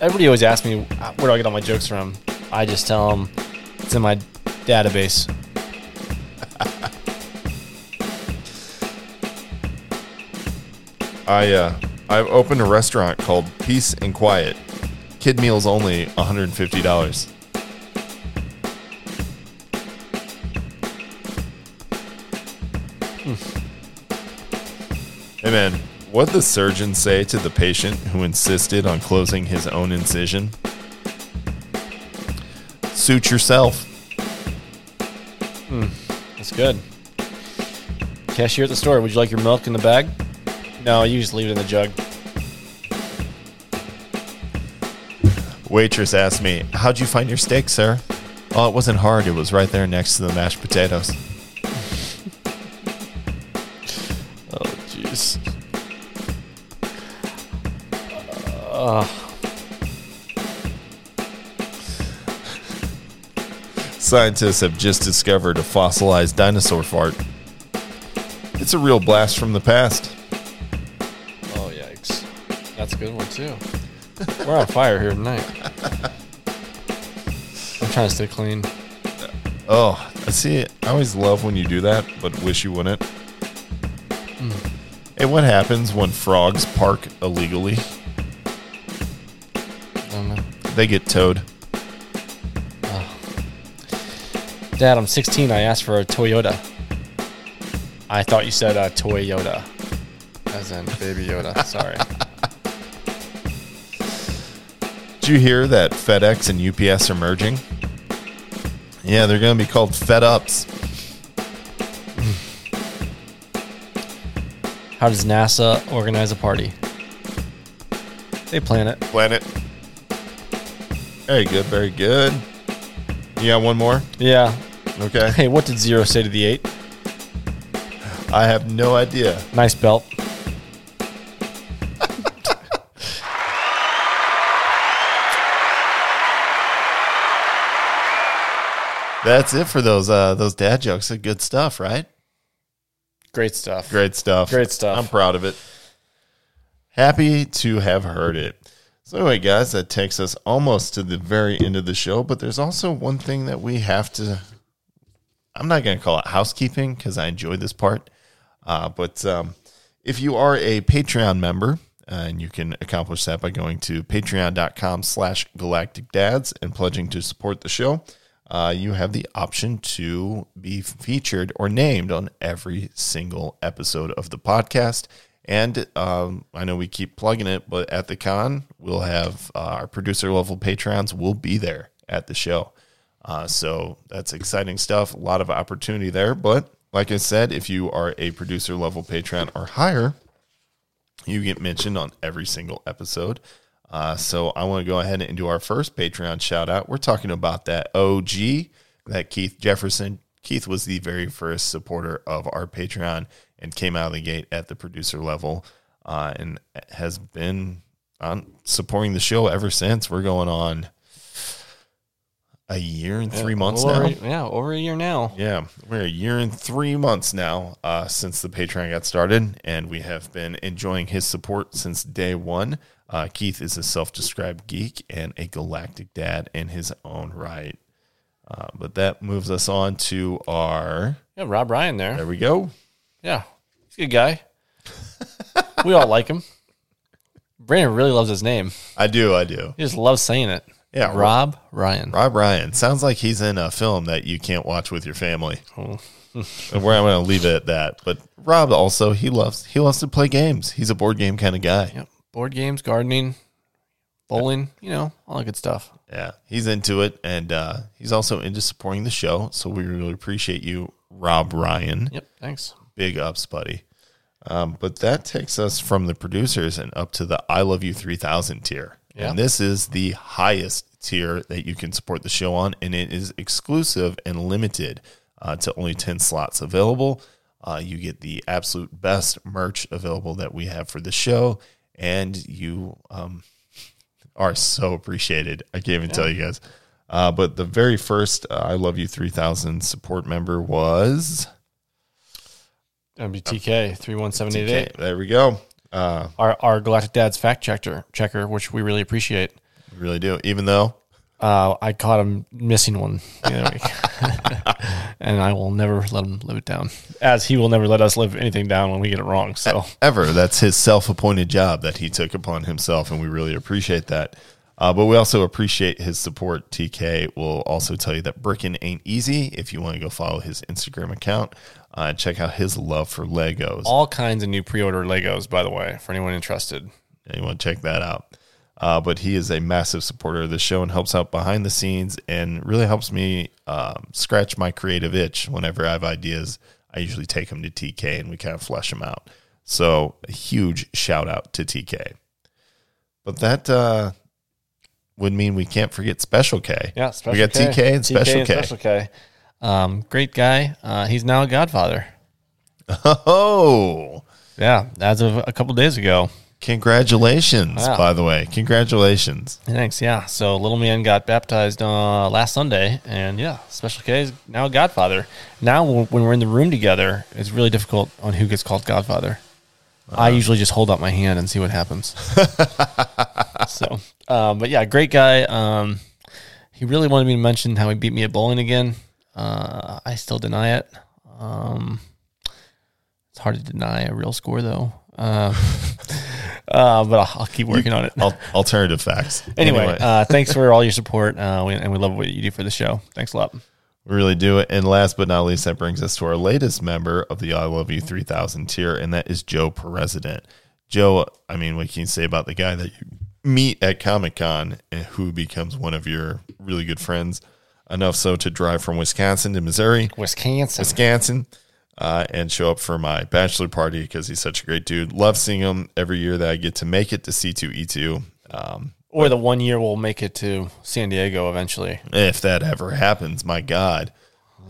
Everybody always asks me where do I get all my jokes from. I just tell them it's in my database. I, uh, I've opened a restaurant called Peace and Quiet. Kid meals only $150. Hey man, what the surgeon say to the patient who insisted on closing his own incision? Suit yourself. Hmm, that's good. Cashier at the store, would you like your milk in the bag? No, you just leave it in the jug. Waitress asked me, How'd you find your steak, sir? Oh, it wasn't hard. It was right there next to the mashed potatoes. Scientists have just discovered a fossilized dinosaur fart. It's a real blast from the past. Oh, yikes. That's a good one, too. We're on fire here tonight. I'm trying to stay clean. Oh, I see. I always love when you do that, but wish you wouldn't. Hmm. Hey, what happens when frogs park illegally? I don't know. They get towed. Dad, I'm 16. I asked for a Toyota. I thought you said a Toyota. As in Baby Yoda. Sorry. Did you hear that FedEx and UPS are merging? Yeah, they're going to be called Fed Ups. How does NASA organize a party? They plan it. Planet. Very good, very good. You got one more? Yeah. Okay. Hey, what did Zero say to the eight? I have no idea. Nice belt. That's it for those uh those dad jokes. Good stuff, right? Great stuff. Great stuff. Great stuff. I'm proud of it. Happy to have heard it. So anyway, guys, that takes us almost to the very end of the show, but there's also one thing that we have to I'm not going to call it housekeeping because I enjoy this part. Uh, but um, if you are a Patreon member, uh, and you can accomplish that by going to patreon.com slash galactic dads and pledging to support the show, uh, you have the option to be featured or named on every single episode of the podcast. And um, I know we keep plugging it, but at the con, we'll have uh, our producer level patrons will be there at the show. Uh, so that's exciting stuff. A lot of opportunity there. But like I said, if you are a producer level patron or higher, you get mentioned on every single episode. Uh, so I want to go ahead and do our first Patreon shout out. We're talking about that OG, that Keith Jefferson. Keith was the very first supporter of our Patreon and came out of the gate at the producer level uh, and has been on supporting the show ever since. We're going on a year and three months over, now. Yeah, over a year now. Yeah, we're a year and three months now uh, since the Patreon got started, and we have been enjoying his support since day one. Uh, Keith is a self described geek and a galactic dad in his own right. Uh, but that moves us on to our. Yeah, Rob Ryan there. There we go. Yeah, he's a good guy. we all like him. Brandon really loves his name. I do, I do. He just loves saying it. Yeah, Rob Ryan. Rob Ryan sounds like he's in a film that you can't watch with your family. Oh. and where I'm going to leave it at that. But Rob also he loves he loves to play games. He's a board game kind of guy. Yep. Board games, gardening, bowling, you know, all that good stuff. Yeah, he's into it, and uh, he's also into supporting the show. So we really appreciate you, Rob Ryan. Yep. Thanks. Big ups, buddy. Um, but that takes us from the producers and up to the I Love You 3000 tier. Yeah. And this is the highest tier that you can support the show on, and it is exclusive and limited uh, to only 10 slots available. Uh, you get the absolute best merch available that we have for the show, and you um, are so appreciated. I can't even tell you guys. Uh, but the very first uh, I Love You 3000 support member was. That'd be TK three one seven eight eight. there we go. Uh, Our our Galactic Dad's fact checker checker, which we really appreciate. we really do. Even though Uh, I caught him missing one the other week, and I will never let him live it down. As he will never let us live anything down when we get it wrong. So ever, that's his self-appointed job that he took upon himself, and we really appreciate that. Uh, but we also appreciate his support. TK will also tell you that Brickin ain't easy. If you want to go follow his Instagram account, uh, check out his love for Legos. all kinds of new pre-order Legos, by the way, for anyone interested. Yeah, you want to check that out. Uh, but he is a massive supporter of the show and helps out behind the scenes and really helps me um, scratch my creative itch. Whenever I have ideas, I usually take them to TK and we kind of flesh them out. So a huge shout out to TK. But that uh, would mean we can't forget Special K. Yeah, Special we got K. TK and Special and K. Special K. Um, great guy. Uh, he's now a godfather. Oh, Yeah, as of a couple days ago. congratulations! Wow. By the way, congratulations. Thanks. Yeah. So little man got baptized uh, last Sunday, and yeah, Special K is now a godfather. Now, when when we're in the room together, it's really difficult on who gets called godfather. I usually just hold out my hand and see what happens. so, um, but yeah, great guy. Um, he really wanted me to mention how he beat me at bowling again. Uh, I still deny it. Um, it's hard to deny a real score though. Uh, uh, but I'll, I'll keep working on it. Al- alternative facts. Anyway, uh, thanks for all your support, uh, we, and we love what you do for the show. Thanks a lot. We really do it. And last but not least, that brings us to our latest member of the I Love You 3000 tier, and that is Joe President. Joe, I mean, what can you say about the guy that you meet at Comic Con and who becomes one of your really good friends? Enough so to drive from Wisconsin to Missouri, Wisconsin. Wisconsin, uh, and show up for my bachelor party because he's such a great dude. Love seeing him every year that I get to make it to C2E2. Um, Or the one year we'll make it to San Diego eventually. if that ever happens, my God,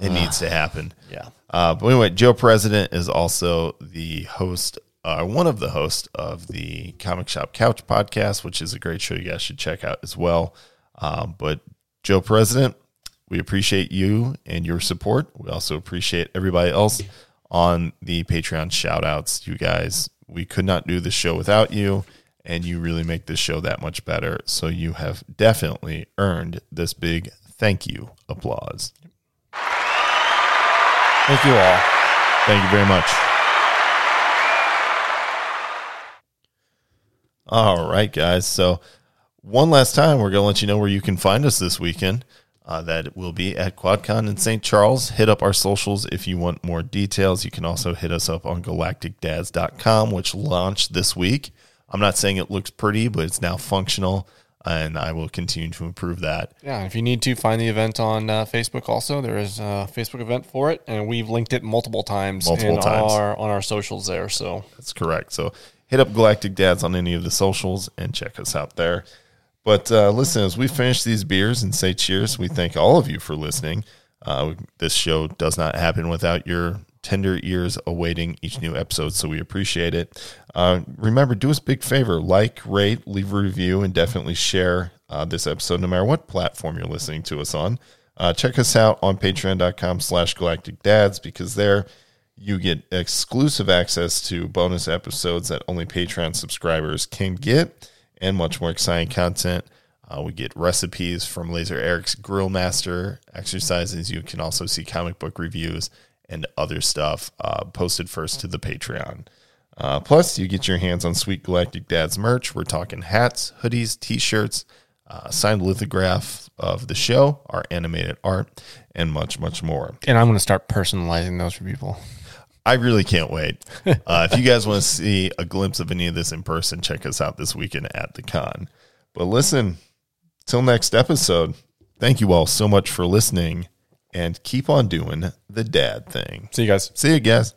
it needs to happen. Yeah. Uh, but anyway, Joe President is also the host, uh, one of the hosts of the Comic Shop Couch podcast, which is a great show you guys should check out as well. Um, but Joe President, we appreciate you and your support. We also appreciate everybody else on the Patreon shout outs. You guys, we could not do this show without you, and you really make this show that much better. So you have definitely earned this big thank you applause. Thank you all. Thank you very much. All right, guys. So, one last time, we're going to let you know where you can find us this weekend. Uh, that will be at QuadCon in St. Charles. Hit up our socials if you want more details. You can also hit us up on galacticdads.com, which launched this week. I'm not saying it looks pretty, but it's now functional, and I will continue to improve that. Yeah, if you need to find the event on uh, Facebook, also there is a Facebook event for it, and we've linked it multiple times Multiple times. our on our socials there. So That's correct. So hit up Galactic Dads on any of the socials and check us out there. But uh, listen, as we finish these beers and say cheers, we thank all of you for listening. Uh, this show does not happen without your tender ears awaiting each new episode, so we appreciate it. Uh, remember, do us a big favor like, rate, leave a review, and definitely share uh, this episode no matter what platform you're listening to us on. Uh, check us out on patreon.com slash galactic dads because there you get exclusive access to bonus episodes that only Patreon subscribers can get and much more exciting content. Uh, we get recipes from Laser Eric's Grill Master exercises. You can also see comic book reviews and other stuff uh, posted first to the Patreon. Uh, plus, you get your hands on sweet Galactic Dads merch. We're talking hats, hoodies, t shirts, uh, signed lithograph of the show, our animated art, and much, much more. And I'm going to start personalizing those for people. I really can't wait. Uh, if you guys want to see a glimpse of any of this in person, check us out this weekend at the con. But listen, till next episode, thank you all so much for listening and keep on doing the dad thing. See you guys. See you guys.